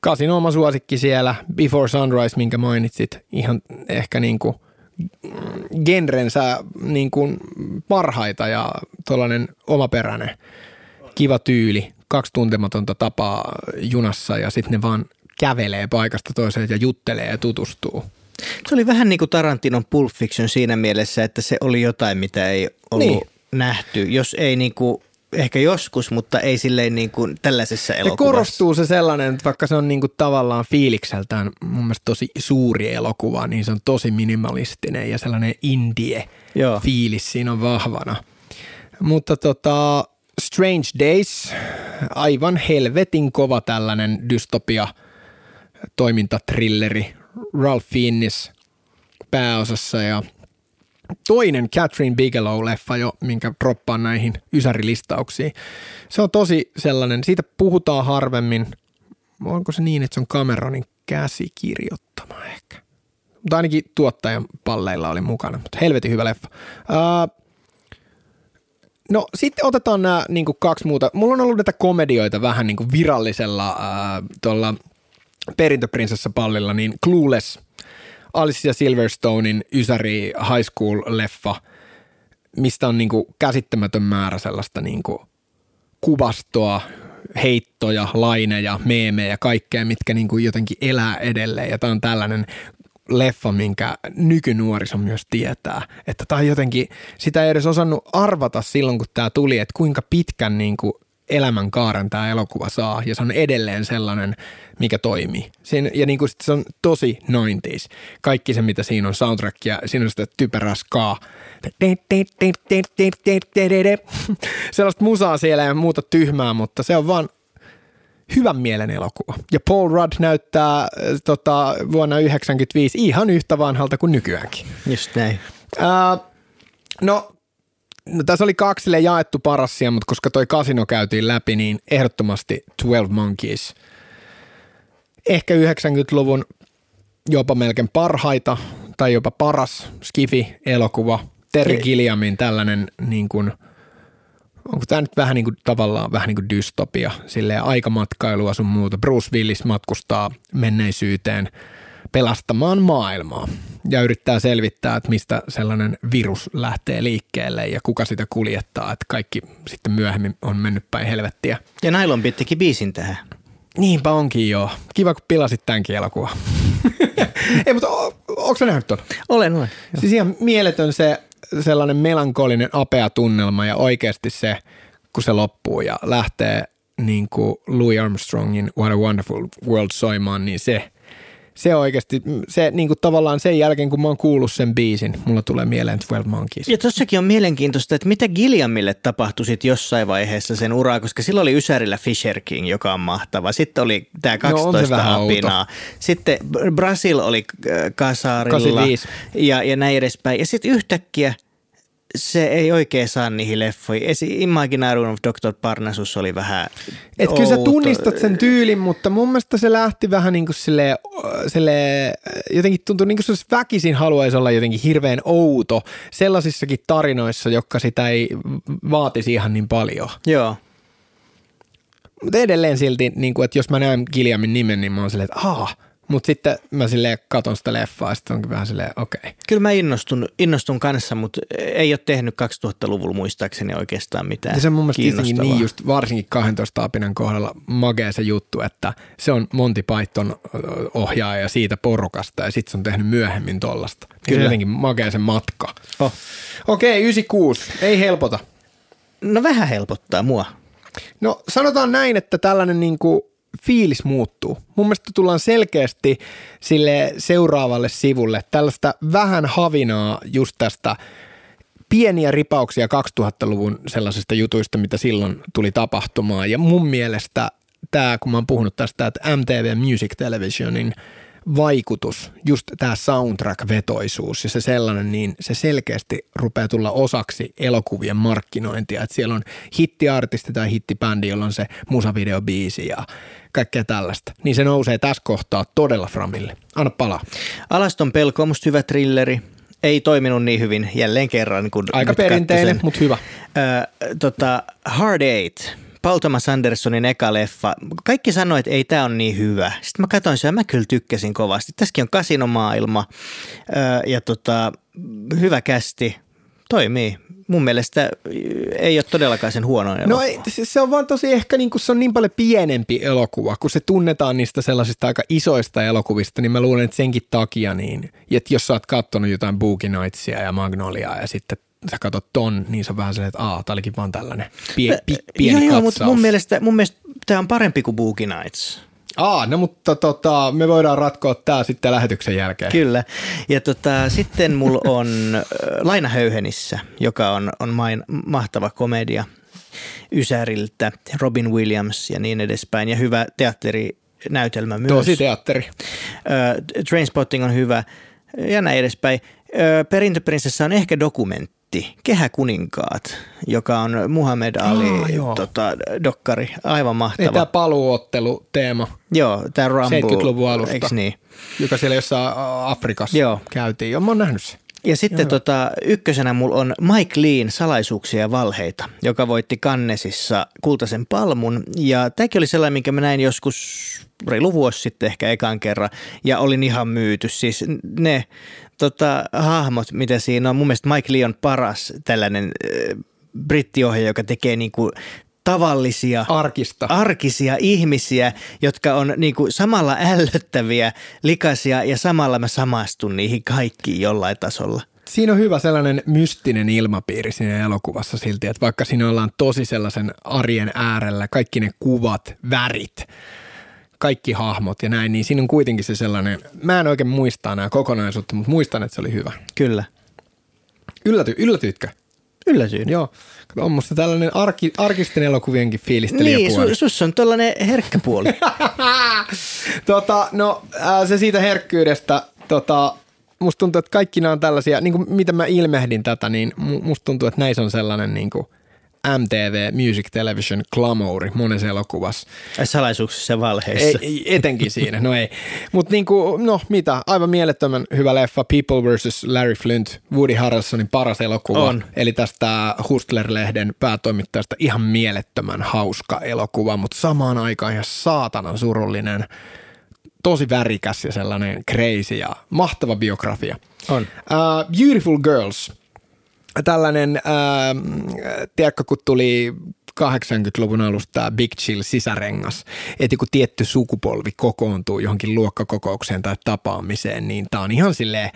Speaker 1: Kasin oma suosikki siellä, Before Sunrise, minkä mainitsit, ihan ehkä niin kuin genrensä niin kuin parhaita ja tuollainen omaperäinen kiva tyyli, kaksi tuntematonta tapaa junassa ja sitten ne vaan kävelee paikasta toiseen ja juttelee ja tutustuu.
Speaker 2: Se oli vähän niin kuin Tarantinon Pulp Fiction siinä mielessä, että se oli jotain, mitä ei ollut
Speaker 1: Niin.
Speaker 2: niin. nähty. Jos ei niin kuin, ehkä joskus, mutta ei silleen niin kuin tällaisessa
Speaker 1: Ja
Speaker 2: elokuvassa.
Speaker 1: korostuu se sellainen, että vaikka se on niinku tavallaan fiilikseltään mun mielestä tosi suuri elokuva, niin se on tosi minimalistinen ja sellainen indie
Speaker 2: Joo.
Speaker 1: fiilis siinä on vahvana. Mutta tota, Strange Days, aivan helvetin kova tällainen dystopia toimintatrilleri, Ralph Fiennes pääosassa ja toinen Catherine Bigelow-leffa jo, minkä droppaan näihin ysärilistauksiin. Se on tosi sellainen, siitä puhutaan harvemmin. Onko se niin, että se on Cameronin käsikirjoittama ehkä? Mutta ainakin tuottajan palleilla oli mukana, mutta helvetin hyvä leffa. Uh, no sitten otetaan nämä niin kaksi muuta. Mulla on ollut näitä komedioita vähän niin kuin virallisella uh, tuolla perintöprinsessa pallilla, niin Clueless, Alicia Silverstonein Ysäri High School-leffa, mistä on niin kuin käsittämätön määrä sellaista niin kuin kuvastoa, heittoja, laineja, meemejä, kaikkea, mitkä niin kuin jotenkin elää edelleen. Ja tämä on tällainen leffa, minkä nykynuoriso myös tietää. Että tämä jotenkin, sitä ei edes osannut arvata silloin, kun tämä tuli, että kuinka pitkän niin kuin elämänkaaren tämä elokuva saa. Ja se on edelleen sellainen, mikä toimii. Siinä, ja niin kuin sit se on tosi 90s. Kaikki se, mitä siinä on soundtrack ja siinä on sitä typerää skaa. Sellaista musaa siellä ja muuta tyhmää, mutta se on vaan hyvän mielen elokuva. Ja Paul Rudd näyttää äh, tota, vuonna 1995 ihan yhtä vanhalta kuin nykyäänkin.
Speaker 2: Just näin.
Speaker 1: Ää, no, no, tässä oli kaksi sille jaettu parassia, mutta koska toi kasino käytiin läpi, niin ehdottomasti 12 Monkeys. Ehkä 90-luvun jopa melkein parhaita tai jopa paras Skifi-elokuva. Terry. Gilliamin tällainen niin kuin, onko tämä nyt vähän niin kuin, tavallaan vähän niin kuin dystopia, silleen aikamatkailua sun muuta. Bruce Willis matkustaa menneisyyteen pelastamaan maailmaa ja yrittää selvittää, että mistä sellainen virus lähtee liikkeelle ja kuka sitä kuljettaa, että kaikki sitten myöhemmin on mennyt päin helvettiä.
Speaker 2: Ja Nylon Beat teki biisin tähän.
Speaker 1: Niinpä onkin joo. Kiva, kun pilasit tämänkin elokuvan. Ei, mutta o- onko sä nähnyt tuon?
Speaker 2: Olen, olen.
Speaker 1: Siis ihan mieletön se sellainen melankolinen apea tunnelma ja oikeasti se, kun se loppuu ja lähtee niin kuin Louis Armstrongin What a Wonderful World soimaan, niin se, se oikeasti, se niin kuin tavallaan sen jälkeen, kun mä oon kuullut sen biisin, mulla tulee mieleen 12 Monkeys.
Speaker 2: Ja tossakin on mielenkiintoista, että mitä Gilliamille tapahtui sit jossain vaiheessa sen uraa, koska silloin oli Ysärillä Fisher King, joka on mahtava. Sitten oli tämä
Speaker 1: No, on se
Speaker 2: 12
Speaker 1: vähän
Speaker 2: apinaa. Sitten Br- Brasil oli äh, kasarilla
Speaker 1: 85.
Speaker 2: ja, ja näin edespäin. Ja sitten yhtäkkiä se ei oikein saa niihin leffoihin. Esi Imaginarium of Dr. Parnassus oli vähän
Speaker 1: Et kyllä sä tunnistat sen tyylin, mutta mun mielestä se lähti vähän niin kuin silleen, silleen jotenkin tuntui niin kuin se väkisin haluaisi olla jotenkin hirveän outo sellaisissakin tarinoissa, jotka sitä ei vaatisi ihan niin paljon.
Speaker 2: Joo.
Speaker 1: Mutta edelleen silti, niin kuin, että jos mä näen Gilliamin nimen, niin mä oon silleen, että aah, mutta sitten mä silleen katon sitä leffaa sitten onkin vähän silleen, okei. Okay.
Speaker 2: Kyllä mä innostun, innostun kanssa, mutta ei ole tehnyt 2000-luvulla muistaakseni oikeastaan mitään
Speaker 1: Ja se on mun mielestä niin just varsinkin 12 apinan kohdalla magea se juttu, että se on Monty Python ohjaaja siitä porukasta ja sitten se on tehnyt myöhemmin tollasta. Kyllä. Se
Speaker 2: Kyllä.
Speaker 1: jotenkin magea se matka.
Speaker 2: Oh.
Speaker 1: Okei, 96. Ei helpota.
Speaker 2: No vähän helpottaa mua.
Speaker 1: No sanotaan näin, että tällainen niin kuin fiilis muuttuu. Mun mielestä tullaan selkeästi sille seuraavalle sivulle tällaista vähän havinaa just tästä pieniä ripauksia 2000-luvun sellaisista jutuista, mitä silloin tuli tapahtumaan. Ja mun mielestä tämä, kun mä oon puhunut tästä, että MTV Music Televisionin vaikutus, just tämä soundtrack-vetoisuus ja se sellainen, niin se selkeästi rupeaa tulla osaksi elokuvien markkinointia. Että siellä on hittiartisti tai hittibändi, jolla on se musavideobiisi ja kaikkea tällaista. Niin se nousee tässä kohtaa todella framille. Anna palaa.
Speaker 2: Alaston pelko on musta hyvä trilleri. ei toiminut niin hyvin jälleen kerran. Kun
Speaker 1: Aika perinteinen, mutta hyvä.
Speaker 2: Öö, tota, Hard Eight, Paul Thomas Andersonin eka leffa. Kaikki sanoivat, että ei tämä on niin hyvä. Sitten mä katsoin sen ja mä kyllä tykkäsin kovasti. Tässäkin on kasinomaailma öö, ja tota, hyvä kästi. Toimii. Mun mielestä ei ole todellakaan sen huono elokuva.
Speaker 1: No ei, se on vaan tosi ehkä niin se on niin paljon pienempi elokuva, kun se tunnetaan niistä sellaisista aika isoista elokuvista, niin mä luulen, että senkin takia niin, että jos sä oot kattonut jotain Boogie Nightsia ja Magnoliaa ja sitten sä katsot ton, niin se on vähän sellainen, että aah, tää olikin vaan tällainen pie, pi, pieni
Speaker 2: joo, joo, mutta mun mielestä, mun mielestä tämä on parempi kuin Boogie Nights.
Speaker 1: Aa, no mutta tota, me voidaan ratkoa tää sitten lähetyksen jälkeen.
Speaker 2: Kyllä. Ja tota, sitten mulla on Laina Höyhenissä, joka on, on main, mahtava komedia Ysäriltä, Robin Williams ja niin edespäin. Ja hyvä teatterinäytelmä myös.
Speaker 1: Tosi teatteri.
Speaker 2: Äh, Trainspotting on hyvä ja näin edespäin. Äh, Perintöprinsessa on ehkä dokumentti. Kehäkuninkaat, joka on Muhammed Ali
Speaker 1: joo.
Speaker 2: tota, dokkari. Aivan mahtava.
Speaker 1: Ei tämä paluuottelu teema,
Speaker 2: Joo, tämä Rumble.
Speaker 1: 70-luvun alusta.
Speaker 2: Eiks niin?
Speaker 1: joka siellä jossain Afrikassa
Speaker 2: Joo.
Speaker 1: käytiin. Joo, mä oon nähnyt sen.
Speaker 2: Ja sitten tota, ykkösenä mulla on Mike Lean Salaisuuksia ja valheita, joka voitti Kannesissa kultaisen palmun. Ja tämäkin oli sellainen, minkä mä näin joskus reilu vuosi sitten ehkä ekan kerran ja olin ihan myyty. Siis ne tota, hahmot, mitä siinä on, mun mielestä Mike Lee on paras tällainen äh, brittiohjaaja, joka tekee niinku tavallisia
Speaker 1: Arkista.
Speaker 2: arkisia ihmisiä, jotka on niinku samalla ällöttäviä, likaisia ja samalla mä samastun niihin kaikkiin jollain tasolla.
Speaker 1: Siinä on hyvä sellainen mystinen ilmapiiri siinä elokuvassa silti, että vaikka siinä ollaan tosi sellaisen arjen äärellä, kaikki ne kuvat, värit, kaikki hahmot ja näin, niin siinä on kuitenkin se sellainen, mä en oikein muista nämä kokonaisuutta, mutta muistan, että se oli hyvä.
Speaker 2: Kyllä.
Speaker 1: Ylläty, yllätyitkö?
Speaker 2: Yllätyin.
Speaker 1: Joo. On musta tällainen arki, arkisten elokuvienkin fiilistelijä
Speaker 2: Niin, su, sus on tällainen herkkä puoli.
Speaker 1: tota, no ää, se siitä herkkyydestä, tota, musta tuntuu, että kaikki nämä on tällaisia, niin kuin mitä mä ilmehdin tätä, niin mu- musta tuntuu, että näissä on sellainen niin kuin MTV Music Television glamouri monessa elokuvassa.
Speaker 2: Salaisuuksissa ja valheissa.
Speaker 1: Ei, etenkin siinä, no ei. Mutta niinku, no mitä, aivan mielettömän hyvä leffa People vs. Larry Flint, Woody Harrelsonin paras elokuva.
Speaker 2: On.
Speaker 1: Eli tästä Hustler-lehden päätoimittajasta ihan mielettömän hauska elokuva, mutta samaan aikaan ihan saatanan surullinen, tosi värikäs ja sellainen crazy ja mahtava biografia.
Speaker 2: On.
Speaker 1: Uh, Beautiful Girls, tällainen, äh, tiedätkö, kun tuli 80-luvun alusta tämä Big Chill sisärengas, että kun tietty sukupolvi kokoontuu johonkin luokkakokoukseen tai tapaamiseen, niin tämä on ihan silleen,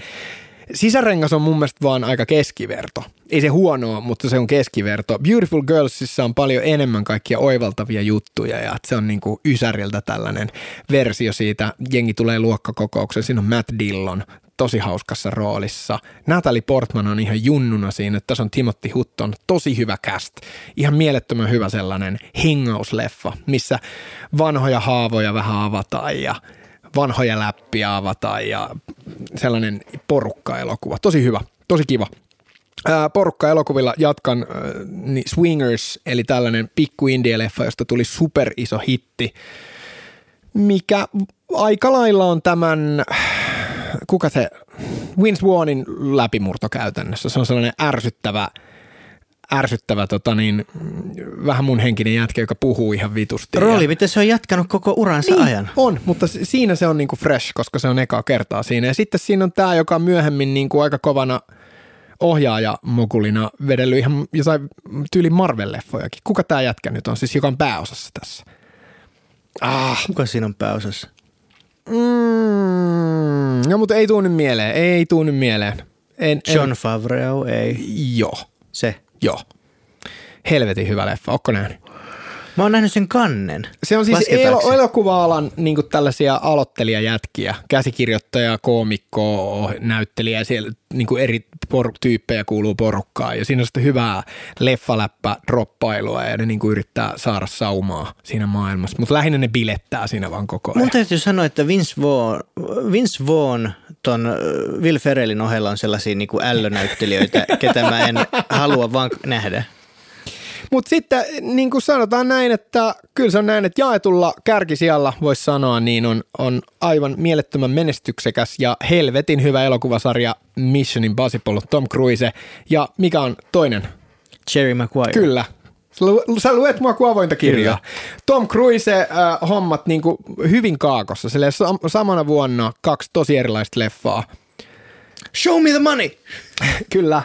Speaker 1: sisärengas on mun mielestä vaan aika keskiverto. Ei se huonoa, mutta se on keskiverto. Beautiful Girlsissa on paljon enemmän kaikkia oivaltavia juttuja ja se on niinku Ysäriltä tällainen versio siitä. Jengi tulee luokkakokoukseen, siinä on Matt Dillon tosi hauskassa roolissa. Natalie Portman on ihan junnuna siinä, tässä on Timothy Hutton, tosi hyvä cast. Ihan mielettömän hyvä sellainen hengausleffa, missä vanhoja haavoja vähän avataan ja vanhoja läppiä avataan ja sellainen porukka-elokuva. Tosi hyvä, tosi kiva. Porukka-elokuvilla jatkan niin Swingers, eli tällainen pikku indie-leffa, josta tuli super iso hitti, mikä aika lailla on tämän, kuka se, Vince Vaughnin läpimurto käytännössä. Se on sellainen ärsyttävä, ärsyttävä tota niin, vähän mun henkinen jätkä, joka puhuu ihan vitusti.
Speaker 2: Rooli,
Speaker 1: Ja-
Speaker 2: miten se on jatkanut koko uransa
Speaker 1: niin,
Speaker 2: ajan.
Speaker 1: on, mutta si- siinä se on niinku fresh, koska se on ekaa kertaa siinä. Ja sitten siinä on tämä, joka on myöhemmin niinku aika kovana ohjaaja-mokulina vedellyt ihan jotain tyyli Marvel-leffojakin. Kuka tämä jätkä nyt on, siis joka on pääosassa tässä? Ah,
Speaker 2: Kuka siinä on pääosassa?
Speaker 1: Mm, no mutta ei tuu nyt mieleen, ei tuu nyt mieleen. En, en,
Speaker 2: John Favreau, ei.
Speaker 1: Joo,
Speaker 2: Se.
Speaker 1: joo. Helvetin hyvä leffa, ootko nähnyt?
Speaker 2: Mä oon nähnyt sen kannen.
Speaker 1: Se on siis
Speaker 2: se?
Speaker 1: elokuva-alan niin tällaisia aloittelijajätkiä, käsikirjoittaja, koomikko, näyttelijä, siellä niin eri por- tyyppejä kuuluu porukkaan. Ja siinä on sitten hyvää leffaläppä droppailua ja ne niin yrittää saada saumaa siinä maailmassa. Mutta lähinnä ne bilettää siinä vaan koko ajan.
Speaker 2: Mun täytyy sanoa, että Vince Vaughn, Vince Vaughn ton Will Ferrellin ohella on sellaisia niin ällönäyttelijöitä, ketä mä en halua vaan nähdä.
Speaker 1: Mutta sitten niin kuin sanotaan näin, että kyllä se on näin, että jaetulla kärkisijalla voisi sanoa, niin on, on aivan mielettömän menestyksekäs ja helvetin hyvä elokuvasarja Mission Impossible, Tom Cruise. Ja mikä on toinen?
Speaker 2: Jerry Maguire.
Speaker 1: Kyllä, Sä luet mua kuin avointa kirjaa. Kyllä. Tom Cruise äh, hommat niin kuin hyvin kaakossa. Sille sam- samana vuonna kaksi tosi erilaista leffaa.
Speaker 2: Show me the money!
Speaker 1: Kyllä.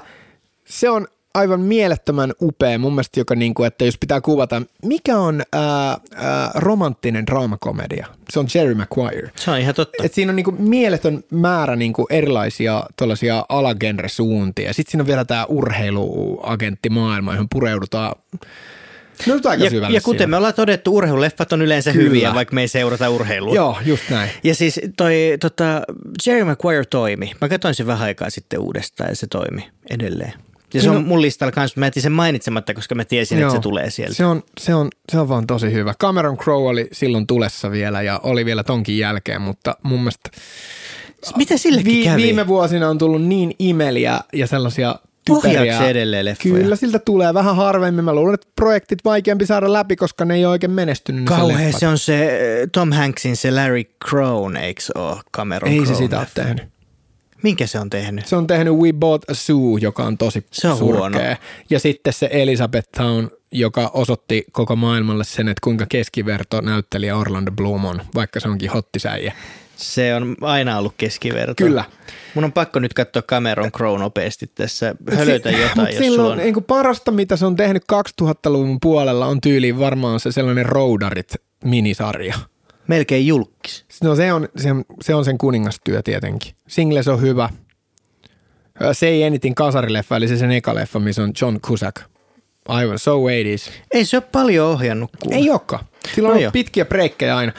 Speaker 1: Se on aivan mielettömän upea mun mielestä, joka niin kuin, että jos pitää kuvata, mikä on ää, ää, romanttinen draamakomedia? Se on Jerry Maguire.
Speaker 2: Se on ihan totta.
Speaker 1: Et siinä on niin kuin mieletön määrä niin kuin erilaisia tuollaisia alagenre-suuntia. Sitten siinä on vielä tämä urheiluagenttimaailma, johon pureudutaan No, aika
Speaker 2: ja, ja kuten siinä. me ollaan todettu, urheiluleffat on yleensä Kyllä. hyviä, vaikka me ei seurata urheilua.
Speaker 1: Joo, just näin.
Speaker 2: Ja siis toi tota, Jerry Maguire toimi. Mä katsoin sen vähän aikaa sitten uudestaan ja se toimi edelleen. Ja se on mun listalla kanssa, mä jätin sen mainitsematta, koska mä tiesin, Joo, että se tulee sieltä.
Speaker 1: Se on, se, on, se on vaan tosi hyvä. Cameron Crowe oli silloin tulessa vielä ja oli vielä tonkin jälkeen, mutta mun mielestä
Speaker 2: mitä sillekin vi- kävi?
Speaker 1: Viime vuosina on tullut niin imeliä ja sellaisia typeriä.
Speaker 2: se edelleen leffoja?
Speaker 1: Kyllä, siltä tulee vähän harvemmin. Mä luulen, että projektit vaikeampi saada läpi, koska ne ei ole oikein menestynyt.
Speaker 2: Kauhean se on se eh, Tom Hanksin se Larry Crone, eikö ole Cameron
Speaker 1: Ei
Speaker 2: Crowe
Speaker 1: se sitä ole tehnyt.
Speaker 2: Minkä se on tehnyt?
Speaker 1: Se on tehnyt We Bought a Zoo, joka on tosi
Speaker 2: se on
Speaker 1: surkea.
Speaker 2: Huono.
Speaker 1: Ja sitten se Elizabeth Town, joka osoitti koko maailmalle sen, että kuinka keskiverto näyttelijä Orlando Bloom on, vaikka se onkin hottisäijä.
Speaker 2: Se on aina ollut keskiverto.
Speaker 1: Kyllä.
Speaker 2: Mun on pakko nyt katsoa Cameron Crowe nopeasti tässä. Hölötä si- jotain, jos
Speaker 1: silloin,
Speaker 2: on...
Speaker 1: niin kuin parasta, mitä se on tehnyt 2000-luvun puolella, on tyyliin varmaan se sellainen Roudarit minisarja.
Speaker 2: Melkein julkis.
Speaker 1: No se on, se, se on sen kuningastyö tietenkin. Singles on hyvä. Se ei enitin kasarileffa, eli se sen eka leffa, missä on John Cusack. Aivan, so 80s.
Speaker 2: Ei se ole paljon ohjannut. Kuule.
Speaker 1: Ei olekaan. Sillä on no pitkiä breikkejä aina.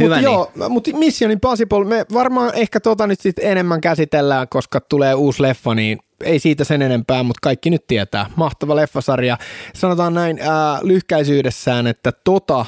Speaker 2: Hyvä
Speaker 1: mutta
Speaker 2: niin.
Speaker 1: joo, mutta Mission Impossible, me varmaan ehkä tota nyt sit enemmän käsitellään, koska tulee uusi leffa, niin ei siitä sen enempää, mutta kaikki nyt tietää. Mahtava leffasarja. Sanotaan näin ää, lyhkäisyydessään, että tota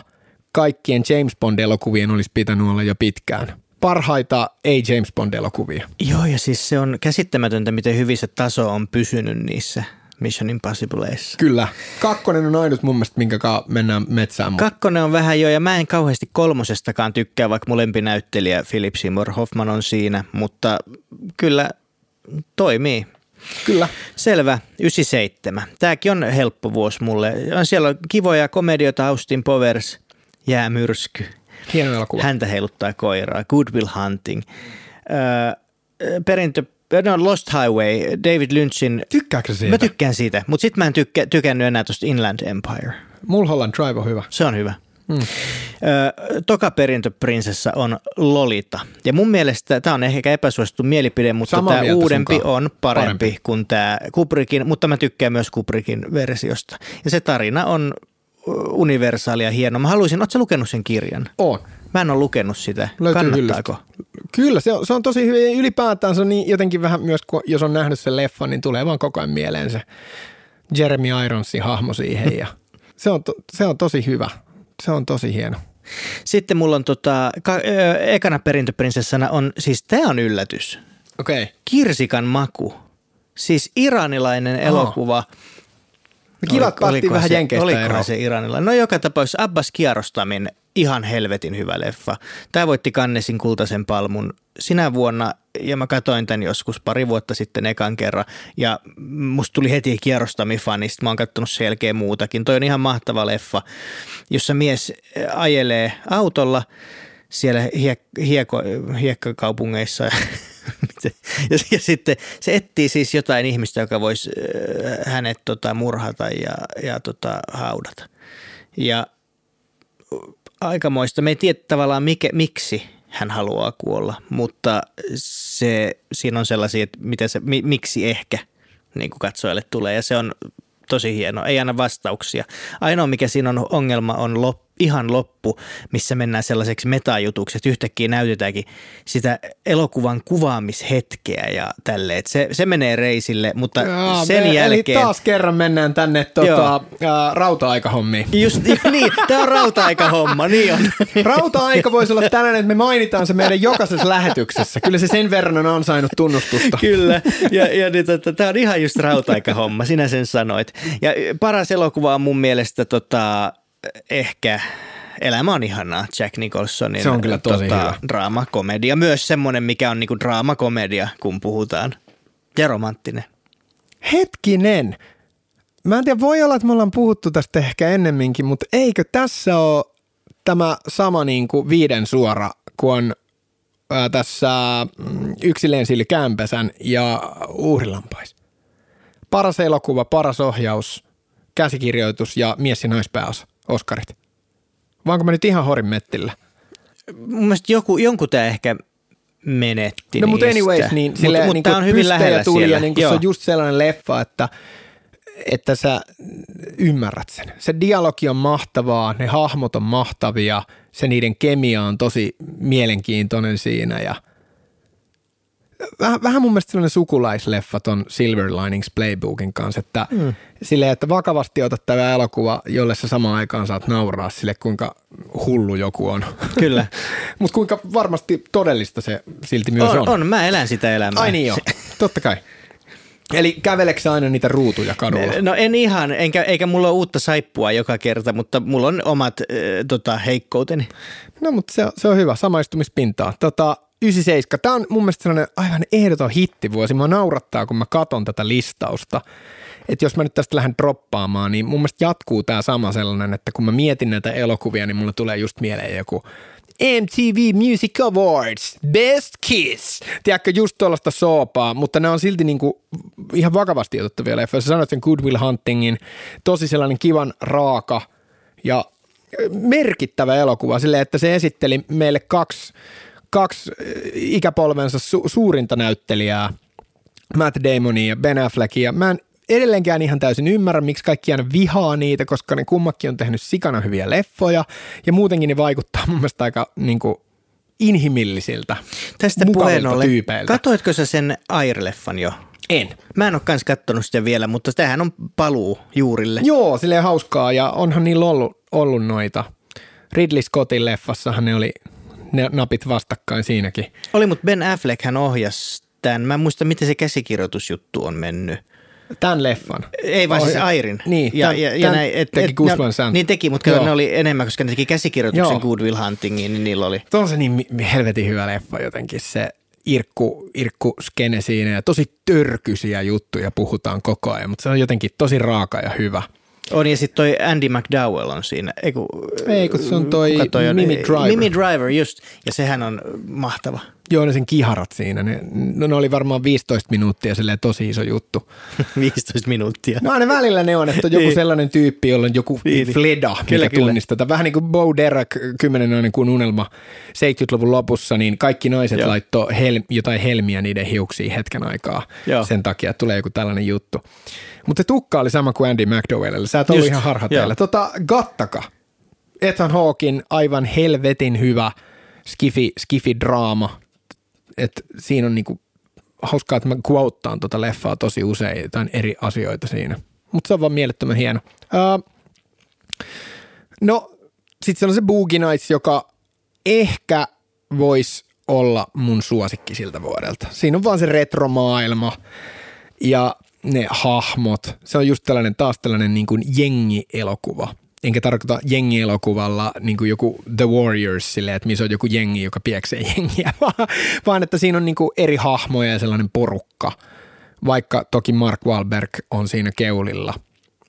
Speaker 1: kaikkien James Bond-elokuvien olisi pitänyt olla jo pitkään parhaita ei James Bond-elokuvia.
Speaker 2: Joo, ja siis se on käsittämätöntä, miten hyvin se taso on pysynyt niissä Mission Impossibleissa.
Speaker 1: Kyllä. Kakkonen on ainut mun mielestä, minkä mennään metsään.
Speaker 2: Kakkonen on vähän jo, ja mä en kauheasti kolmosestakaan tykkää, vaikka molempi näyttelijä Philip Seymour Hoffman on siinä, mutta kyllä toimii.
Speaker 1: Kyllä.
Speaker 2: Selvä, 97. Tämäkin on helppo vuosi mulle. On siellä kivoja komedioita, Austin Powers, Jäämyrsky.
Speaker 1: Hieno elokuva.
Speaker 2: Häntä heiluttaa koiraa, Good Will Hunting. Öö, perintö No Lost Highway, David Lynchin.
Speaker 1: Tykkääkö siitä?
Speaker 2: Mä tykkään siitä, mutta sitten mä en tykkä, tykännyt enää tuosta Inland Empire.
Speaker 1: Mulholland Drive on hyvä.
Speaker 2: Se on hyvä. Hmm. Ö, toka perintöprinsessa on Lolita. Ja mun mielestä tämä on ehkä epäsuosittu mielipide, mutta tämä uudempi sunkaan. on parempi, parempi kuin tämä Kubrickin, mutta mä tykkään myös Kubrickin versiosta. Ja se tarina on universaali ja hieno. Mä haluaisin, ootko lukenut sen kirjan?
Speaker 1: Oon.
Speaker 2: Mä en ole lukenut sitä. Löytyy Kannattaako? Hyllystä.
Speaker 1: Kyllä, se on, se on tosi hyvä. Ylipäätään se on niin jotenkin vähän myös, kun, jos on nähnyt sen leffan, niin tulee vaan koko ajan mieleen se Jeremy Ironsin hahmo siihen. Ja se, on to, se on tosi hyvä. Se on tosi hieno.
Speaker 2: Sitten mulla on tota, ka, ö, ekana perintöprinsessana on, siis tämä on yllätys.
Speaker 1: Okei. Okay.
Speaker 2: Kirsikan maku. Siis iranilainen oh. elokuva –
Speaker 1: Kivat päästiin vähän jenkeistä
Speaker 2: Olikohan se iranilainen? No joka tapauksessa Abbas Kiarostamin ihan helvetin hyvä leffa. Tämä voitti Kannesin kultaisen palmun sinä vuonna ja mä katsoin tämän joskus pari vuotta sitten ekan kerran ja musta tuli heti Kiarostami fanista. Mä oon katsonut sen jälkeen muutakin. Toi on ihan mahtava leffa, jossa mies ajelee autolla siellä hiek- hieko, hiekkakaupungeissa ja, ja sitten se etsii siis jotain ihmistä, joka voisi hänet tota, murhata ja, ja tota, haudata. Ja aikamoista. Me ei tiedä tavallaan mikä, miksi hän haluaa kuolla, mutta se, siinä on sellaisia, että miten se, mi, miksi ehkä niin kuin katsojalle tulee ja se on tosi hieno. Ei anna vastauksia. Ainoa mikä siinä on ongelma on lop, ihan loppu, missä mennään sellaiseksi metajutuksi, että yhtäkkiä näytetäänkin sitä elokuvan kuvaamishetkeä ja tälleen. Se, se menee reisille, mutta
Speaker 1: Jaa,
Speaker 2: sen
Speaker 1: me,
Speaker 2: jälkeen...
Speaker 1: Eli taas kerran mennään tänne tota, ää, rauta-aikahommiin.
Speaker 2: Just, niin, tämä on rauta-aika-homma, niin on.
Speaker 1: Rauta-aika voisi olla tällainen, että me mainitaan se meidän jokaisessa lähetyksessä. Kyllä se sen verran on ansainnut tunnustusta.
Speaker 2: Kyllä, ja, ja niin, tota, tämä on ihan just rauta-aika-homma, sinä sen sanoit. Ja paras elokuva on mun mielestä tota, ehkä Elämä on ihanaa, Jack Nicholsonin
Speaker 1: Se on kyllä tosi
Speaker 2: tota,
Speaker 1: hyvä.
Speaker 2: draamakomedia. Myös semmoinen, mikä on niinku draamakomedia, kun puhutaan. Ja romanttinen.
Speaker 1: Hetkinen. Mä en tiedä, voi olla, että me ollaan puhuttu tästä ehkä ennemminkin, mutta eikö tässä ole tämä sama niin kuin viiden suora, kun on ää, tässä mm, Yksi lensili Kämpesän ja Uhrilampais. Paras elokuva, paras ohjaus, käsikirjoitus ja mies ja naispääosa, Oscarit. Vaanko mä nyt ihan horin mettillä?
Speaker 2: Mun mielestä joku, jonkun tämä ehkä menetti
Speaker 1: No mutta anyways, niin,
Speaker 2: Mut-
Speaker 1: silleen,
Speaker 2: mut
Speaker 1: niin
Speaker 2: tää
Speaker 1: kuin
Speaker 2: on hyvin lähellä
Speaker 1: tuli
Speaker 2: siellä.
Speaker 1: ja niin se on just sellainen leffa, että, että sä ymmärrät sen. Se dialogi on mahtavaa, ne hahmot on mahtavia, se niiden kemia on tosi mielenkiintoinen siinä ja vähän, vähän mun mielestä sellainen sukulaisleffa ton Silver Linings Playbookin kanssa, että mm. silleen, että vakavasti otat tämä elokuva, jolle sä samaan aikaan saat nauraa sille, kuinka hullu joku on.
Speaker 2: Kyllä.
Speaker 1: Mutta kuinka varmasti todellista se silti myös on.
Speaker 2: On, on, mä elän sitä elämää.
Speaker 1: Ai niin joo, totta kai. Eli käveleksä aina niitä ruutuja kadulla?
Speaker 2: No en ihan, enkä, eikä mulla ole uutta saippua joka kerta, mutta mulla on omat äh, tota, heikkouteni.
Speaker 1: No mutta se, se on hyvä, samaistumispintaa. Tota, 97, tämä on mun mielestä sellainen aivan ehdoton hittivuosi. Mua naurattaa, kun mä katon tätä listausta. Että jos mä nyt tästä lähden droppaamaan, niin mun mielestä jatkuu tämä sama sellainen, että kun mä mietin näitä elokuvia, niin mulle tulee just mieleen joku MTV Music Awards, Best Kiss. Tiedätkö, just tuollaista soopaa, mutta ne on silti niinku ihan vakavasti otettavia leffoja. Sä sanoit sen Good Will Huntingin, tosi sellainen kivan raaka ja merkittävä elokuva silleen, että se esitteli meille kaksi, kaksi ikäpolvensa su- suurinta näyttelijää, Matt Damonia ja Ben Affleckia. Mä en edelleenkään ihan täysin ymmärrä, miksi kaikki aina vihaa niitä, koska ne kummakin on tehnyt sikana hyviä leffoja ja muutenkin ne vaikuttaa mun mielestä aika niin kuin, inhimillisiltä,
Speaker 2: Tästä puheen
Speaker 1: mukavilta
Speaker 2: ollen,
Speaker 1: tyypeiltä.
Speaker 2: katoitko sä sen Air-leffan jo?
Speaker 1: en.
Speaker 2: Mä en ole kans kattonut sitä vielä, mutta tämähän on paluu juurille.
Speaker 1: Joo, silleen hauskaa ja onhan niillä ollut, ollut noita. Ridley Scottin leffassahan ne oli ne napit vastakkain siinäkin.
Speaker 2: Oli, mutta Ben Affleck hän ohjasi tämän. Mä en muista, miten se käsikirjoitusjuttu on mennyt.
Speaker 1: Tämän leffan.
Speaker 2: Ei vaan siis Airin.
Speaker 1: Niin,
Speaker 2: ja,
Speaker 1: tän-
Speaker 2: ja, ja
Speaker 1: tän
Speaker 2: näin, et,
Speaker 1: teki Gus
Speaker 2: ne-
Speaker 1: Van Sant.
Speaker 2: Niin teki, mutta
Speaker 1: Joo.
Speaker 2: ne oli enemmän, koska ne teki käsikirjoituksen
Speaker 1: Joo.
Speaker 2: Good Will Huntingiin, niin niillä oli.
Speaker 1: Tuo on se niin helvetin hyvä leffa jotenkin se irkku, irkku skene siinä ja tosi törkyisiä juttuja puhutaan koko ajan, mutta se on jotenkin tosi raaka ja hyvä.
Speaker 2: On ja sitten toi Andy McDowell on siinä. Ei kun,
Speaker 1: Ei, kun se on toi
Speaker 2: kuka on?
Speaker 1: Mimi Driver.
Speaker 2: Mimi Driver, just. Ja sehän on mahtava.
Speaker 1: Joo, ne sen kiharat siinä, ne, no, ne oli varmaan 15 minuuttia silleen tosi iso juttu.
Speaker 2: 15 minuuttia.
Speaker 1: No aina välillä ne on, että on joku
Speaker 2: Niin.
Speaker 1: sellainen tyyppi, jolla on joku
Speaker 2: Niin, niin.
Speaker 1: fleda, mikä
Speaker 2: Kyllä, kyllä.
Speaker 1: tunnistetaan. Vähän niin kuin Bo Derek, kymmenen nainen kuin unelma 70-luvun lopussa, niin kaikki naiset
Speaker 2: Joo.
Speaker 1: laittoi hel, jotain helmiä niiden hiuksiin hetken aikaa.
Speaker 2: Joo.
Speaker 1: Sen takia, että tulee joku tällainen juttu. Mutta tukka oli sama kuin Andy McDowellilla. Sä et ollut
Speaker 2: Just,
Speaker 1: ihan harhateilla.
Speaker 2: joo.
Speaker 1: Tota, Gattaka. Ethan Hawkin aivan helvetin hyvä skifi, skifi-draama. Et siinä on niinku hauskaa, että mä quoteaan tuota leffaa tosi usein, jotain eri asioita siinä. Mutta se on vaan mielettömän hieno. Uh, no, sitten se on se Boogie Nights, joka ehkä voisi olla mun suosikki siltä vuodelta. Siinä on vaan se retromaailma ja ne hahmot. Se on just tällainen taas tällainen niin kuin jengi-elokuva. Enkä tarkoita jengielokuvalla niin kuin joku The Warriors silleen, että missä on joku jengi, joka pieksee jengiä, vaan, että siinä on niin kuin eri hahmoja ja sellainen porukka. Vaikka toki Mark Wahlberg on siinä keulilla.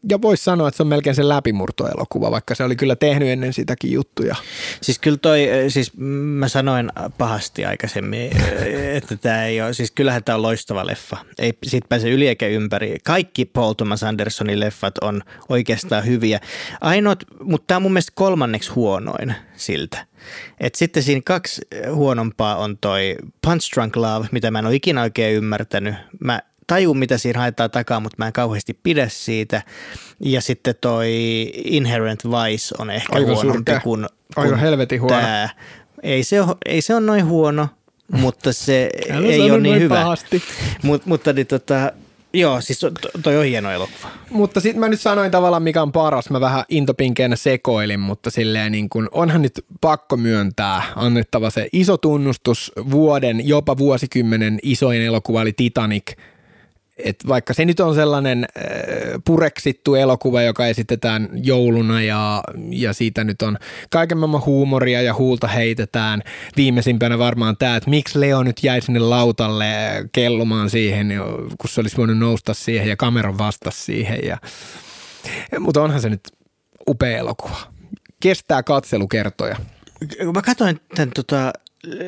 Speaker 1: Ja voisi sanoa, että se on melkein se läpimurtoelokuva, vaikka se oli kyllä tehnyt ennen sitäkin juttuja.
Speaker 2: Siis kyllä toi, siis mä sanoin pahasti aikaisemmin, että tämä ei ole, siis kyllähän tämä on loistava leffa. Ei siitä pääse yli eikä ympäri. Kaikki Paul Thomas Andersonin leffat on oikeastaan hyviä. Ainoat, mutta tämä on mun mielestä kolmanneksi huonoin siltä. Et sitten siinä kaksi huonompaa on toi Punch Drunk Love, mitä mä en ole ikinä oikein ymmärtänyt. Mä tajun, mitä siinä haetaan takaa, mutta mä en kauheasti pidä siitä. Ja sitten toi Inherent Vice on ehkä
Speaker 1: Aika
Speaker 2: huonompi
Speaker 1: surkea.
Speaker 2: kuin, kuin
Speaker 1: helvetin huono.
Speaker 2: tää. Ei se, ole, ei se ole noin huono, mutta se ei ole niin hyvä.
Speaker 1: pahasti.
Speaker 2: Mut, mutta niin, tota, joo, siis to- toi on hieno elokuva.
Speaker 1: Mutta sitten mä nyt sanoin tavallaan, mikä on paras. Mä vähän intopinkeenä sekoilin, mutta silleen niin kuin, onhan nyt pakko myöntää annettava se iso tunnustus vuoden, jopa vuosikymmenen isoin elokuva eli Titanic. Et vaikka se nyt on sellainen äh, pureksittu elokuva, joka esitetään jouluna ja, ja siitä nyt on kaiken maailman huumoria ja huulta heitetään. Viimeisimpänä varmaan tämä, että miksi Leo nyt jäi sinne lautalle kellumaan siihen, kun se olisi voinut nousta siihen ja kamera vastasi siihen. Ja, mutta onhan se nyt upea elokuva. Kestää katselukertoja.
Speaker 2: Mä katsoin tämän tota,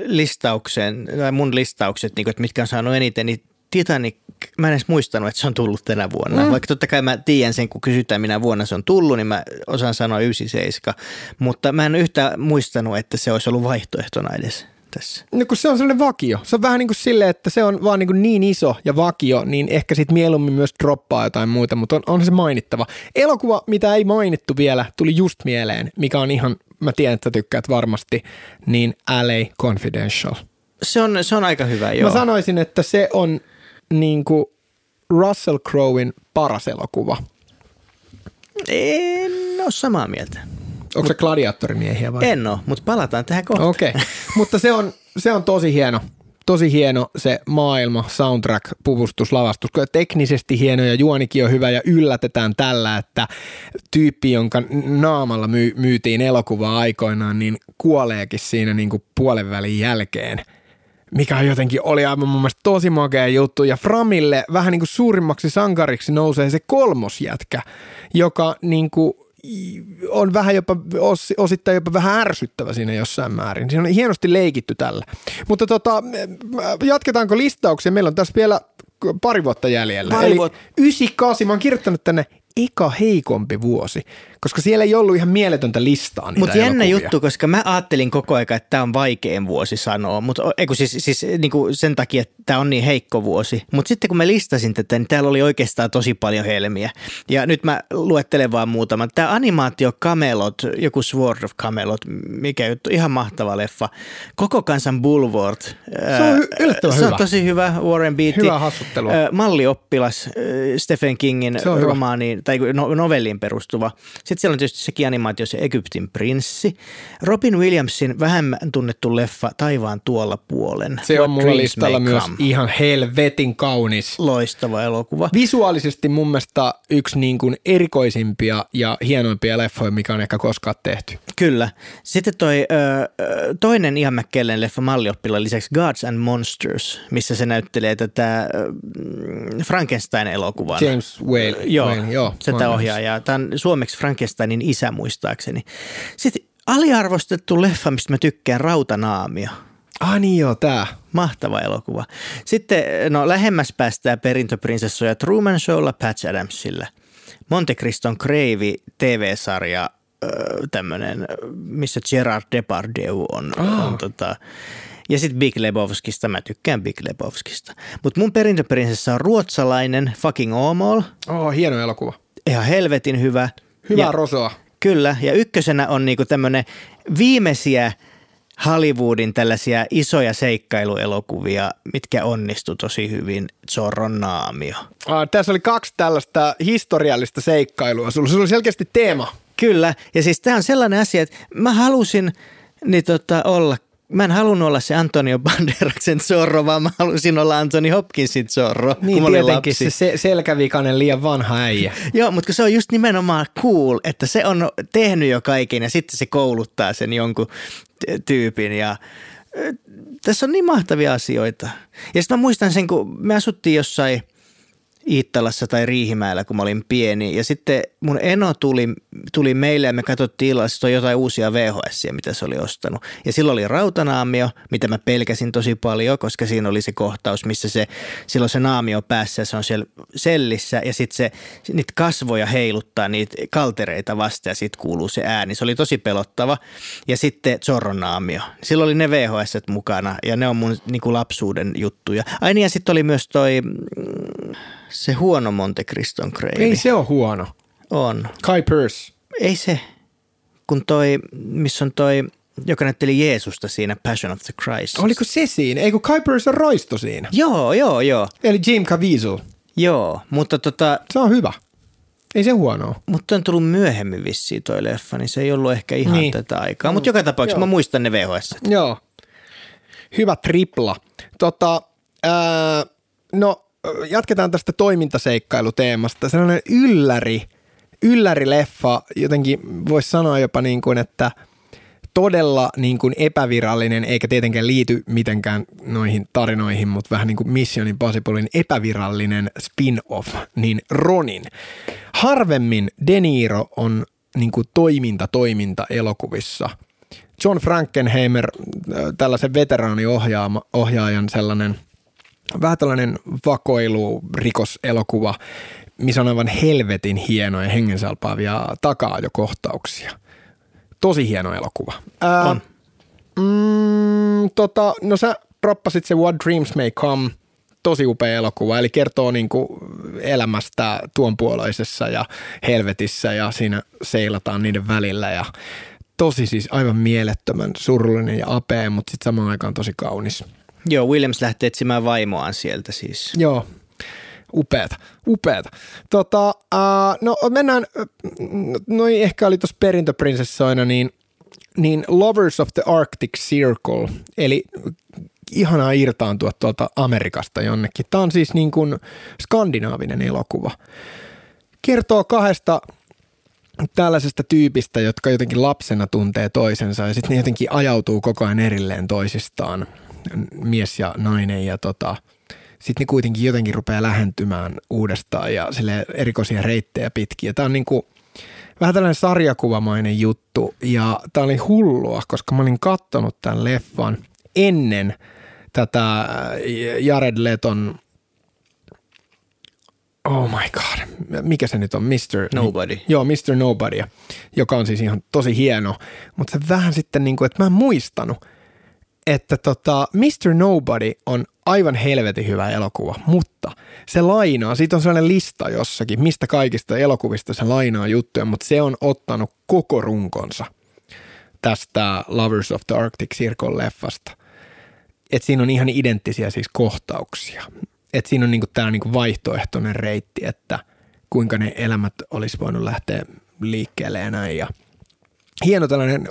Speaker 2: listauksen, tai mun listaukset, niin kuin, että mitkä on saanut eniten, niin Titanic, mä en edes muistanut, että se on tullut tänä vuonna. Mm. Vaikka totta kai mä tiedän sen, kun kysytään minä vuonna se on tullut, niin mä osaan sanoa 97. Mutta mä en yhtään muistanut, että se olisi ollut vaihtoehtona edes tässä.
Speaker 1: No kun se on sellainen vakio. Se on vähän niin kuin silleen, että se on vaan niin, kuin niin iso ja vakio, niin ehkä sitten mieluummin myös droppaa jotain muuta, mutta on, on se mainittava. Elokuva, mitä ei mainittu vielä, tuli just mieleen, mikä on ihan, mä tiedän, että tykkäät varmasti, niin LA Confidential.
Speaker 2: Se on, se on aika hyvä, joo.
Speaker 1: Mä sanoisin, että se on niin kuin Russell Crowin paras elokuva.
Speaker 2: En ole samaa mieltä.
Speaker 1: Onko se gladiaattorimiehiä vai?
Speaker 2: En ole, mutta palataan tähän kohtaan.
Speaker 1: Okei, okay. mutta se on, se on tosi hieno. Tosi hieno se maailma, soundtrack, puvustus, lavastus. Teknisesti hieno ja juonikin on hyvä ja yllätetään tällä, että tyyppi, jonka naamalla myy, myytiin elokuvaa aikoinaan, niin kuoleekin siinä niin kuin puolen välin jälkeen. Mikä jotenkin oli aivan mun mielestä tosi makea juttu. Ja Framille vähän niin kuin suurimmaksi sankariksi nousee se kolmosjätkä, joka niin kuin on vähän jopa, os, osittain jopa vähän ärsyttävä siinä jossain määrin. Siinä on hienosti leikitty tällä. Mutta tota, jatketaanko listauksia? Meillä on tässä vielä pari vuotta jäljellä.
Speaker 2: Pari
Speaker 1: Eli
Speaker 2: vuotta.
Speaker 1: 98, mä oon kirjoittanut tänne eka heikompi vuosi, koska siellä ei ollut ihan mieletöntä listaa niitä
Speaker 2: Mutta jännä
Speaker 1: elokuvia.
Speaker 2: juttu, koska mä ajattelin koko ajan, että tämä on vaikein vuosi sanoa, mutta siis, siis niinku sen takia, että tämä on niin heikko vuosi. Mutta sitten kun mä listasin tätä, niin täällä oli oikeastaan tosi paljon helmiä. Ja nyt mä luettelen vaan muutaman. Tämä animaatio Camelot, joku Sword of Camelot, mikä juttu, ihan mahtava leffa. Koko kansan Bulward.
Speaker 1: Se on yllättävän
Speaker 2: Se
Speaker 1: hyvä.
Speaker 2: on tosi hyvä, Warren Beatty.
Speaker 1: Hyvää hassuttelua.
Speaker 2: Ö, Mallioppilas, Stephen Kingin
Speaker 1: hyvä.
Speaker 2: romaaniin, tai no, novelliin perustuva. Sitten siellä on tietysti sekin animaatio, se Egyptin prinssi. Robin Williamsin vähemmän tunnettu leffa Taivaan tuolla puolen.
Speaker 1: Se
Speaker 2: What
Speaker 1: on mulla listalla myös
Speaker 2: Come.
Speaker 1: ihan helvetin kaunis.
Speaker 2: Loistava elokuva.
Speaker 1: Visuaalisesti mun mielestä yksi niin kuin erikoisimpia ja hienoimpia leffoja, mikä on ehkä koskaan tehty.
Speaker 2: Kyllä. Sitten toi ö, toinen Ian McKellen leffa Mallioppilan lisäksi Gods and Monsters, missä se näyttelee tätä ö, Frankenstein-elokuvan.
Speaker 1: James Whale.
Speaker 2: Joo,
Speaker 1: Whale, joo
Speaker 2: sitä ohjaajaa. Tämä on suomeksi Frankensteinin isä muistaakseni. Sitten aliarvostettu leffa, mistä mä tykkään, Rautanaamio.
Speaker 1: Ah niin joo, tää.
Speaker 2: Mahtava elokuva. Sitten no, lähemmäs päästään perintöprinsessoja Truman Showlla Patch Adamsilla. Monte Criston Crave TV-sarja, tämmöinen, missä Gerard Depardieu on.
Speaker 1: Ah.
Speaker 2: on tota, ja sitten Big Lebowskista, mä tykkään Big Lebowskista. Mutta mun perintöprinsessa on ruotsalainen Fucking Åmål.
Speaker 1: Oh, hieno elokuva.
Speaker 2: Ihan helvetin hyvä.
Speaker 1: Hyvää
Speaker 2: ja,
Speaker 1: rosoa.
Speaker 2: Kyllä, ja ykkösenä on niinku tämmöinen viimeisiä Hollywoodin tällaisia isoja seikkailuelokuvia, mitkä onnistu tosi hyvin. Zorron naamio.
Speaker 1: Ah, tässä oli kaksi tällaista historiallista seikkailua. Sulla, sulla oli selkeästi teema.
Speaker 2: Kyllä, ja siis tämä on sellainen asia, että mä halusin niin tota, olla Mä en halunnut olla se Antonio Banderaksen Zorro, vaan mä halusin olla Anthony Hopkinsin Zorro,
Speaker 1: Niin tietenkin
Speaker 2: lapsi.
Speaker 1: se, se selkävikainen liian vanha äijä.
Speaker 2: Joo, mutta kun se on just nimenomaan cool, että se on tehnyt jo kaiken ja sitten se kouluttaa sen jonkun tyypin ja tässä on niin mahtavia asioita. Ja sitten mä muistan sen, kun me asuttiin jossain Iittalassa tai Riihimäellä, kun mä olin pieni. Ja sitten mun eno tuli, tuli meille ja me katsottiin on jotain uusia VHS, mitä se oli ostanut. Ja silloin oli rautanaamio, mitä mä pelkäsin tosi paljon, koska siinä oli se kohtaus, missä se, silloin se naamio päässä ja se on siellä sellissä. Ja sitten se, niitä kasvoja heiluttaa niitä kaltereita vasta ja sitten kuuluu se ääni. Se oli tosi pelottava. Ja sitten Zorron naamio. Silloin oli ne VHS mukana ja ne on mun niin kuin lapsuuden juttuja. Ai niin ja sitten oli myös toi mm, Se huono Monte Criston Grave.
Speaker 1: Ei se ole huono.
Speaker 2: On.
Speaker 1: Kai Pearce.
Speaker 2: Ei se. Kun toi, missä on toi, joka näytteli Jeesusta siinä Passion of the Christ.
Speaker 1: Oliko se siinä? Ei kun Kai Pearce on roisto siinä.
Speaker 2: Joo, joo, joo.
Speaker 1: Eli Jim Caviezel.
Speaker 2: Joo, mutta tota,
Speaker 1: Se on hyvä. Ei se huonoa.
Speaker 2: mutta on tullut myöhemmin vissiin toi leffa, niin se ei ollut ehkä ihan
Speaker 1: Niin.
Speaker 2: niin. tätä aikaa. Mutta joka tapauksessa
Speaker 1: Joo.
Speaker 2: mä muistan ne VHS.
Speaker 1: Joo. Hyvä tripla. Tota, ää, no, jatketaan tästä toimintaseikkailuteemasta. Sellainen ylläri, yllärileffa, jotenkin voisi sanoa jopa niin kuin, että todella niin kuin epävirallinen, eikä tietenkään liity mitenkään noihin tarinoihin, mutta vähän niin kuin Mission Impossiblein epävirallinen spin-off, niin Ronin. Harvemmin De Niro on niin kuin toiminta toiminta elokuvissa – John Frankenheimer, äh, tällaisen veteraaniohjaajan sellainen vähän tällainen vakoilu rikoselokuva, missä on aivan helvetin hienoja hengensalpaavia taka-ajokohtauksia. Tosi hieno elokuva. Ää,
Speaker 2: On.
Speaker 1: Mm, tota, no sä proppasit se What Dreams May Come, tosi upea elokuva, eli kertoo niinku elämästä tuon puoleisessa ja helvetissä ja siinä seilataan niiden välillä ja tosi siis aivan mielettömän surullinen ja apea, mutta sitten samaan aikaan tosi kaunis.
Speaker 2: Joo, Williams lähtee etsimään vaimoaan sieltä siis.
Speaker 1: Joo, upeata, upeata. Tota, uh, no mennään, noin ehkä oli tuossa perintöprinsessoina, niin, niin Lovers of the Arctic Circle, eli ihanaa irtaantua tuolta Amerikasta jonnekin. Tämä on siis niin kuin skandinaavinen elokuva. Kertoo kahdesta tällaisesta tyypistä, jotka jotenkin lapsena tuntee toisensa ja sitten ne jotenkin ajautuu koko ajan erilleen toisistaan, mies ja nainen ja tota, sitten ne kuitenkin jotenkin rupeaa lähentymään uudestaan ja sille erikoisia reittejä pitkin. Tämä on niin kuin vähän tällainen sarjakuvamainen juttu ja tämä oli hullua, koska mä olin kattonut tämän leffan ennen tätä Jared Leton Oh my god, mikä se nyt on, Mr.
Speaker 2: Nobody.
Speaker 1: Joo, Mr. Nobody, joka on siis ihan tosi hieno, mutta se vähän sitten niin kuin, että mä en muistanut, että tota, Mr. Nobody on aivan helvetin hyvä elokuva, mutta se lainaa, siitä on sellainen lista jossakin, mistä kaikista elokuvista se lainaa juttuja, mutta se on ottanut koko runkonsa tästä Lovers of the Arctic Circle-leffasta. Et siinä on ihan identtisiä siis kohtauksia. Et siinä on niinku tämä niinku vaihtoehtoinen reitti, että kuinka ne elämät olisi voinut lähteä liikkeelle ja näin. Ja hieno tällainen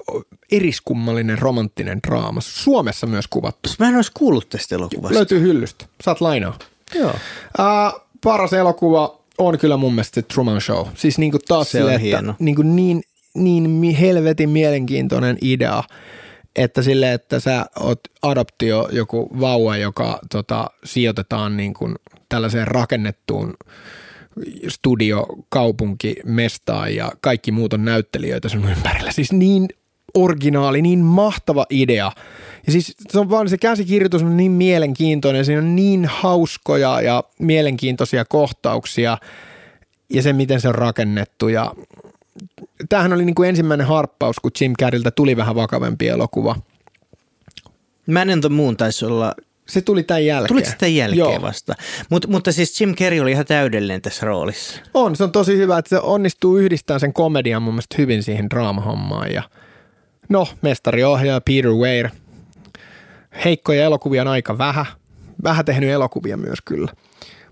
Speaker 1: eriskummallinen romanttinen draama. Suomessa myös kuvattu.
Speaker 2: Mä en olisi kuullut tästä elokuvasta.
Speaker 1: Löytyy hyllystä. Saat lainaa.
Speaker 2: Joo.
Speaker 1: Uh, paras elokuva on kyllä mun mielestä se Truman Show. Siis niinku taas
Speaker 2: Se
Speaker 1: sille,
Speaker 2: on
Speaker 1: että
Speaker 2: hieno.
Speaker 1: Niin, niin mi- helvetin mielenkiintoinen idea, että sille, että sä oot adoptio joku vauva, joka tota, sijoitetaan niin kuin tällaiseen rakennettuun studiokaupunkimestaan ja kaikki muut on näyttelijöitä sun ympärillä. Siis niin originaali, niin mahtava idea. Ja siis se on vaan se käsikirjoitus on niin mielenkiintoinen, siinä on niin hauskoja ja mielenkiintoisia kohtauksia ja se, miten se on rakennettu. Ja tämähän oli niin kuin ensimmäinen harppaus, kun Jim Carreyltä tuli vähän vakavampi elokuva.
Speaker 2: Man in the Moon taisi olla,
Speaker 1: Se tuli tämän jälkeen.
Speaker 2: tuliko sitä jälkeen
Speaker 1: Joo.
Speaker 2: vasta? Mut, mutta siis Jim Carrey oli ihan täydellinen tässä roolissa.
Speaker 1: On, se on tosi hyvä, että se onnistuu yhdistämään sen komedian mun mielestä hyvin siihen draamahommaan. Ja no, mestariohjaaja Peter Weir. Heikkoja elokuvia on aika vähän. Vähän tehnyt elokuvia myös kyllä.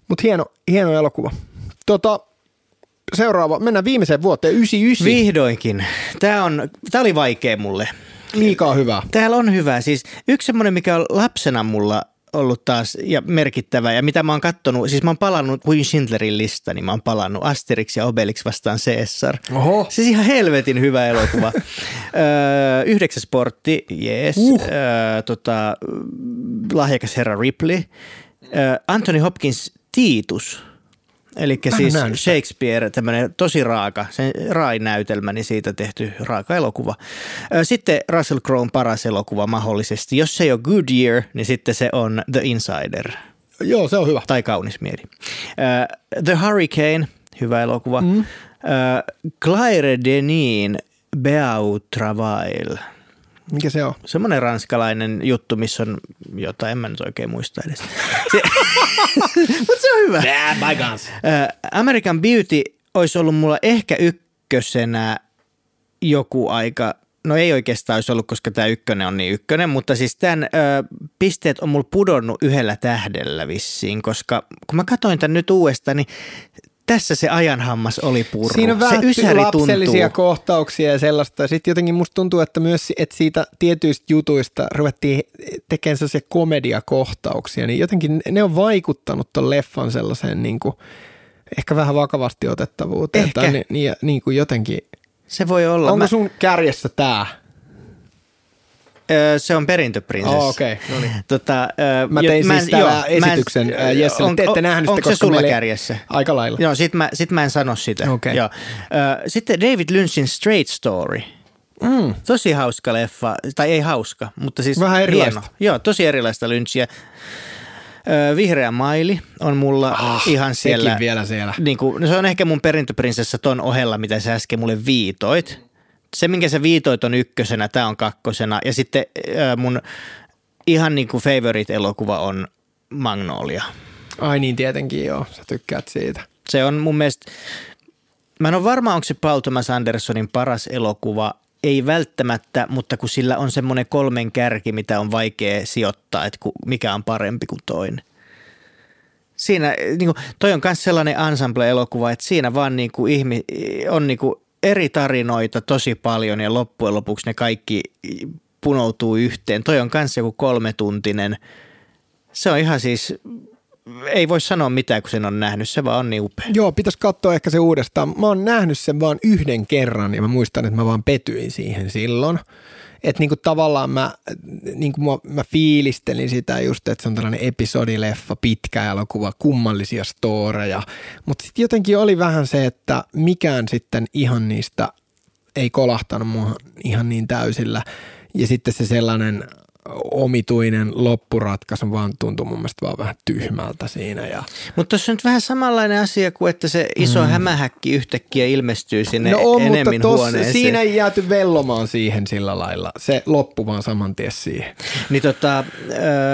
Speaker 1: Mutta hieno, hieno elokuva. Tota, seuraava, mennään viimeiseen vuoteen, 99.
Speaker 2: Vihdoinkin. Tämä, on, tämä oli vaikea mulle.
Speaker 1: Liikaa hyvää.
Speaker 2: Täällä on hyvä. Siis yksi semmoinen, mikä on lapsena mulla ollut taas ja merkittävä ja mitä mä oon kattonut, siis mä oon palannut kuin Schindlerin lista, niin mä oon palannut Asterix ja Obelix vastaan Caesar.
Speaker 1: Oho.
Speaker 2: Siis ihan helvetin hyvä elokuva. öö, yhdeksäs portti, jees.
Speaker 1: Uh.
Speaker 2: Öö, tota, lahjakas herra Ripley. Öö, Anthony Hopkins Tiitus. Eli siis. Shakespeare, tämmöinen tosi raaka, sen raain näytelmä, niin siitä tehty raaka elokuva. Sitten Russell Crowe paras elokuva mahdollisesti. Jos se ei ole Goodyear, niin sitten se on The Insider
Speaker 1: Joo, se on hyvä.
Speaker 2: tai Kaunis mieli. The Hurricane, hyvä elokuva. Mm. Claire Denin Beaut Travail.
Speaker 1: Mikä se on?
Speaker 2: Semmoinen ranskalainen juttu, missä on jotain, en mä nyt oikein muista edes. Mutta se on hyvä.
Speaker 1: Yeah, my guns.
Speaker 2: American Beauty olisi ollut mulla ehkä ykkösenä joku aika, no ei oikeastaan olisi ollut, koska tämä ykkönen on niin ykkönen, mutta siis tämän ö, pisteet on mulla pudonnut yhdellä tähdellä vissiin, koska kun mä katsoin tämän nyt uudestaan, niin tässä se ajanhammas oli purru.
Speaker 1: Siinä on vähän
Speaker 2: se
Speaker 1: lapsellisia
Speaker 2: tuntuu.
Speaker 1: kohtauksia ja sellaista. Sitten jotenkin musta tuntuu, että myös että siitä tietyistä jutuista ruvettiin tekemään sellaisia komediakohtauksia, niin jotenkin ne on vaikuttanut ton leffan sellaiseen niin kuin, ehkä vähän vakavasti otettavuuteen.
Speaker 2: Ehkä.
Speaker 1: Tai niin, niin, niin kuin jotenkin.
Speaker 2: Se voi olla.
Speaker 1: Onko
Speaker 2: Mä,
Speaker 1: sun kärjessä tää?
Speaker 2: Se on perintöprinsessa.
Speaker 1: Oh, okei, no niin.
Speaker 2: Tota,
Speaker 1: Mä
Speaker 2: jo-
Speaker 1: tein
Speaker 2: en-
Speaker 1: siis täällä
Speaker 2: joo, mä en-
Speaker 1: esityksen Jesselle.
Speaker 2: on-
Speaker 1: Te ette
Speaker 2: on-
Speaker 1: nähnyt sitä,
Speaker 2: Onko se
Speaker 1: koska
Speaker 2: sulla kärjessä?
Speaker 1: Aika lailla.
Speaker 2: Joo, sit mä, sit mä en sano sitä.
Speaker 1: Okei.
Speaker 2: Joo. Sitten David Lynchin Straight Story.
Speaker 1: Mm.
Speaker 2: Tosi hauska leffa, tai ei hauska, mutta siis
Speaker 1: Vähän erilaista.
Speaker 2: Hieno. Joo, tosi erilaista Lynchia. Vihreä maili on mulla
Speaker 1: Ah,
Speaker 2: ihan siellä.
Speaker 1: vielä siellä.
Speaker 2: Niin kuin, no se on ehkä mun perintöprinsessa ton ohella, mitä sä äsken mulle viitoit. Se, minkä sä viitoit on ykkösenä, tää on kakkosena. Ja sitten ö, mun ihan niin kuin favorite-elokuva on Magnolia.
Speaker 1: Ai niin, tietenkin joo. Sä tykkäät siitä.
Speaker 2: Se on mun mielestä, mä en ole varma, onko se Paul Thomas Andersonin paras elokuva. Ei välttämättä, mutta kun sillä on semmoinen kolmen kärki, mitä on vaikea sijoittaa, että ku- mikä on parempi kuin toinen. Siinä, niin kuin, toi on myös sellainen ensemble-elokuva, että siinä vaan niin kuin ihmi, on niin kuin eri tarinoita tosi paljon ja loppujen lopuksi ne kaikki punoutuu yhteen. Toi on myös joku kolmetuntinen. Se on ihan siis, ei voi sanoa mitään, kun sen on nähnyt. Se vaan on niin upea.
Speaker 1: Joo, pitäisi katsoa ehkä se uudestaan. Mä oon nähnyt sen vaan yhden kerran ja mä muistan, että mä vaan petyin siihen silloin. Että niinku tavallaan mä, niinku mä, mä fiilistelin sitä just, että se on tällainen episodileffa, pitkä elokuva, kummallisia storeja. Mutta sitten jotenkin oli vähän se, että mikään sitten ihan niistä ei kolahtanut mua ihan niin täysillä. Ja sitten se sellainen omituinen loppuratkaisu vaan tuntui mun mielestä vaan vähän tyhmältä siinä. Ja
Speaker 2: Mutta tuossa on nyt vähän samanlainen asia kuin, että se iso mm. hämähäkki yhtäkkiä ilmestyy sinne
Speaker 1: No on, mutta
Speaker 2: enemmän
Speaker 1: tossa,
Speaker 2: huoneeseen.
Speaker 1: siinä ei jääty vellomaan siihen sillä lailla. Se loppui vaan saman tien siihen.
Speaker 2: Niin tota,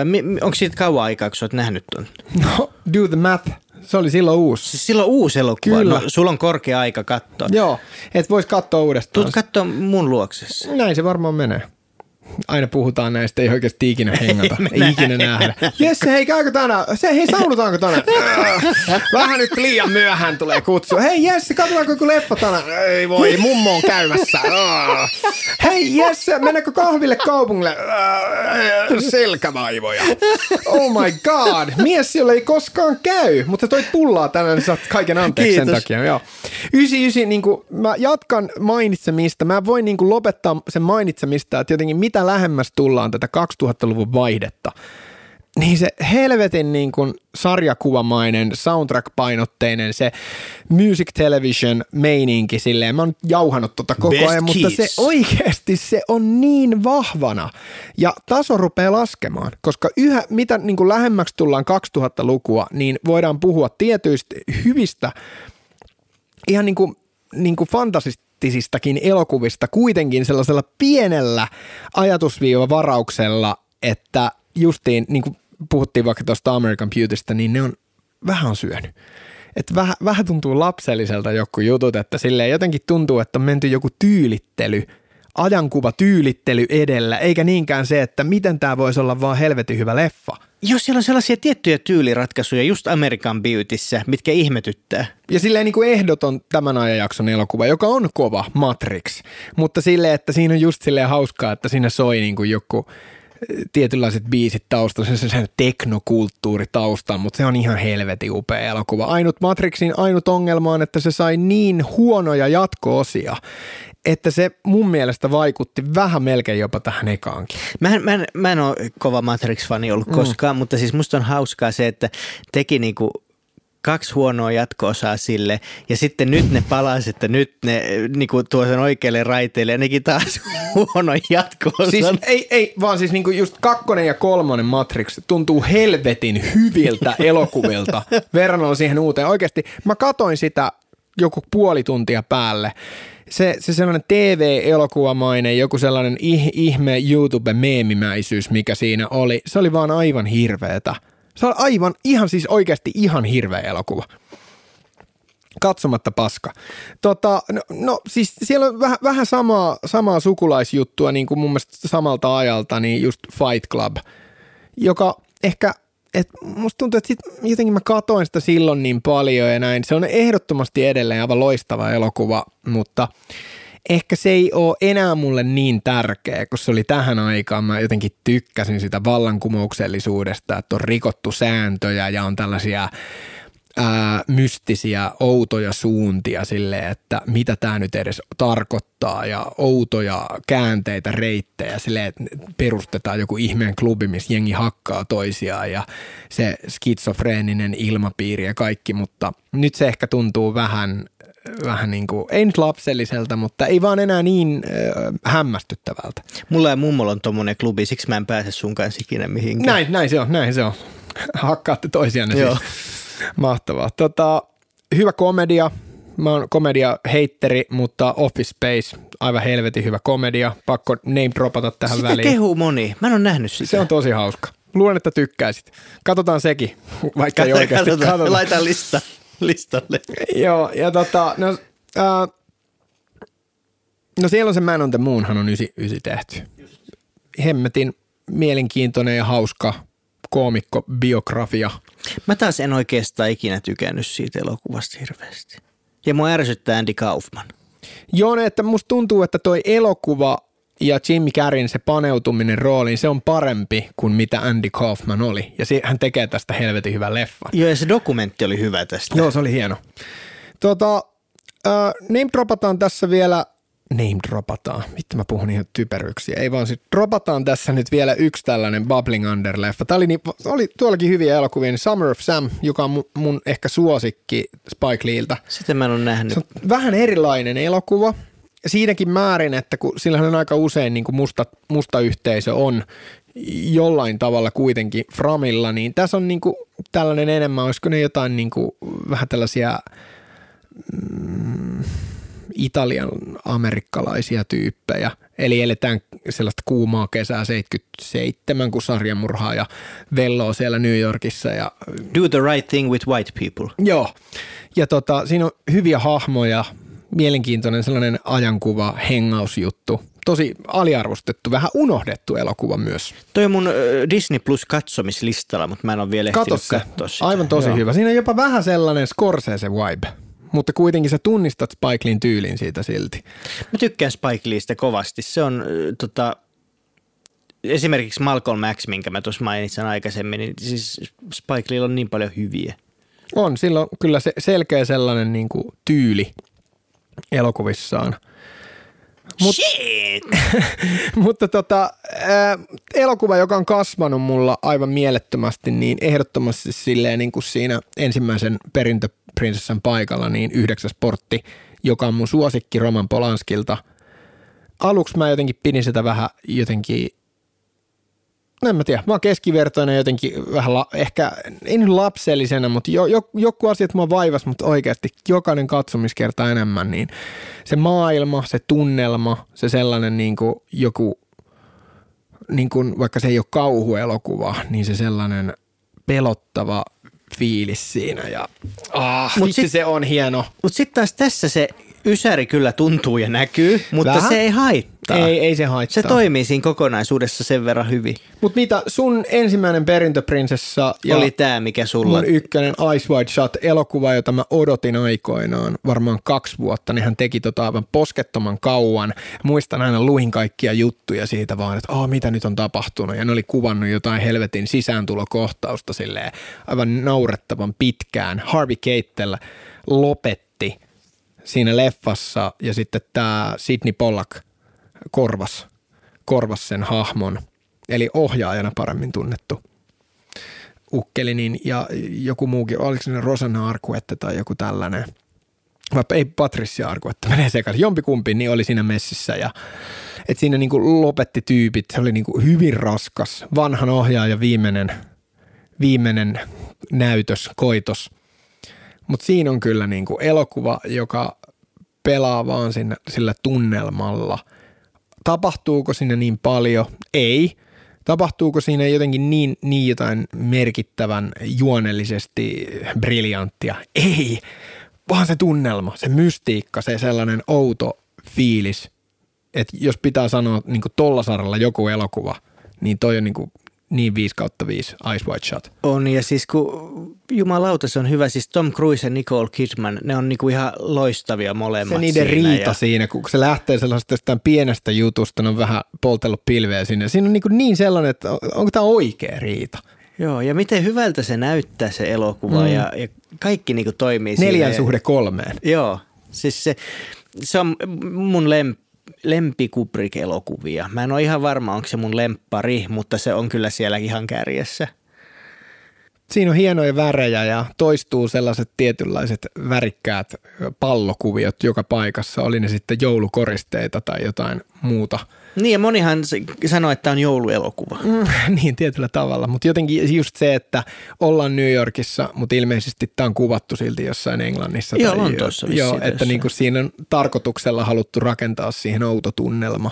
Speaker 2: mi- onko siitä kauan aikaa, kun sä oot nähnyt ton?
Speaker 1: No, do the math. Se oli silloin uusi.
Speaker 2: Siis silloin uusi elokuva.
Speaker 1: Kyllä.
Speaker 2: No, sulla on korkea aika katsoa.
Speaker 1: Joo, et vois katsoa uudestaan.
Speaker 2: Tuut katsoa mun luoksessa.
Speaker 1: Näin se varmaan menee. Aina puhutaan näistä, ei oikeasti ikinä hengata, ei ikinä nähdä. Jesse, hei käykö tänään? Se, hei saunutaanko tänään? Äh, Vähän nyt liian myöhään tulee kutsu. Hei Jesse, katsotaanko joku leffa tänään? Ei voi, mummo on käymässä. Hei Jesse, mennäänkö kahville kaupungille? Äh, Selkävaivoja. Oh my god, mies jolle ei koskaan käy, mutta toi pullaa tänään, niin saat kaiken anteeksi sen
Speaker 2: Kiitos.
Speaker 1: takia. Joo. 99, niin kuin, mä jatkan mainitsemista. Mä voin niin kuin, lopettaa sen mainitsemista, että jotenkin mitä lähemmäs tullaan tätä 2000-luvun vaihdetta, niin se helvetin niin kuin sarjakuvamainen, soundtrack-painotteinen, se music television meininki silleen, mä oon jauhanut tota koko
Speaker 2: Best
Speaker 1: ajan, mutta se
Speaker 2: Kiss.
Speaker 1: oikeasti se on niin vahvana ja taso rupeaa laskemaan, koska yhä mitä niin kuin lähemmäksi tullaan 2000-lukua, niin voidaan puhua tietyistä hyvistä ihan niin kuin, niin kuin fantasistisistakin elokuvista kuitenkin sellaisella pienellä ajatusviivavarauksella, että justiin, niin kuin puhuttiin vaikka tuosta American Beautystä, niin ne on vähän on syönyt. Että vähän, vähän tuntuu lapselliselta joku jutut, että silleen jotenkin tuntuu, että on menty joku tyylittely, ajankuva tyylittely edellä, eikä niinkään se, että miten tämä voisi olla vaan helvetin hyvä leffa.
Speaker 2: Jos siellä on sellaisia tiettyjä tyyliratkaisuja just American Beautyssä, mitkä ihmetyttää.
Speaker 1: Ja silleen niin kuin ehdoton tämän ajanjakson elokuva, joka on kova, Matrix. Mutta silleen, että siinä on just silleen hauskaa, että siinä soi niin kuin joku eh, tietynlaiset biisit taustalla, se sen teknokulttuuri taustalla, mutta se on ihan helvetin upea elokuva. Ainut Matrixin ainut ongelma on, että se sai niin huonoja jatko-osia, että se mun mielestä vaikutti vähän melkein jopa tähän ekaankin.
Speaker 2: Mä en, mä en, mä en ole kova Matrix-fani ollut koskaan, mutta siis musta on hauskaa se, että teki niinku kaksi huonoa jatko-osaa sille, ja sitten nyt ne palasi, että nyt ne niinku tuo sen oikealle raiteelle, ja nekin taas huono jatko-osan.
Speaker 1: Siis ei, ei, vaan siis niinku just kakkonen ja kolmonen Matrix tuntuu helvetin hyviltä elokuvilta verrannolla siihen uuteen. Oikeasti mä katoin sitä joku puoli tuntia päälle. Se, se sellainen TV-elokuvamainen, joku sellainen ihme YouTube-meemimäisyys, mikä siinä oli, se oli vaan aivan hirveetä. Se oli aivan, ihan siis oikeasti ihan hirveä elokuva katsomatta paska. Tota, no, no siis siellä on vähän, vähän samaa, samaa sukulaisjuttua niin kuin mun mielestä samalta ajalta, niin just Fight Club, joka ehkä, et musta tuntuu, että sit jotenkin mä katoin sitä silloin niin paljon ja näin. Se on ehdottomasti edelleen aivan loistava elokuva, mutta ehkä se ei ole enää mulle niin tärkeä, kun se oli tähän aikaan. Mä jotenkin tykkäsin sitä vallankumouksellisuudesta, että on rikottu sääntöjä ja on tällaisia ää, mystisiä, outoja suuntia sille, että mitä tämä nyt edes tarkoittaa ja outoja käänteitä, reittejä sille, että perustetaan joku ihmeen klubi, missä jengi hakkaa toisiaan ja se skitsofreeninen ilmapiiri ja kaikki, mutta nyt se ehkä tuntuu vähän vähän niin kuin, ei nyt lapselliselta, mutta ei vaan enää niin äh, hämmästyttävältä.
Speaker 2: Mulla ja mummolla on tommonen klubi, siksi mä en pääse sun kanssa ikinä mihinkään.
Speaker 1: Näin, näin se on, näin se on. Hakkaatte toisianne Joo. siis. Mahtavaa. Tota, hyvä komedia. Mä oon komedia heitteri, mutta Office Space, aivan helvetin hyvä komedia. Pakko name dropata tähän
Speaker 2: sitä
Speaker 1: väliin.
Speaker 2: Sitä kehuu moni. Mä en ole nähnyt sitä.
Speaker 1: Se on tosi hauska. Luulen, että tykkäisit. Katsotaan sekin, vaikka ei oikeasti katsotaan.
Speaker 2: katsotaan. Laitan lista, listalle.
Speaker 1: Joo, ja tota, no, äh, no siellä on se Man on the Moonhan on ysi, ysi tehty. Hemmetin mielenkiintoinen ja hauska koomikko biografia.
Speaker 2: Mä taas en oikeastaan ikinä tykännyt siitä elokuvasta hirveästi. Ja mua ärsyttää Andy Kaufman.
Speaker 1: Joo, että musta tuntuu, että toi elokuva ja Jimmy Carreyn se paneutuminen rooliin, se on parempi kuin mitä Andy Kaufman oli. Ja se, hän tekee tästä helvetin hyvän leffan.
Speaker 2: Joo, ja se dokumentti oli hyvä tästä.
Speaker 1: Joo, se oli hieno. Tota, äh, name dropataan tässä vielä name dropataan. Mitä mä puhun ihan typeryksiä. Ei vaan sit dropataan tässä nyt vielä yksi tällainen Bubbling Under-leffa. Tämä oli, niin, oli tuollakin hyviä elokuvia, niin Summer of Sam, joka on mun, mun ehkä suosikki Spike Leeltä.
Speaker 2: Sitä mä en ole nähnyt. Se
Speaker 1: on vähän erilainen elokuva. Siinäkin määrin, että kun sillähän on aika usein niin kuin musta, musta yhteisö on jollain tavalla kuitenkin framilla, niin tässä on niin kuin tällainen enemmän, olisiko ne jotain niin kuin, vähän tällaisia mm, Italian amerikkalaisia tyyppejä. Eli eletään sellaista kuumaa kesää 77, kun sarjamurhaaja velloo siellä New Yorkissa. Ja,
Speaker 2: Do the right thing with white people.
Speaker 1: Joo. Ja tota, siinä on hyviä hahmoja, mielenkiintoinen sellainen ajankuva, hengausjuttu. Tosi aliarvostettu, vähän unohdettu elokuva myös.
Speaker 2: Toi on mun Disney Plus katsomislistalla, mutta mä en ole vielä
Speaker 1: Kato se. sitä. Aivan tosi Joo. hyvä. Siinä on jopa vähän sellainen Scorsese vibe mutta kuitenkin sä tunnistat Spike Leein tyylin siitä silti.
Speaker 2: Mä tykkään Spike Leeistä kovasti. Se on tota, esimerkiksi Malcolm X, minkä mä tuossa mainitsin aikaisemmin, niin siis Spike Lee on niin paljon hyviä.
Speaker 1: On, sillä on kyllä se selkeä sellainen niin kuin tyyli elokuvissaan.
Speaker 2: Mut, Shit!
Speaker 1: mutta tota, ää, elokuva, joka on kasvanut mulla aivan mielettömästi, niin ehdottomasti silleen niin kuin siinä ensimmäisen perintö prinsessan paikalla, niin yhdeksäs portti, joka on mun suosikki Roman Polanskilta. Aluksi mä jotenkin pidin sitä vähän jotenkin, no en mä tiedä, vaan keskivertoinen jotenkin vähän la, ehkä, ei nyt lapsellisena, mutta jo, jo, joku asiat mua vaivas, mutta oikeasti jokainen katsomiskerta enemmän, niin se maailma, se tunnelma, se sellainen niin kuin joku, niin kuin, vaikka se ei ole kauhuelokuva, niin se sellainen pelottava fiilis siinä ja ah, Mut sit, se on hieno.
Speaker 2: Mutta sitten taas tässä se ysäri kyllä tuntuu ja näkyy, mutta Vähän? se ei haittaa.
Speaker 1: Ei, ei se haittaa.
Speaker 2: Se toimii siinä kokonaisuudessa sen verran hyvin.
Speaker 1: Mutta mitä sun ensimmäinen perintöprinsessa ja
Speaker 2: oli tämä, mikä sulla?
Speaker 1: Mun ykkönen Ice White Shot elokuva, jota mä odotin aikoinaan varmaan kaksi vuotta, niin hän teki tota aivan poskettoman kauan. Muistan aina luin kaikkia juttuja siitä vaan, että oh, mitä nyt on tapahtunut ja ne oli kuvannut jotain helvetin sisääntulokohtausta silleen aivan naurettavan pitkään. Harvey Keitel lopetti siinä leffassa ja sitten tämä Sidney Pollack – korvas, korvas sen hahmon, eli ohjaajana paremmin tunnettu ukkeli, niin, ja joku muukin, oliko se Rosanna Arkuette tai joku tällainen, vai ei Patricia Arkuette, menee sekaisin, jompikumpi, niin oli siinä messissä ja että siinä niin kuin lopetti tyypit, se oli niin kuin hyvin raskas, vanhan ohjaaja viimeinen, viimeinen näytös, koitos. Mutta siinä on kyllä niin kuin elokuva, joka pelaa vaan sinne, sillä tunnelmalla. Tapahtuuko siinä niin paljon? Ei. Tapahtuuko siinä jotenkin niin, niin jotain merkittävän juonellisesti briljanttia? Ei, vaan se tunnelma, se mystiikka, se sellainen outo fiilis. Että jos pitää sanoa niin tollasaralla joku elokuva, niin toi on niin kuin niin 5 kautta 5 Ice White Shot.
Speaker 2: On ja siis kun jumalauta se on hyvä, siis Tom Cruise ja Nicole Kidman, ne on niinku ihan loistavia molemmat
Speaker 1: Se niiden
Speaker 2: siinä
Speaker 1: riita
Speaker 2: ja...
Speaker 1: siinä, kun se lähtee sellaisesta jostain pienestä jutusta, ne on vähän poltellut pilveä sinne. Siinä on niin, niin sellainen, että onko tämä oikea riita?
Speaker 2: Joo, ja miten hyvältä se näyttää se elokuva mm. ja, ja kaikki niinku toimii
Speaker 1: Neljän
Speaker 2: siinä.
Speaker 1: suhde kolmeen.
Speaker 2: Joo, siis se, se on mun lem, lempi Kubrick-elokuvia. Mä en ole ihan varma, onko se mun lemppari, mutta se on kyllä siellä ihan kärjessä.
Speaker 1: Siinä on hienoja värejä ja toistuu sellaiset tietynlaiset värikkäät pallokuviot joka paikassa, oli ne sitten joulukoristeita tai jotain muuta –
Speaker 2: Niin ja monihan sanoo, että on jouluelokuva.
Speaker 1: Mm, niin, tietyllä tavalla. Mutta jotenkin just se, että ollaan New Yorkissa, mutta ilmeisesti tämä on kuvattu silti jossain Englannissa.
Speaker 2: Joo,
Speaker 1: tai-
Speaker 2: Lontoossa
Speaker 1: Joo, että
Speaker 2: jossain.
Speaker 1: niinku siinä on tarkoituksella haluttu rakentaa siihen outo tunnelma.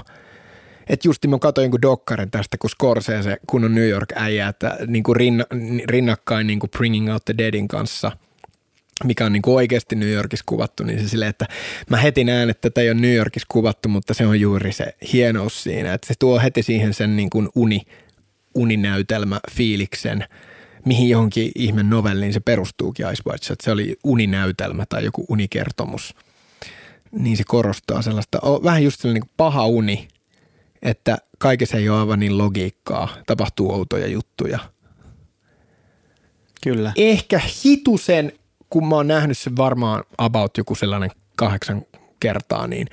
Speaker 1: Et justi mä katsoin jonkun dokkarin tästä, kun Scorsese, kun on New York äijä, että niinku rinna, rinnakkain niinku Bringing Out the Deadin kanssa – mikä on niin kuin oikeasti New Yorkissa kuvattu, niin se silleen, että mä heti näen, että tätä ei ole New Yorkissa kuvattu, mutta se on juuri se hienous siinä, että se tuo heti siihen sen niin kuin uni, uninäytelmä fiiliksen, mihin johonkin ihme novelliin se perustuukin Ice White Shot. Se oli uninäytelmä tai joku unikertomus. Niin se korostaa sellaista, o- vähän just sellainen niin kuin paha uni, että kaikessa ei ole aivan niin logiikkaa, tapahtuu outoja juttuja –
Speaker 2: Kyllä.
Speaker 1: ehkä hitusen, kun mä oon nähnyt sen varmaan about joku sellainen kahdeksan kertaa, niin,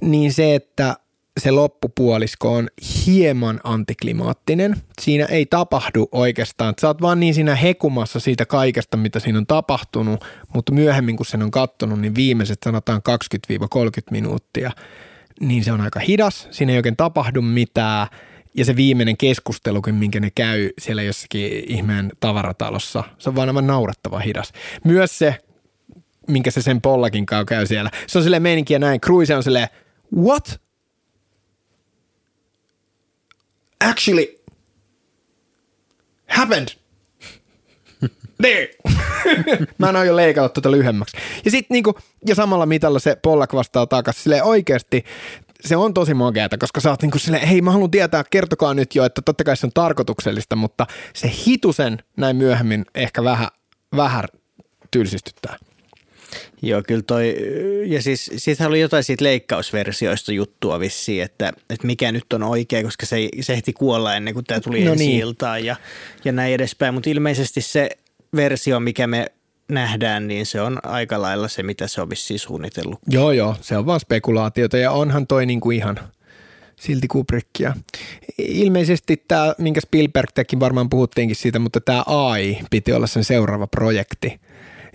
Speaker 1: niin se, että se loppupuolisko on hieman antiklimaattinen. Siinä ei tapahdu oikeastaan. Sä oot vaan niin siinä hekumassa siitä kaikesta, mitä siinä on tapahtunut, mutta myöhemmin kun sen on kattonut, niin viimeiset sanotaan 20-30 minuuttia, niin se on aika hidas. Siinä ei oikein tapahdu mitään. Ja se viimeinen keskustelukin, minkä ne käy siellä jossakin ihmeen tavaratalossa, se on vaan aivan naurettava hidas. Myös se, minkä se sen pollakin kanssa käy siellä. Se on silleen meininkiä näin. Cruise on silleen, what? Actually, happened. There. Mä en aio leikata tuota lyhyemmäksi. Ja sitten niinku, ja samalla mitalla se Pollak vastaa takaisin. Silleen oikeasti se on tosi makeata, koska sä oot niinku silleen, hei mä haluan tietää, kertokaa nyt jo, että totta kai se on tarkoituksellista, mutta se hitusen näin myöhemmin ehkä vähän, vähän tylsistyttää.
Speaker 2: Joo, kyllä toi, ja siis siitähän oli jotain siitä leikkausversioista juttua vissiin, että, että mikä nyt on oikea, koska se, se ehti kuolla ennen kuin tämä tuli
Speaker 1: No
Speaker 2: no ensi
Speaker 1: niin.
Speaker 2: iltaan ja, ja näin edespäin, mutta ilmeisesti se versio, mikä me nähdään, niin se on aika lailla se, mitä se on vissiin suunnitellut.
Speaker 1: Joo, joo, se on vaan spekulaatiota ja onhan toi niinku ihan silti Kubrickia. Ilmeisesti tämä, minkä Spielberg teki, varmaan puhuttiinkin siitä, mutta tämä AI piti olla sen seuraava projekti.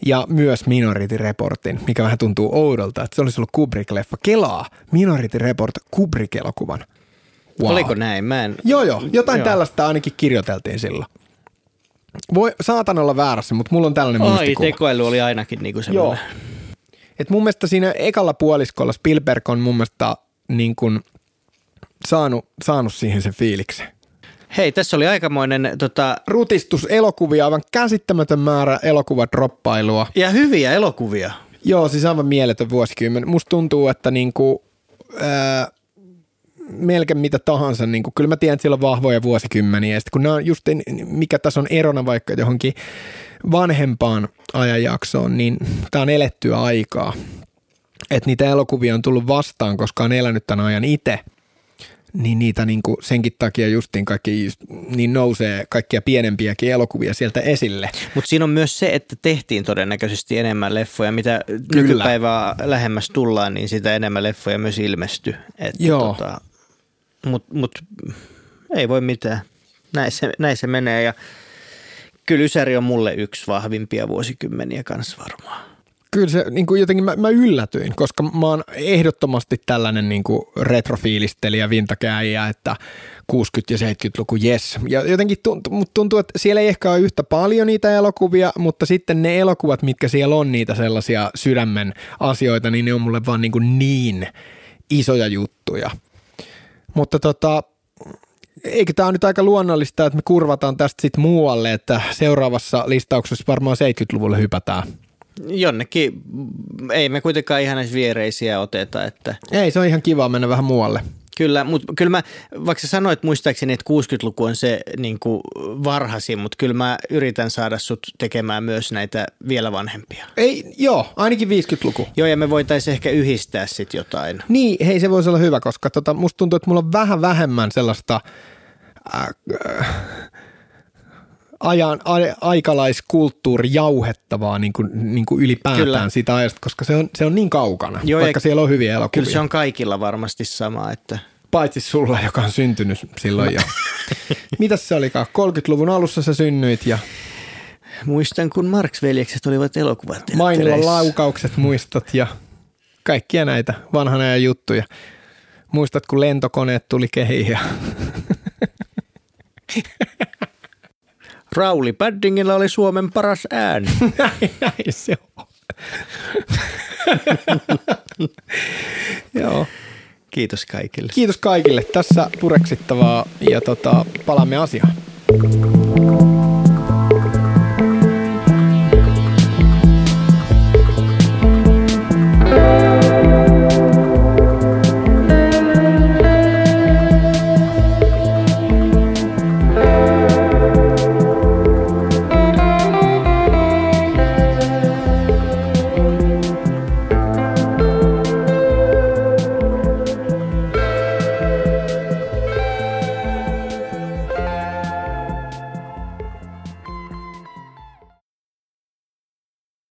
Speaker 1: Ja myös Minority Reportin, mikä vähän tuntuu oudolta, että se olisi ollut Kubrick-leffa. Kelaa Minority Report Kubrick-elokuvan.
Speaker 2: Wow. Oliko näin? Mä en...
Speaker 1: Joo, joo. Jotain
Speaker 2: Joo.
Speaker 1: tällaista ainakin kirjoiteltiin silloin. Voi, saatan olla väärässä, mutta mulla on tällainen
Speaker 2: Ai,
Speaker 1: muistikuva.
Speaker 2: tekoäly oli ainakin niinku semmoinen.
Speaker 1: Et mun mielestä siinä ekalla puoliskolla Spielberg on mun mielestä niin kuin saanut, saanut siihen sen fiiliksen.
Speaker 2: Hei, tässä oli aikamoinen tota,
Speaker 1: Rutistus elokuvia, aivan käsittämätön määrä elokuvadroppailua.
Speaker 2: ja hyviä elokuvia.
Speaker 1: Joo, siis aivan mieletön vuosikymmen. Musta tuntuu, että niinku, ää, melkein mitä tahansa, niinku, kyllä mä tiedän, että siellä on vahvoja vuosikymmeniä. Ja sitten kun nämä on just, mikä tässä on erona vaikka johonkin vanhempaan ajanjaksoon, niin tämä on elettyä aikaa. Että niitä elokuvia on tullut vastaan, koska on elänyt tämän ajan itse. Niin niitä niinku senkin takia justiin kaikki, niin nousee kaikkia pienempiäkin elokuvia sieltä esille.
Speaker 2: Mutta siinä on myös se, että tehtiin todennäköisesti enemmän leffoja. Mitä
Speaker 1: Kyllä.
Speaker 2: nykypäivää lähemmäs tullaan, niin sitä enemmän leffoja myös ilmestyy. Että
Speaker 1: Joo.
Speaker 2: Tota, Mutta mut, ei voi mitään. Näin se, näin se menee ja kyllä Ysäri on mulle yksi vahvimpia vuosikymmeniä kanssa varmaan.
Speaker 1: kyllä se niin kuin jotenkin mä, mä yllätyin, koska mä oon ehdottomasti tällainen niin kuin retrofiilistelijä, vintakääjä, että 60- ja 70-luku, yes. Ja jotenkin tuntuu, tuntuu, että siellä ei ehkä ole yhtä paljon niitä elokuvia, mutta sitten ne elokuvat, mitkä siellä on niitä sellaisia sydämen asioita, niin ne on mulle vaan niin, kuin niin isoja juttuja. Mutta tota, eikö tämä on nyt aika luonnollista, että me kurvataan tästä sitten muualle, että seuraavassa listauksessa varmaan 70-luvulle hypätään.
Speaker 2: Jonnekin, ei me kuitenkaan ihan näissä viereisiä oteta. Että...
Speaker 1: Ei, se on ihan kiva mennä vähän muualle.
Speaker 2: Kyllä, mutta kyllä mä, vaikka sä sanoit muistaakseni, että 60-luku on se niin kuin varhaisin, mutta kyllä mä yritän saada sut tekemään myös näitä vielä vanhempia.
Speaker 1: Ei, joo, ainakin 50-luku.
Speaker 2: Joo, ja me voitaisiin ehkä yhdistää sitten jotain.
Speaker 1: Niin, hei se voisi olla hyvä, koska tota, musta tuntuu, että mulla on vähän vähemmän sellaista äh, äh, ajan, a, aikalaiskulttuuri jauhettavaa niin kuin, niin kuin ylipäätään kyllä. siitä ajasta, koska se on, se on niin kaukana, Joo, vaikka siellä on hyviä elokuvia.
Speaker 2: Kyllä se on kaikilla varmasti sama, että
Speaker 1: paitsi sulla, joka on syntynyt silloin. Ja... Mitäs se olikaan? 30-luvun alussa sä synnyit ja...
Speaker 2: Muistan, kun Marx-veljekset olivat elokuvat.
Speaker 1: Mainilla laukaukset muistat ja kaikkia näitä vanhan ajan juttuja. Muistat, kun lentokoneet tuli kehiin ja...
Speaker 2: Rauli Paddingilla oli Suomen paras ääni.
Speaker 1: näin, näin se on.
Speaker 2: Joo. Kiitos kaikille.
Speaker 1: Kiitos kaikille. Tässä pureksittavaa ja tota, palaamme asiaan.